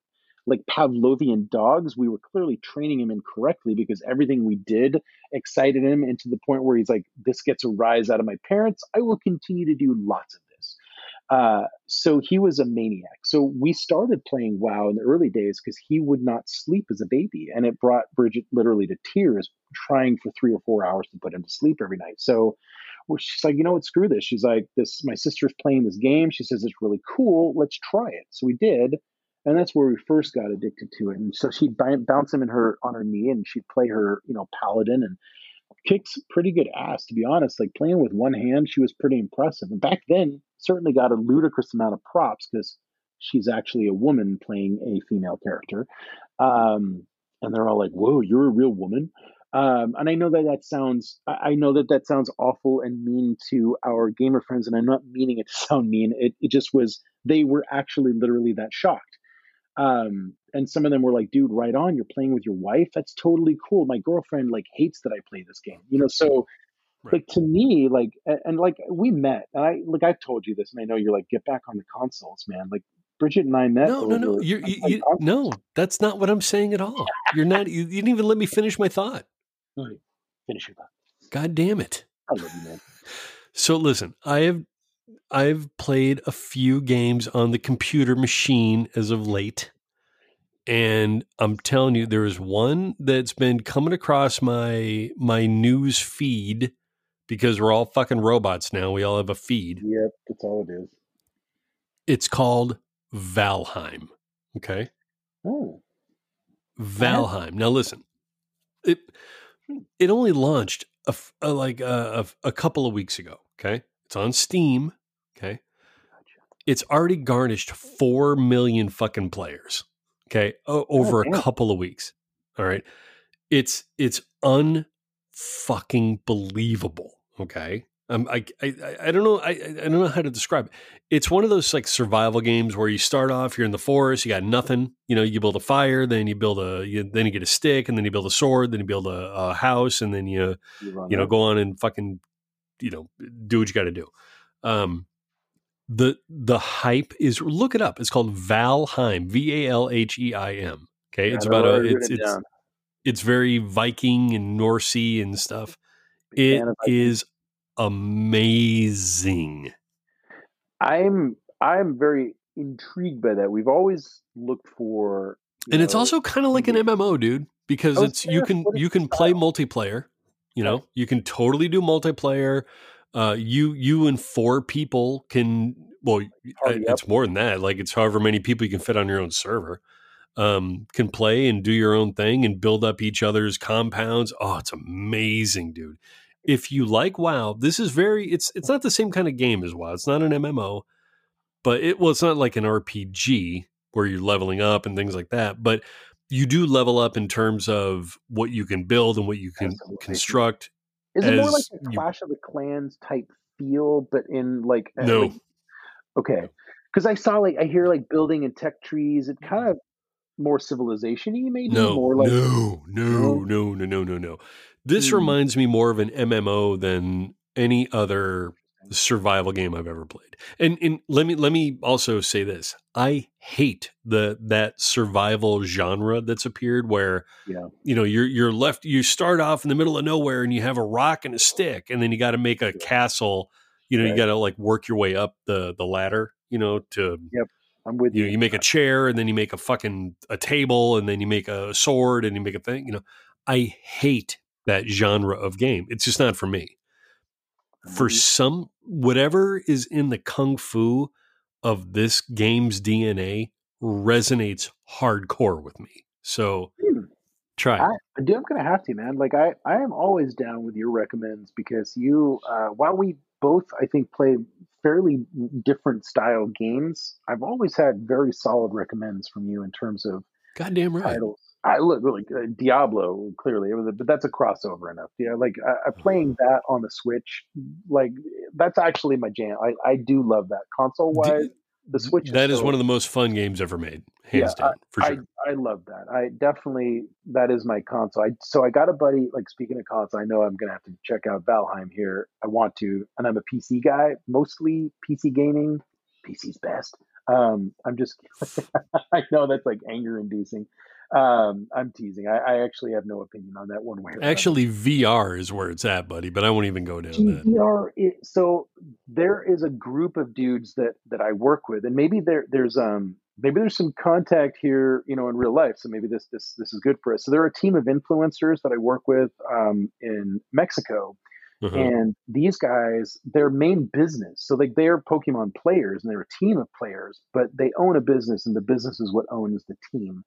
like Pavlovian dogs, we were clearly training him incorrectly because everything we did excited him into the point where he's like, This gets a rise out of my parents. I will continue to do lots of this. Uh, so he was a maniac. So we started playing WoW in the early days because he would not sleep as a baby. And it brought Bridget literally to tears trying for three or four hours to put him to sleep every night. So she's like, you know what, screw this. She's like, this, my sister's playing this game. She says it's really cool. Let's try it. So we did. And that's where we first got addicted to it. And so she'd b- bounce him in her on her knee and she'd play her, you know, paladin and kicks pretty good ass, to be honest. Like playing with one hand, she was pretty impressive. And back then, certainly got a ludicrous amount of props because she's actually a woman playing a female character. Um, and they're all like, "Whoa, you're a real woman." Um, and I know that that sounds, I know that that sounds awful and mean to our gamer friends, and I'm not meaning it to sound mean. It, it just was, they were actually literally that shocked. Um, and some of them were like, dude, right on, you're playing with your wife. That's totally cool. My girlfriend like hates that I play this game, you know? So Right. like to me, like, and, and like we met and I, like I've told you this and I know you're like, get back on the consoles, man. Like Bridget and I met. No, no, no. You're, you, you, no, that's not what I'm saying at all. You're not. You, you didn't even let me finish my thought. Finish your thought. God damn it. I love you, man. So listen, I have I've played a few games on the computer machine as of late. And I'm telling you, there is one that's been coming across my my news feed because we're all fucking robots now. We all have a feed. Yep, that's all it is. It's called Valheim. Okay. Oh, Valheim. Now listen, it hmm. it only launched a, f- uh, uh, a- like a, a couple of weeks ago. Okay, it's on Steam. It's already garnished four million fucking players. Okay, o- over a couple of weeks. All right, it's it's unfucking believable. Okay. Um, I, I I- don't know I I don't know how to describe it. It's one of those like survival games where you start off, you're in the forest, you got nothing. You know, you build a fire, then you build a, you, then you get a stick, and then you build a sword, then you build a, a house, and then you You, you know go on and fucking you know do what you got to do. Um, the the hype is look it up. It's called Valheim, V A L H E I M. Okay, Yeah, it's about a it's it it's down. it's very Viking and Norsey and stuff. It fan of Vikings. is amazing. I'm I'm very intrigued by that. We've always looked for, and it's know, also kind of like an MMO, dude, because Oh, it's you can you can play multiplayer. You know, you can totally do multiplayer. Uh, you you and four people can. Well, Party it's more than that. Like it's however many people you can fit on your own server. Um, can play and do your own thing and build up each other's compounds. Oh, it's amazing, dude. If you like WoW, this is very. It's it's not the same kind of game as WoW. It's not an MMO, but it well, it's not like an RPG where you're leveling up and things like that. But you do level up in terms of what you can build and what you can Absolutely. construct. Is it more like a you- Clash of the Clans type feel, but in like No. like- okay, because I saw like I hear like building and tech trees. It kind of more civilization-y, maybe No, more like no, no, No? no, no, no, no. This Hmm. reminds me more of an MMO than any other survival game I've ever played. And and let me let me also say this. I hate the that survival genre that's appeared where Yeah. you know you're you're left you start off in the middle of nowhere and you have a rock and a stick and then you got to make a castle, you know, you got to like work your way up the the ladder, you know, to I'm with you you. know, you make a chair and then you make a fucking a table and then you make a sword and you make a thing. You know, I hate that genre of game. It's just not for me. For some, whatever is in the kung fu of this game's DNA resonates hardcore with me. So Hmm. try. I, dude, I'm gonna have to, man. Like I, I am always down with your recommends because you, uh, while we both, I think, play fairly different style games, I've always had very solid recommends from you in terms of Goddamn right. titles. I look like uh, Diablo clearly, it was a- but that's a crossover enough. Yeah, like I, I playing that on the Switch, like that's actually my jam. I, I do love that console wise. The Switch is That is so- one of the most fun games ever made, hands Yeah, down, for I, sure. I love that. I definitely that is my console. I, so I got a buddy. Like speaking of console, I know I'm gonna have to check out Valheim here. I want to, and I'm a PC guy, mostly PC gaming. PC's best. Um, I'm just. I know that's like anger inducing. Um, I'm teasing. I, I actually have no opinion on that one way. or another. Actually, VR is where it's at, buddy. But I won't even go down that. GVR. It, so there is a group of dudes that that I work with, and maybe there there's um maybe there's some contact here, you know, in real life. So maybe this this this is good for us. So there are a team of influencers that I work with um, in Mexico, Uh-huh. and these guys, their main business, so like they're Pokemon players and they're a team of players, but they own a business, and the business is what owns the team.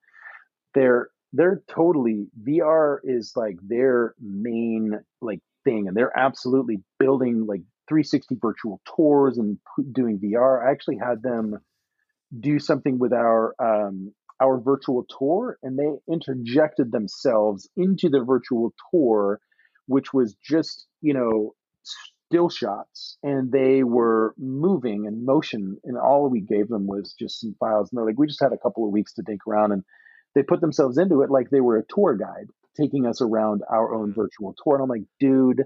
They're they're totally VR is like their main like thing, and they're absolutely building like 360 virtual tours and doing VR. I actually had them do something with our um, our virtual tour, and they interjected themselves into the virtual tour, which was just you know still shots, and they were moving and motion, and all we gave them was just some files. And they're like, we just had a couple of weeks to think around, and they put themselves into it like they were a tour guide, taking us around our own virtual tour. And I'm like, dude.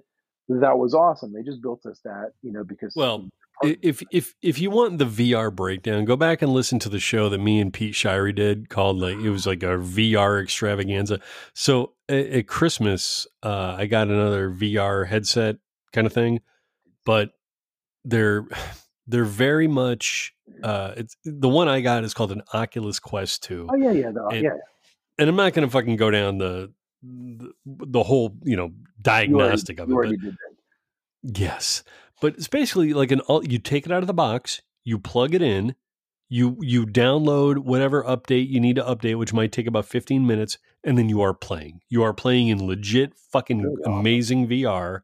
That was awesome. They just built us that, you know, because Well, If if if you want the VR breakdown, go back and listen to the show that me and Pete Shirey did called like it was like a VR extravaganza. So at, at Christmas, uh, I got another VR headset kind of thing, but they're they're very much uh, it's the one I got is called an Oculus Quest Two, oh yeah, yeah, the, and- yeah. and I'm not going to fucking go down the, the the whole you know You already- diagnostic of it, but. Yes, but it's basically like an all. You take it out of the box, you plug it in, you you download whatever update you need to update, which might take about fifteen minutes, and then you are playing. You are playing in legit fucking amazing VR.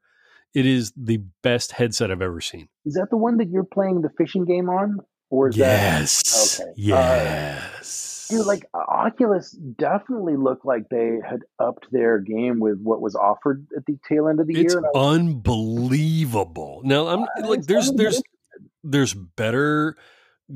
It is the best headset I've ever seen. Is that the one that you're playing the fishing game on, or is Yes, Okay. yes, that dude? Like uh, Oculus definitely looked like they had upped their game with what was offered at the tail end of the it's year. and I was- unbelievable. Now I'm I like, there's there's there's better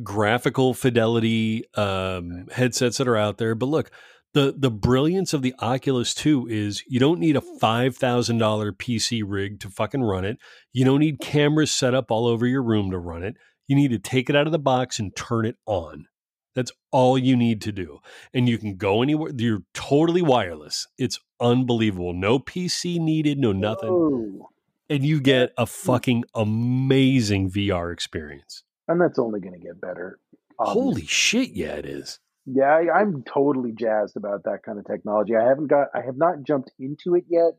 graphical fidelity um, headsets that are out there. But look, the the brilliance of the Oculus 2 is you don't need a five thousand dollar PC rig to fucking run it. You don't need cameras set up all over your room to run it. You need to take it out of the box and turn it on. That's all you need to do. And you can go anywhere. You're totally wireless. It's unbelievable. No PC needed, no nothing. Whoa. And you get a fucking amazing VR experience. and that's only going to get better. obviously. Holy shit, yeah, it is. Yeah, I, I'm totally jazzed about that kind of technology. I haven't got, I have not jumped into it yet.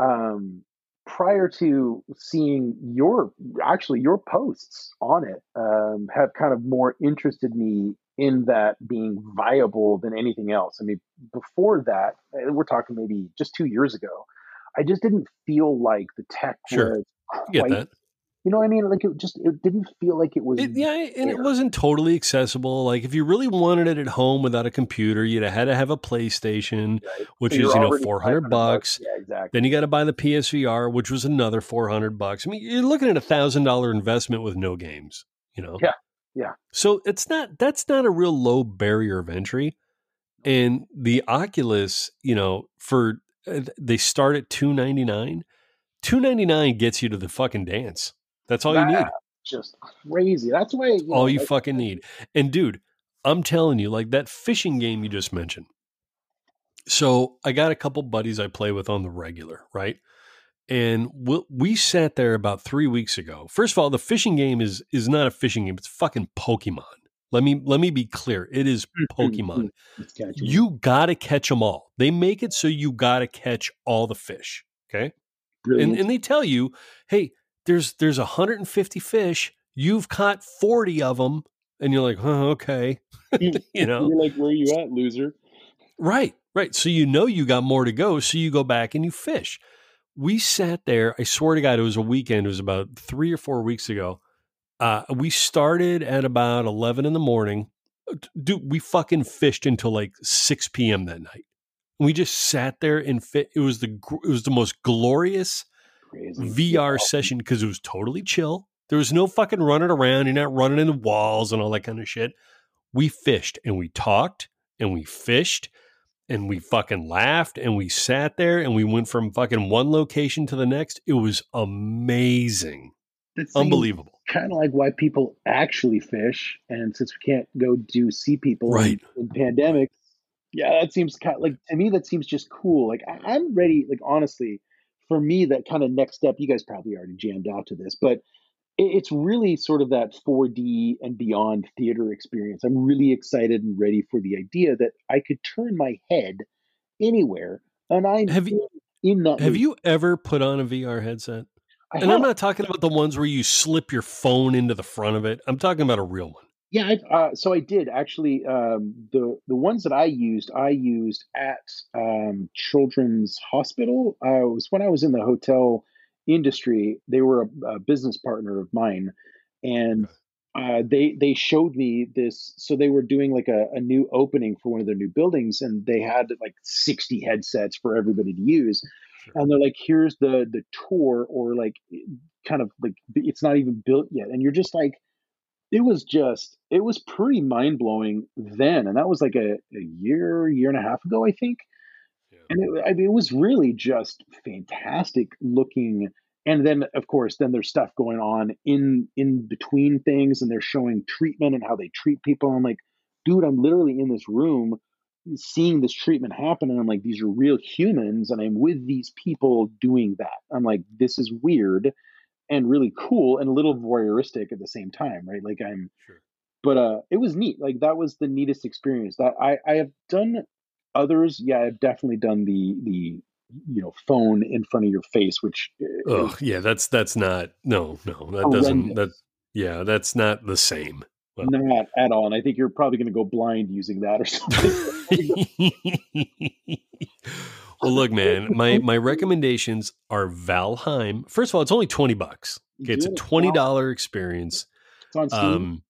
um, prior to seeing your actually your posts on it um, have kind of more interested me in that being viable than anything else. I mean, before that, we're talking maybe just two years ago. I just didn't feel like the tech Sure. was quite. You know what I mean? Like it just it didn't feel like it was. It, yeah, and it wasn't totally accessible. Like if you really wanted it at home without a computer, you'd have had to have a PlayStation, Right. which So is you know four hundred 500 bucks. Yeah, exactly. Then you got to buy the PSVR, which was another four hundred bucks. I mean, you're looking at a thousand dollar investment with no games. You know. Yeah, yeah. So it's not that's not a real low barrier of entry, and the Oculus, you know, for uh, they start at two ninety nine. Two ninety nine gets you to the fucking dance. That's all you need. Just crazy. That's why. You know, all you like- fucking need. And dude, I'm telling you, like that fishing game you just mentioned. So I got a couple buddies I play with on the regular, right? And we, we sat there about three weeks ago. First of all, the fishing game is is not a fishing game; it's fucking Pokemon. Let me let me be clear: it is mm, mm, Pokemon. Mm. You gotta catch them all. They make it so you gotta catch all the fish. Okay, Brilliant. and and they tell you, hey, there's there's 150 fish. You've caught 40 of them, and you're like, huh, okay, you know, You're like, where are you at, loser? right, right. So you know you got more to go. So you go back and you fish. We sat there. I swear to God, it was a weekend. It was about three or four weeks ago. Uh, we started at about 11 in the morning. Dude, we fucking fished until like 6 p.m. that night. We just sat there and fit. It was the it was the most glorious Crazy. VR session because it was totally chill. There was no fucking running around. You're not running into walls and all that kind of shit. We fished and we talked and we fished and we fucking laughed and we sat there and we went from fucking one location to the next. It was amazing. Unbelievable. Kind of like why people actually fish, and since we can't go do see people Right. in, pandemics, yeah, that seems kind of, like to me that seems just cool. Like I'm ready. Like honestly, for me, that kind of next step. You guys probably already jammed out to this, but it's really sort of that 4D and beyond theater experience. I'm really excited and ready for the idea that I could turn my head anywhere, and I'm Have you- in, that. Have movie. you ever put on a VR headset? I And I'm not talking about the ones where you slip your phone into the front of it. I'm talking about a real one. Yeah, I, uh, so I did actually. Um, the the ones that I used, I used at um, Children's Hospital. Uh, was when I was in the hotel industry. They were a, a business partner of mine, and uh, they they showed me this. So they were doing like a, a new opening for one of their new buildings, and they had like sixty headsets for everybody to use. Sure. And they're like, "Here's the the tour," or like kind of like it's not even built yet, and you're just like it was just it was pretty mind blowing then, and that was like a, a year year and a half ago, I think. Yeah. And it, I mean, it was really just fantastic looking. And then, of course, then there's stuff going on in in between things, and they're showing treatment and how they treat people. I'm like, dude, I'm literally in this room seeing this treatment happen, and I'm like, these are real humans, and I'm with these people doing that. I'm like, this is weird and really cool and a little voyeuristic at the same time, right? Like I'm Sure. but uh it was neat like that was the neatest experience that i i have done others yeah i've definitely done the the you know phone in front of your face which Oh, yeah, that's that's not no, no. That doesn't that yeah, that's not the same. is not at all and i think you're probably going to go blind using that or something well, look, man, my my recommendations are Valheim. First of all, it's only 20 bucks. Okay, it's a $20 experience. it's on Steam. Um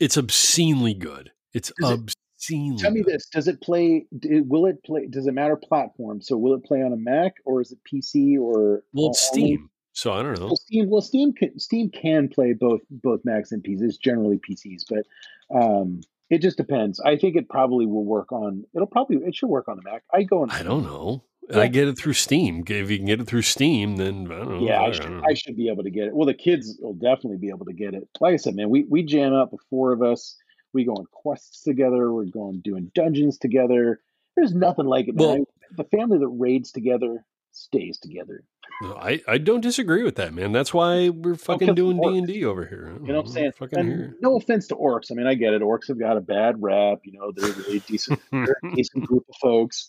it's obscenely good. It's Is it- obscenely tell me good. this does it play will it play does it matter platform so will it play on a mac or is it pc or Well, it's only? Steam. So I don't know. Well, Steam, well, Steam can Steam can play both both Macs and PCs. It's generally PCs, but um, it just depends. I think it probably will work on. It'll probably it should work on the Mac. I go on. I don't know. Yeah. I get it through Steam. If you can get it through Steam, then I don't know. Yeah, I I should, know. I should be able to get it. Well, the kids will definitely be able to get it. Like I said, man, we we jam out the four of us. We go on quests together. We're going doing dungeons together. There's nothing like it. Well- the family that raids together stays together. I, I don't disagree with that, man. That's why we're fucking doing. D and D over here. You know what I'm mm-hmm. saying? Fucking And here. no offense to orcs. I mean, I get it. Orcs have got a bad rap. You know, they're a really decent, they're a decent group of folks.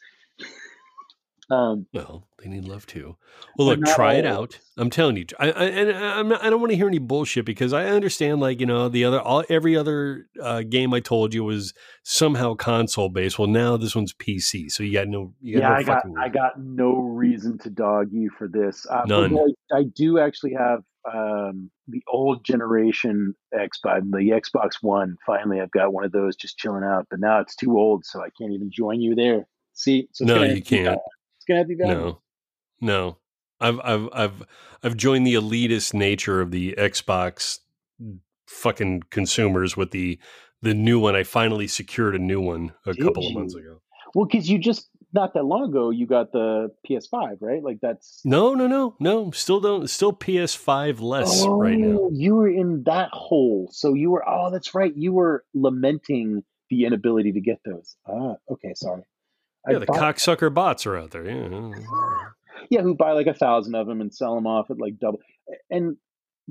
Um, Well, they need love too. Well, look, try it out. I'm telling you, I, I and I'm not, I don't want to hear any bullshit because I understand, like you know, the other all every other uh, game I told you was somehow console based. Well, now this one's PC, so you got no, you got yeah, no I got fucking. I got no reason to dog you for this. Uh, None. I, I do actually have um, the old generation Xbox, the Xbox One. Finally, I've got one of those just chilling out. But now it's too old, so I can't even join you there. See, so No, you have to be can't. Valheim. It's gonna be Valheim. No, no. I've I've I've I've joined the elitist nature of the Xbox fucking consumers with the the new one. I finally secured a new one a Did couple of months ago. Well, because you just not that long ago you got the PS5, right? Like that's No, no, no, no. Still don't. Still PS5 less oh, right now. You were in that hole, so you were. Oh, that's right. You were lamenting the inability to get those. Ah, okay, sorry. Yeah, the thought- cocksucker bots are out there. Yeah. yeah, who buy like a thousand of them and sell them off at like double. And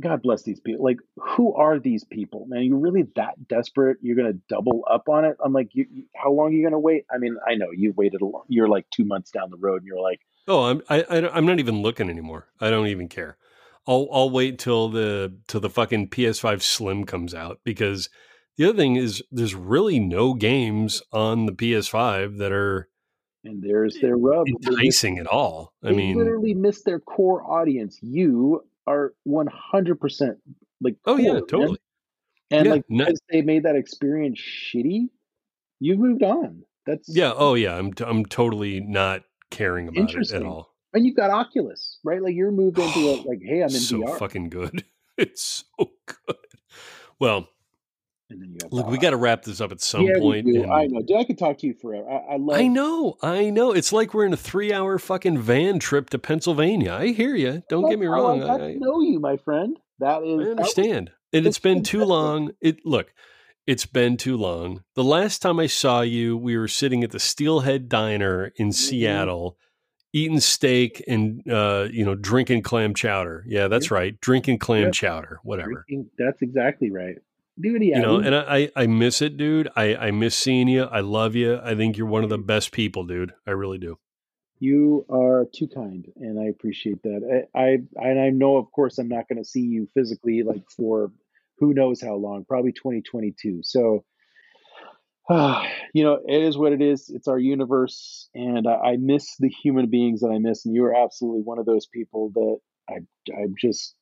God bless these people. Like, who are these people, man? You're really that desperate? You're gonna double up on it? I'm like, you, you, how long are you gonna wait? I mean, I know you've waited a long. You're like two months down the road, and you're like, Oh, I'm I, I I'm not even looking anymore. I don't even care. I'll I'll wait till the till the fucking PS5 Slim comes out because the other thing is there's really no games on the PS5 that are and there's eh, their rub. Enticing at all. I they mean, literally missed their core audience. You are 100 percent like, oh cool, yeah, man. totally. And Yeah, like no- because they made that experience shitty, you've moved on. That's Yeah, oh yeah, I'm t- I'm totally not caring about it at all. and you've got Oculus, right? Like you're moved into it. Like, hey, I'm in so VR, fucking good. It's so good. Well, and then you have look, we got to wrap this up at some yeah, point. We do. and- I know. Dude, I could talk to you forever. I, I love. I know, I know. It's like we're in a three-hour fucking van trip to Pennsylvania. I hear you. Don't get me wrong. I I, know you, my friend. That is. I that was- understand, and it's it's been too long. It look, it's been too long. The last time I saw you, we were sitting at the Steelhead Diner in Mm-hmm. Seattle, eating steak and uh, you know drinking clam chowder. Yeah, that's right, drinking clam Yep. chowder. Whatever. Drinking- That's exactly right. Dude, yeah, you know, and I, I miss it, dude. I I miss seeing you. I love you. I think you're one of the best people, dude. I really do. You are too kind, and I appreciate that. I, I and I know, of course, I'm not going to see you physically like for who knows how long, probably 2022. So, you know, it is what it is. It's our universe, and I, I miss the human beings that I miss, and you are absolutely one of those people that I, I'm just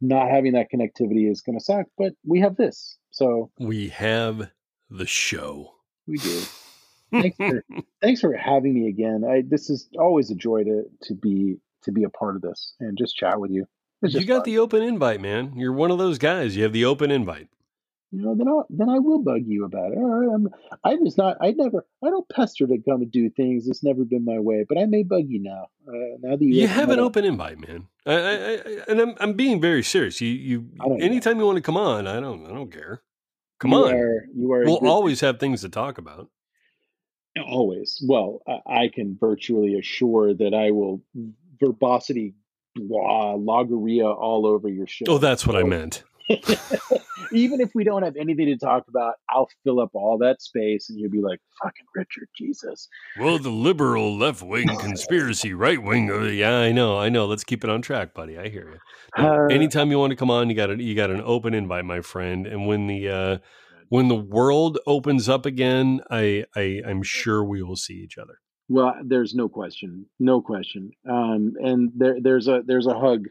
not having that connectivity is going to suck. But we have this, so We have the show. we do. Thanks for thanks for having me again. I this is always a joy to to be to be a part of this and just chat with you. You got fun. the open invite, man. You're one of those guys. You have the open invite. You know then I then I will bug you about it. All right, I'm I was not I never I don't pester to come and do things. It's never been my way, but I may bug you now. Uh, now that you, You have an open invite, man. I, I, I, and I'm, I'm being very serious. You, you, I don't know. anytime you want to come on, I don't, I don't care. Come You on. are, you are we'll always have things to talk about. always. Well, I, I can virtually assure that I will verbosity blah logorrhea all over your show. Oh, that's what I meant. even if we don't have anything to talk about, I'll fill up all that space and you'll be like, fucking Richard, Jesus. Well, the liberal left wing conspiracy, right wing. uh, Yeah, I know, I know. Let's keep it on track, buddy. I hear you. Uh, anytime you want to come on, you got a, you got an open invite, my friend. And when the uh, when the world opens up again, I, I I'm sure we will see each other. Well, there's no question, no question. Um, and there, there's a there's a hug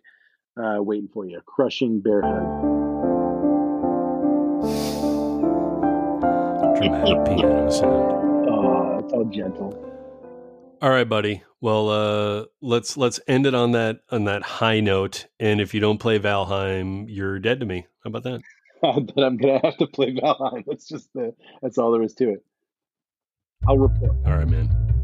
uh, waiting for you, a crushing bear hug. Dramatic piano sound. Oh, it's all gentle. All right, buddy. Well, uh, let's let's end it on that on that high note. And if you don't play Valheim, you're dead to me. How about that? but I'm gonna have to play Valheim. That's just the that's all there is to it. I'll report. All right, man.